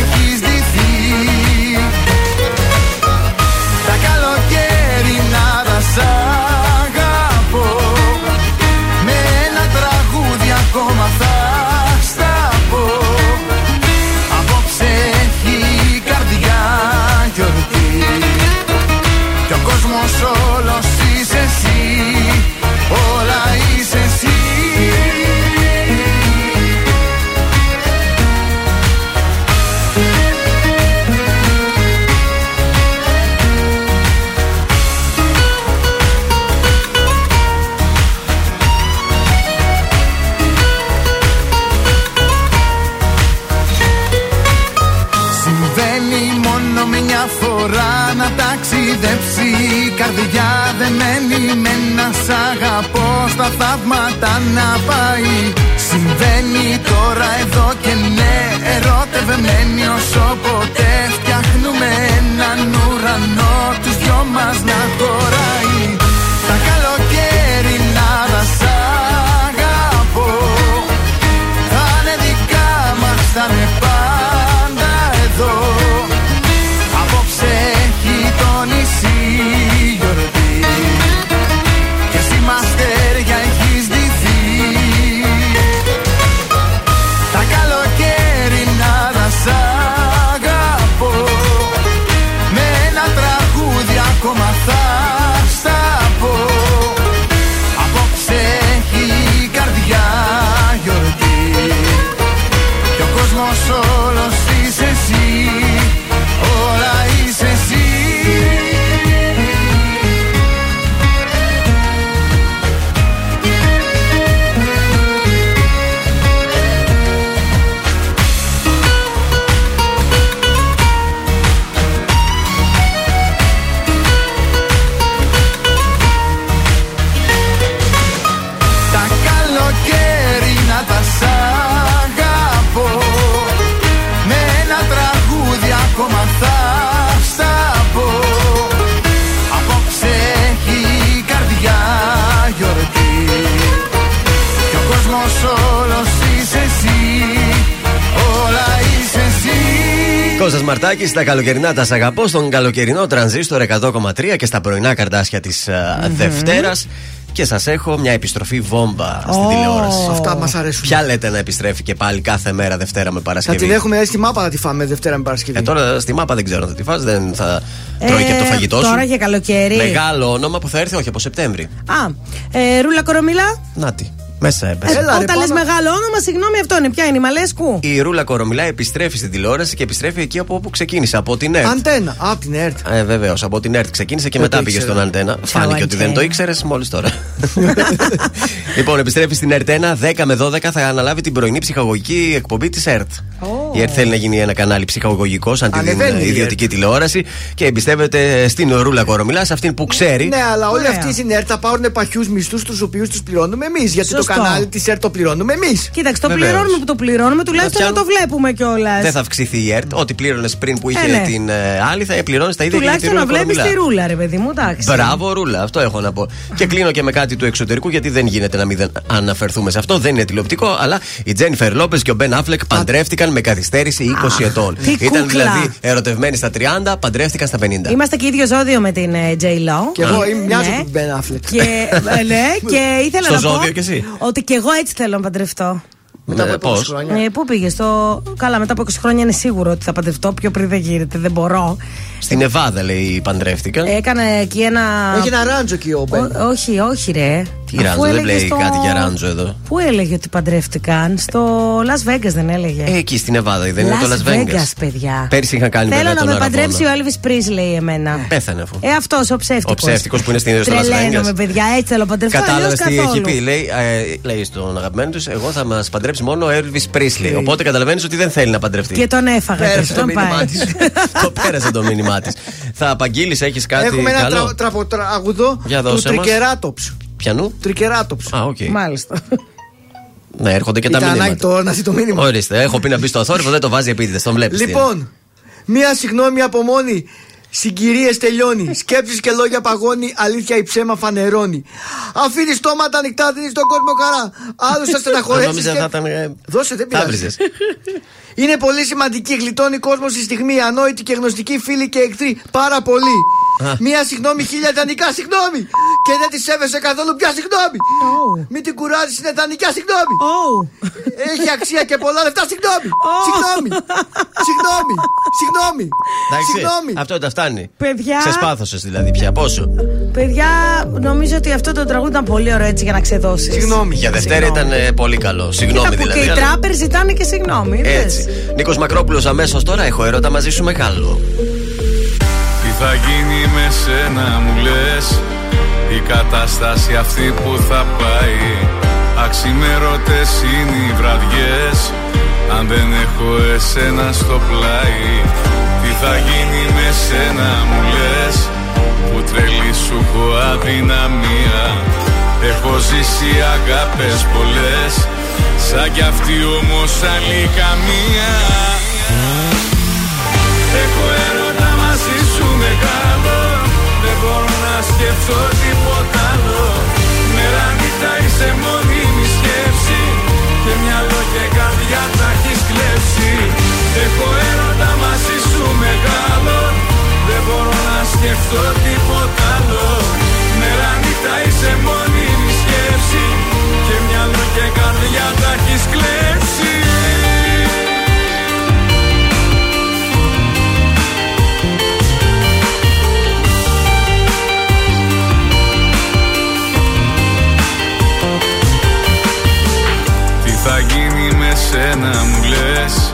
Κώστας Μαρτάκης, τα καλοκαιρινά τα σ' αγαπώ στον καλοκαιρινό τρανζίστορ 100,3 και στα πρωινά καρτάσια της mm Δευτέρας. Και σας έχω μια επιστροφή βόμβα στην Ω. τηλεόραση. Αυτά μας αρέσουν. Ποια λέτε να επιστρέφει και πάλι κάθε μέρα Δευτέρα με Θα Παρασκευή; την έχουμε στη μάπα να τη φάμε Δευτέρα με Παρασκευή. Ε, τώρα στη μάπα δεν ξέρω αν θα τη φας, δεν θα τρώει και από το Ε, φαγητό σου. Τώρα για καλοκαίρι. Μεγάλο όνομα που θα έρθει, όχι από Σεπτέμβρη. Α, ε, Ρούλα Κορομιλά. Νάτι. Μέσα έπεσε. Ε, όταν λες μεγάλο όνομα, συγγνώμη, αυτό είναι. Ποια είναι η Μαλέσκου; Η Ρούλα Κορομιλά επιστρέφει στην τηλεόραση και επιστρέφει εκεί από όπου ξεκίνησε, από την ΕΡΤ. Αντένα, από την ΕΡΤ. Ε, Βεβαίως, από την ΕΡΤ ξεκίνησε και Δεν μετά το πήγε ήξερα. στον Αντένα. Φάνηκε ότι δεν το ήξερες μόλις τώρα. λοιπόν, επιστρέφει στην ΕΡΤ 1, 10 με 12 θα αναλάβει την πρωινή ψυχαγωγική εκπομπή της ΕΡΤ. Η ΕΡΤ θέλει να γίνει ένα κανάλι ψυχαγωγικός, σαν την Ανεβαίνει η ιδιωτική τηλεόραση και εμπιστεύεται στην Ρούλα Κορομιλά, σε αυτήν που ξέρει. Ναι, αλλά όλοι Ωραία. αυτοί στην ΕΡΤ θα πάρουν παχιού μισθούς τους οποίους τους πληρώνουμε εμείς. Γιατί Σωστό. το κανάλι της ΕΡΤ το πληρώνουμε εμείς. Κοίταξε, το Βεβαίως. πληρώνουμε που το πληρώνουμε, τουλάχιστον να Να το βλέπουμε κιόλας. Δεν θα αυξηθεί η ΕΡΤ. Ό,τι πλήρωνες πριν που είχε Ε, ναι. την ε, άλλη, θα πληρώνεις τα ίδια και για τη Τουλάχιστον να Ρούλα βλέπεις Κορομιλά. τη ρούλα, ρε παιδί μου, εντάξει. Μπράβο, Ρούλα, αυτό έχω να πω. και κλείνω και με κάτι του εξωτερικού, γιατί δεν γίνεται να μην δεν αναφερθούμε σε αυτό. Δεν είναι τηλεοπτικό, αλλά η Τζένιφερ Λόπες και ο Μπεν Αφλεκ παντρεύτηκαν με καθυστέρηση 20 ετών. τι Ήταν κούκλα. δηλαδή ερωτευμένοι στα 30, παντρεύτηκαν στα 50. Είμαστε και ίδιο ζώδιο με την ε, J. Lo. Και εγώ Α. είμαι μοιάζω Ναι. με τον Μπεν Αφλεκ. Και, ε, ναι, και ήθελα Στο να ζώδιο πω κι εσύ. ότι και εγώ έτσι θέλω να παντρευτώ. Μετά Ναι, από 20 πώς; χρόνια. Ε, πού πήγες, στο. Καλά, μετά από 20 χρόνια είναι σίγουρο ότι θα παντρευτώ. Πιο πριν δεν γίνεται, δεν μπορώ. Στην Εβάδα, λέει, παντρεύτηκαν. Έκανε εκεί ένα. Έχει ένα ράντζο εκεί ο Μπεν. Ό- όχι, όχι, ρε. Τι Αφού ράντζο, δεν έλεγε λέει στο- κάτι για ράντζο εδώ. Πού έλεγε ότι παντρεύτηκαν, στο Las Vegas δεν έλεγε. Ε, εκεί στην Εβάδα, δεν είναι το Las Vegas. παιδιά. Πέρσι είχαν κάνει Θέλω βέβαια να τον με Αραβόνα. παντρέψει ο Elvis Presley εμένα. Πέθανε αφού. Ε, αυτός ο ψεύτικος. Ο ψεύτικος που είναι στην- στο Las Vegas. Τρελαίνομαι, παιδιά, έτσι θέλω να παντρευτώ. Κατάλαβες αλλιώς τι έχει καθόλου. πει. Λέει, ε, λέει στον αγαπημένο τους: Εγώ θα μας παντρέψει μόνο ο Elvis Presley. Οπότε καταλαβαίνεις ότι δεν θέλει να παντρευτεί. Και τον έφαγα. Πέρασε τον το πάει. μήνυμά της. το πέρασε το μήνυμά της. θα απαγγείλεις, έχεις κάτι Έχουμε ένα καλό; τρα, τραποτράγουδο Για του δώσε μας. Τρικεράτοψ. Πιανού. Τρικεράτοψ. Α, οκ. Μάλιστα. Ναι, έρχονται και τα Ήταν ανάγκη μηνύματα. τώρα να δει το μήνυμα. Ορίστε, έχω πει να μπει στο θόρυβο, δεν το βάζει επίτηδες. Τον βλέπεις. Λοιπόν, μία συγγνώμη από μόνη. Συγκυρίες τελειώνει. Σκέψεις και λόγια παγώνει. Αλήθεια ή ψέμα φανερώνει. Αφήνει στόματα ανοιχτά, δίνεις στον κόσμο χαρά. Άλλου θα στεναχωρέσεις. Νόμιζα θα ήταν. ε, Δώσε, δεν Θα πειράζει. βρίζες. Είναι πολύ σημαντική. Γλιτώνει κόσμος στη στιγμή. Ανόητοι και γνωστικοί φίλοι και εχθροί. Πάρα πολύ. Α. Μία συγγνώμη, χίλια ιδανικά συγγνώμη. Και δεν τη σέβεσαι καθόλου πια συγγνώμη. Μην την κουράζεις, είναι ιδανικά συγγνώμη. Έχει αξία και πολλά λεφτά συγγνώμη. Συγγνώμη. Συγγνώμη. Συγγνώμη. Εντάξει, Συγγνώμη. αυτό τα φτάνει. Παιδιά. Ξεσπάθωσε δηλαδή πια. Πόσο; Παιδιά, νομίζω ότι αυτό το τραγούδι ήταν πολύ ωραίο έτσι για να ξεδώσεις. Συγγνώμη. Για Δευτέρα ήταν ε, πολύ καλό. Συγγνώμη Κοίτα που δηλαδή. και οι αλλά- τράπερ ζητάνε και συγγνώμη. είδες. Έτσι. Νίκος Μακρόπουλος αμέσως τώρα έχω έρωτα μαζί σου μεγάλο. Τι θα γίνει με σένα μου λες; Η κατάσταση αυτή που θα πάει Αξιμέρωτες είναι οι βραδιές Αν δεν έχω εσένα στο πλάι Τι θα γίνει με σένα μου λες; Που τρελή σου έχω αδυναμία. Έχω ζήσει αγάπες πολλές Σαν κι αυτή όμως άλλη καμία. Έχω έρωτα μαζί σου μεγάλο Δεν μπορώ να σκεφτώ τίποτα άλλο. Μέρα νύχτα είσαι μόνιμη σκέψη Και μυαλό και καρδιά τα έχεις κλέψει. Έχω έρωτα μαζί σου μεγάλο Δεν μπορώ να σκεφτώ τίποτα άλλο. Μέρα νύχτα είσαι μόνιμη σκέψη. Και μυαλό και καρδιά τα έχεις κλέψει. Τι θα γίνει με σένα μου λες;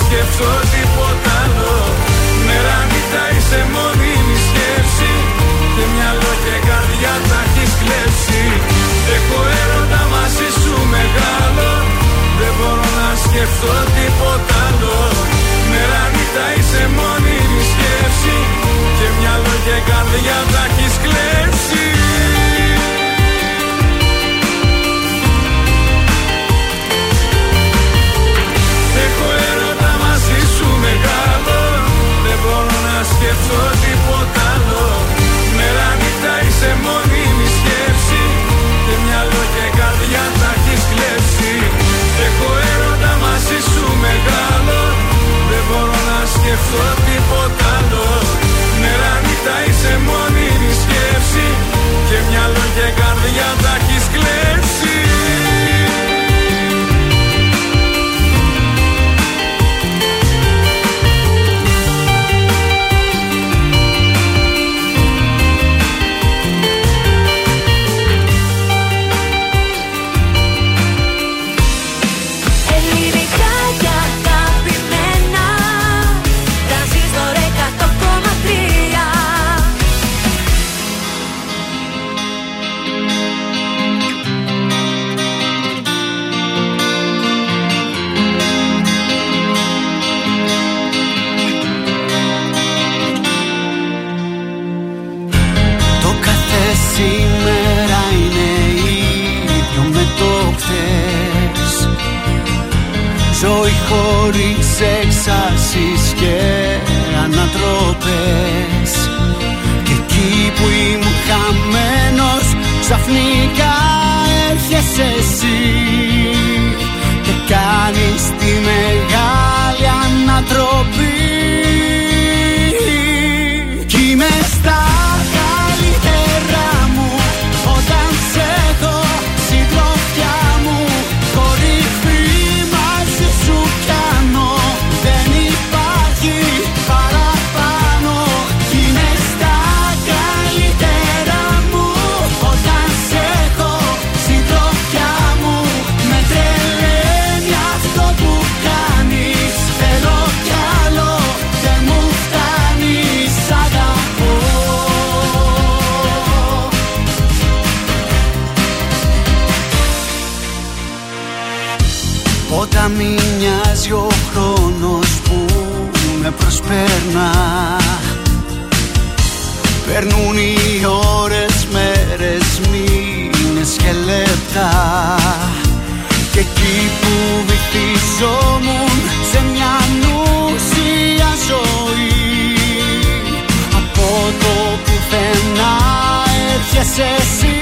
μπορώ να σκεφτώ τίποτα άλλο. Μέρα νύχτα είσαι μόνιμη σκέψη. Και μυαλό και καρδιά τα έχεις κλέψει. Έχω έρωτα μαζί σου μεγάλο. Δεν μπορώ να σκεφτώ τίποτα άλλο. Μέρα νύχτα είσαι μόνιμη σκέψη. Και μυαλό και καρδιά τα έχεις κλέψει σκεφτώ τίποτα άλλο. Μέρα νύχτα είσαι μόνιμη σκέψη. Και μυαλό και καρδιά τα έχεις κλέψει. Έχω έρωτα μαζί σου μεγάλο. Δεν μπορώ να σκεφτώ τίποτα άλλο. Μέρα νύχτα είσαι μόνιμη σκέψη. Και μυαλό και καρδιά τα έχεις κλέψει ανατροπές Και εκεί που ήμουν χαμένος ξαφνικά έρχεσαι εσύ. Και κάνεις τη μεγάλη ανατροπή με προσπέρνα Περνούν οι ώρες, μέρες, μήνες και λεπτά. Και εκεί που βυθίζομουν σε μια νουσία ζωή Από το πουθενά έρχεσαι εσύ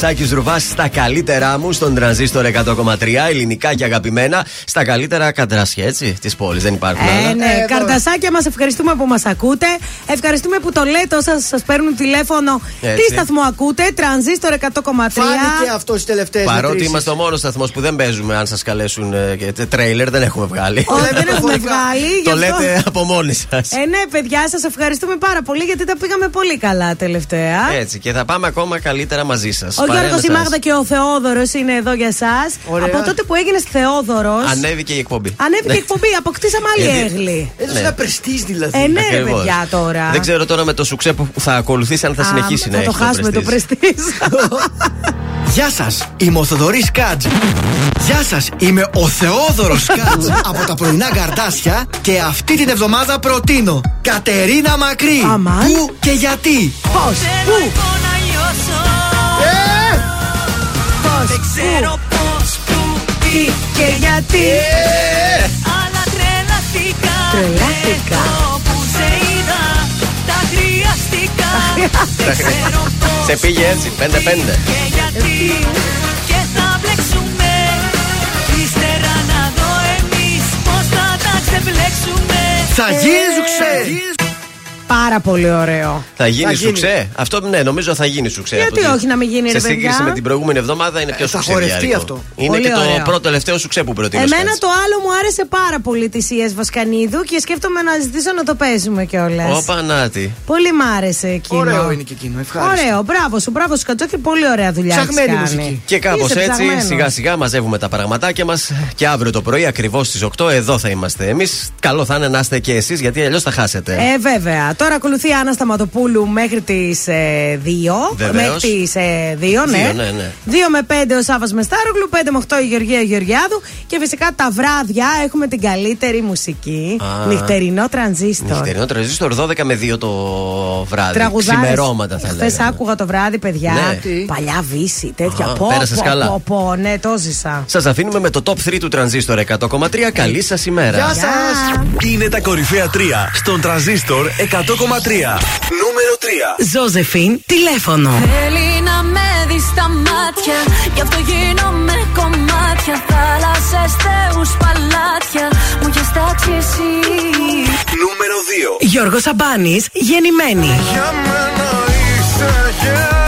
Σάκη Ρουβάς στα καλύτερά μου στον τρανζίστορ 100,3 ελληνικά και αγαπημένα. Στα καλύτερα καντράσια, έτσι, της πόλης. Δεν υπάρχουν Ε, άλλα. ναι, καρτασάκια μας ευχαριστούμε που μας ακούτε. Ευχαριστούμε που το λέτε όσα σας παίρνουν τηλέφωνο. Έτσι. Τι σταθμό ακούτε, τρανζίστορ 100,3. Φάνηκε αυτός στι τελευταίες Παρότι είμαστε ο μόνος σταθμός που δεν παίζουμε, αν σας καλέσουν ε, και τρέιλερ, δεν έχουμε βγάλει. Όχι, δεν έχουμε βγάλει. γι' Το αυτό- λέτε από μόνοι σας. Ε, ναι, παιδιά, σας ευχαριστούμε πάρα πολύ γιατί τα πήγαμε πολύ καλά τελευταία. Έτσι, και θα πάμε ακόμα καλύτερα μαζί σας. Ο παρέα Γιώργος, με η σας. Μάγδα και ο Θεόδωρος είναι εδώ για εσά. Ωραία. Από τότε που έγινες Θεόδωρο. Ανέβηκε η εκπομπή. Ανέβηκε η εκπομπή, αποκτήσαμε άλλη Γιατί- έγλη. Έδωσε Ναι. ένα πρεστή δηλαδή. Ε, ναι, ρε Ακριβώς. παιδιά τώρα. Δεν ξέρω τώρα με το σουξέ που θα ακολουθήσει αν θα Α, συνεχίσει να Θα έχει το χάσουμε το Prestige. πρεστή. Γεια σας, είμαι ο Θοδωρής Κάτζ. Γεια σας, είμαι ο Θεόδωρος Κάτζ από τα πρωινά καρτάσια και αυτή την εβδομάδα προτείνω Κατερίνα Μακρύ. Αμάν. Πού και γιατί. Πώς, πού, Δεν ξέρω πώς, που, τι και γιατί. αλλά τρελαθήκα Τρελάθηκα. Σε πήγε έτσι, 5-5. και γιατί Και θα μπλέξουμε Ύστερα να δω εμείς Πώς θα τα ξεμπλέξουμε Θα γίνει ζουξέ. Πάρα πολύ ωραίο. Θα γίνει Θα γίνει. σουξέ; Αυτό ναι, νομίζω θα γίνει σουξέ. Γιατί Από τη- όχι να μην γίνει, Σε ρε σύγκριση παιδιά; με την προηγούμενη εβδομάδα είναι πιο θα σουξέ. χορευτεί αυτό. Είναι Πολύ και το ωραίο. πρώτο τελευταίο σουξέ που προτείνω. Εμένα Σκάτς. το άλλο μου άρεσε πάρα πολύ της ΙΕΣ Βασκανίδου και σκέφτομαι να ζητήσω να το παίζουμε κιόλας. Όπα, νάτι. Πολύ μ' άρεσε εκείνο. Ωραίο είναι και εκείνο. Ευχαριστώ. Ωραίο, μπράβο σου, μπράβο σου Κατσόκη, πολύ ωραία δουλειά. έχεις Ψαγμένη κάνει. μουσική. Και κάπως Είσαι έτσι ψαγμένος. σιγά σιγά μαζεύουμε τα πραγματάκια μας και αύριο το πρωί ακριβώς στις 8 εδώ θα είμαστε εμείς. Καλό θα είναι να είστε και εσείς γιατί αλλιώς θα χάσετε. Ε, βέβαια. Τώρα ακολουθεί η Άννα Σταματοπούλου μέχρι τις 2. Βεβαίως. Μέχρι τις 2, ναι. Δύο, ναι, ναι. 2 με 5 ο Σάβα Μεστάρογλου, 5 με 8 η Γεωργία Γεωργιάδου. Και φυσικά τα βράδια έχουμε την καλύτερη μουσική. Α. Νυχτερινό τρανζίστορ. Νυχτερινό τραζίστορ 12 με 2 το βράδυ. Τραγουδάρες. Ξημερώματα θα Χθες λέγαμε. άκουγα το βράδυ, παιδιά. Ναι. Τι; Παλιά βύση, τέτοια. Α, πω, πέρασες πω, καλά. πω, πω, ναι, το ζήσα. Σας αφήνουμε με το top 3 του τρανζίστορ 100,3. Καλή σας ημέρα. Γεια σας. Είναι τα κορυφαία 3 στον τρανζίστορ 100,3. Νούμερο 3. Ζώζεφιν, τηλέφωνο. Θέλει να με δει στα μάτια Γι' αυτό γίνομαι κομμάτια Θάλασσες, θεούς, παλάτια Μου έχεις τάξει εσύ Νούμερο 2. Γιώργος Αμπάνης, γεννημένη. Για μένα είσαι γεννημένη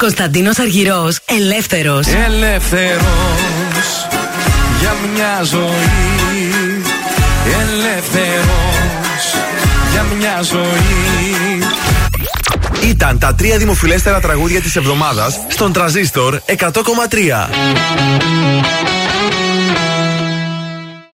Κωνσταντίνος Αργυρός, ελεύθερος. Ελεύθερος για μια ζωή Ελεύθερος για μια ζωή Ήταν τα τρία δημοφιλέστερα τραγούδια της εβδομάδας στον τραζίστορ 100,3.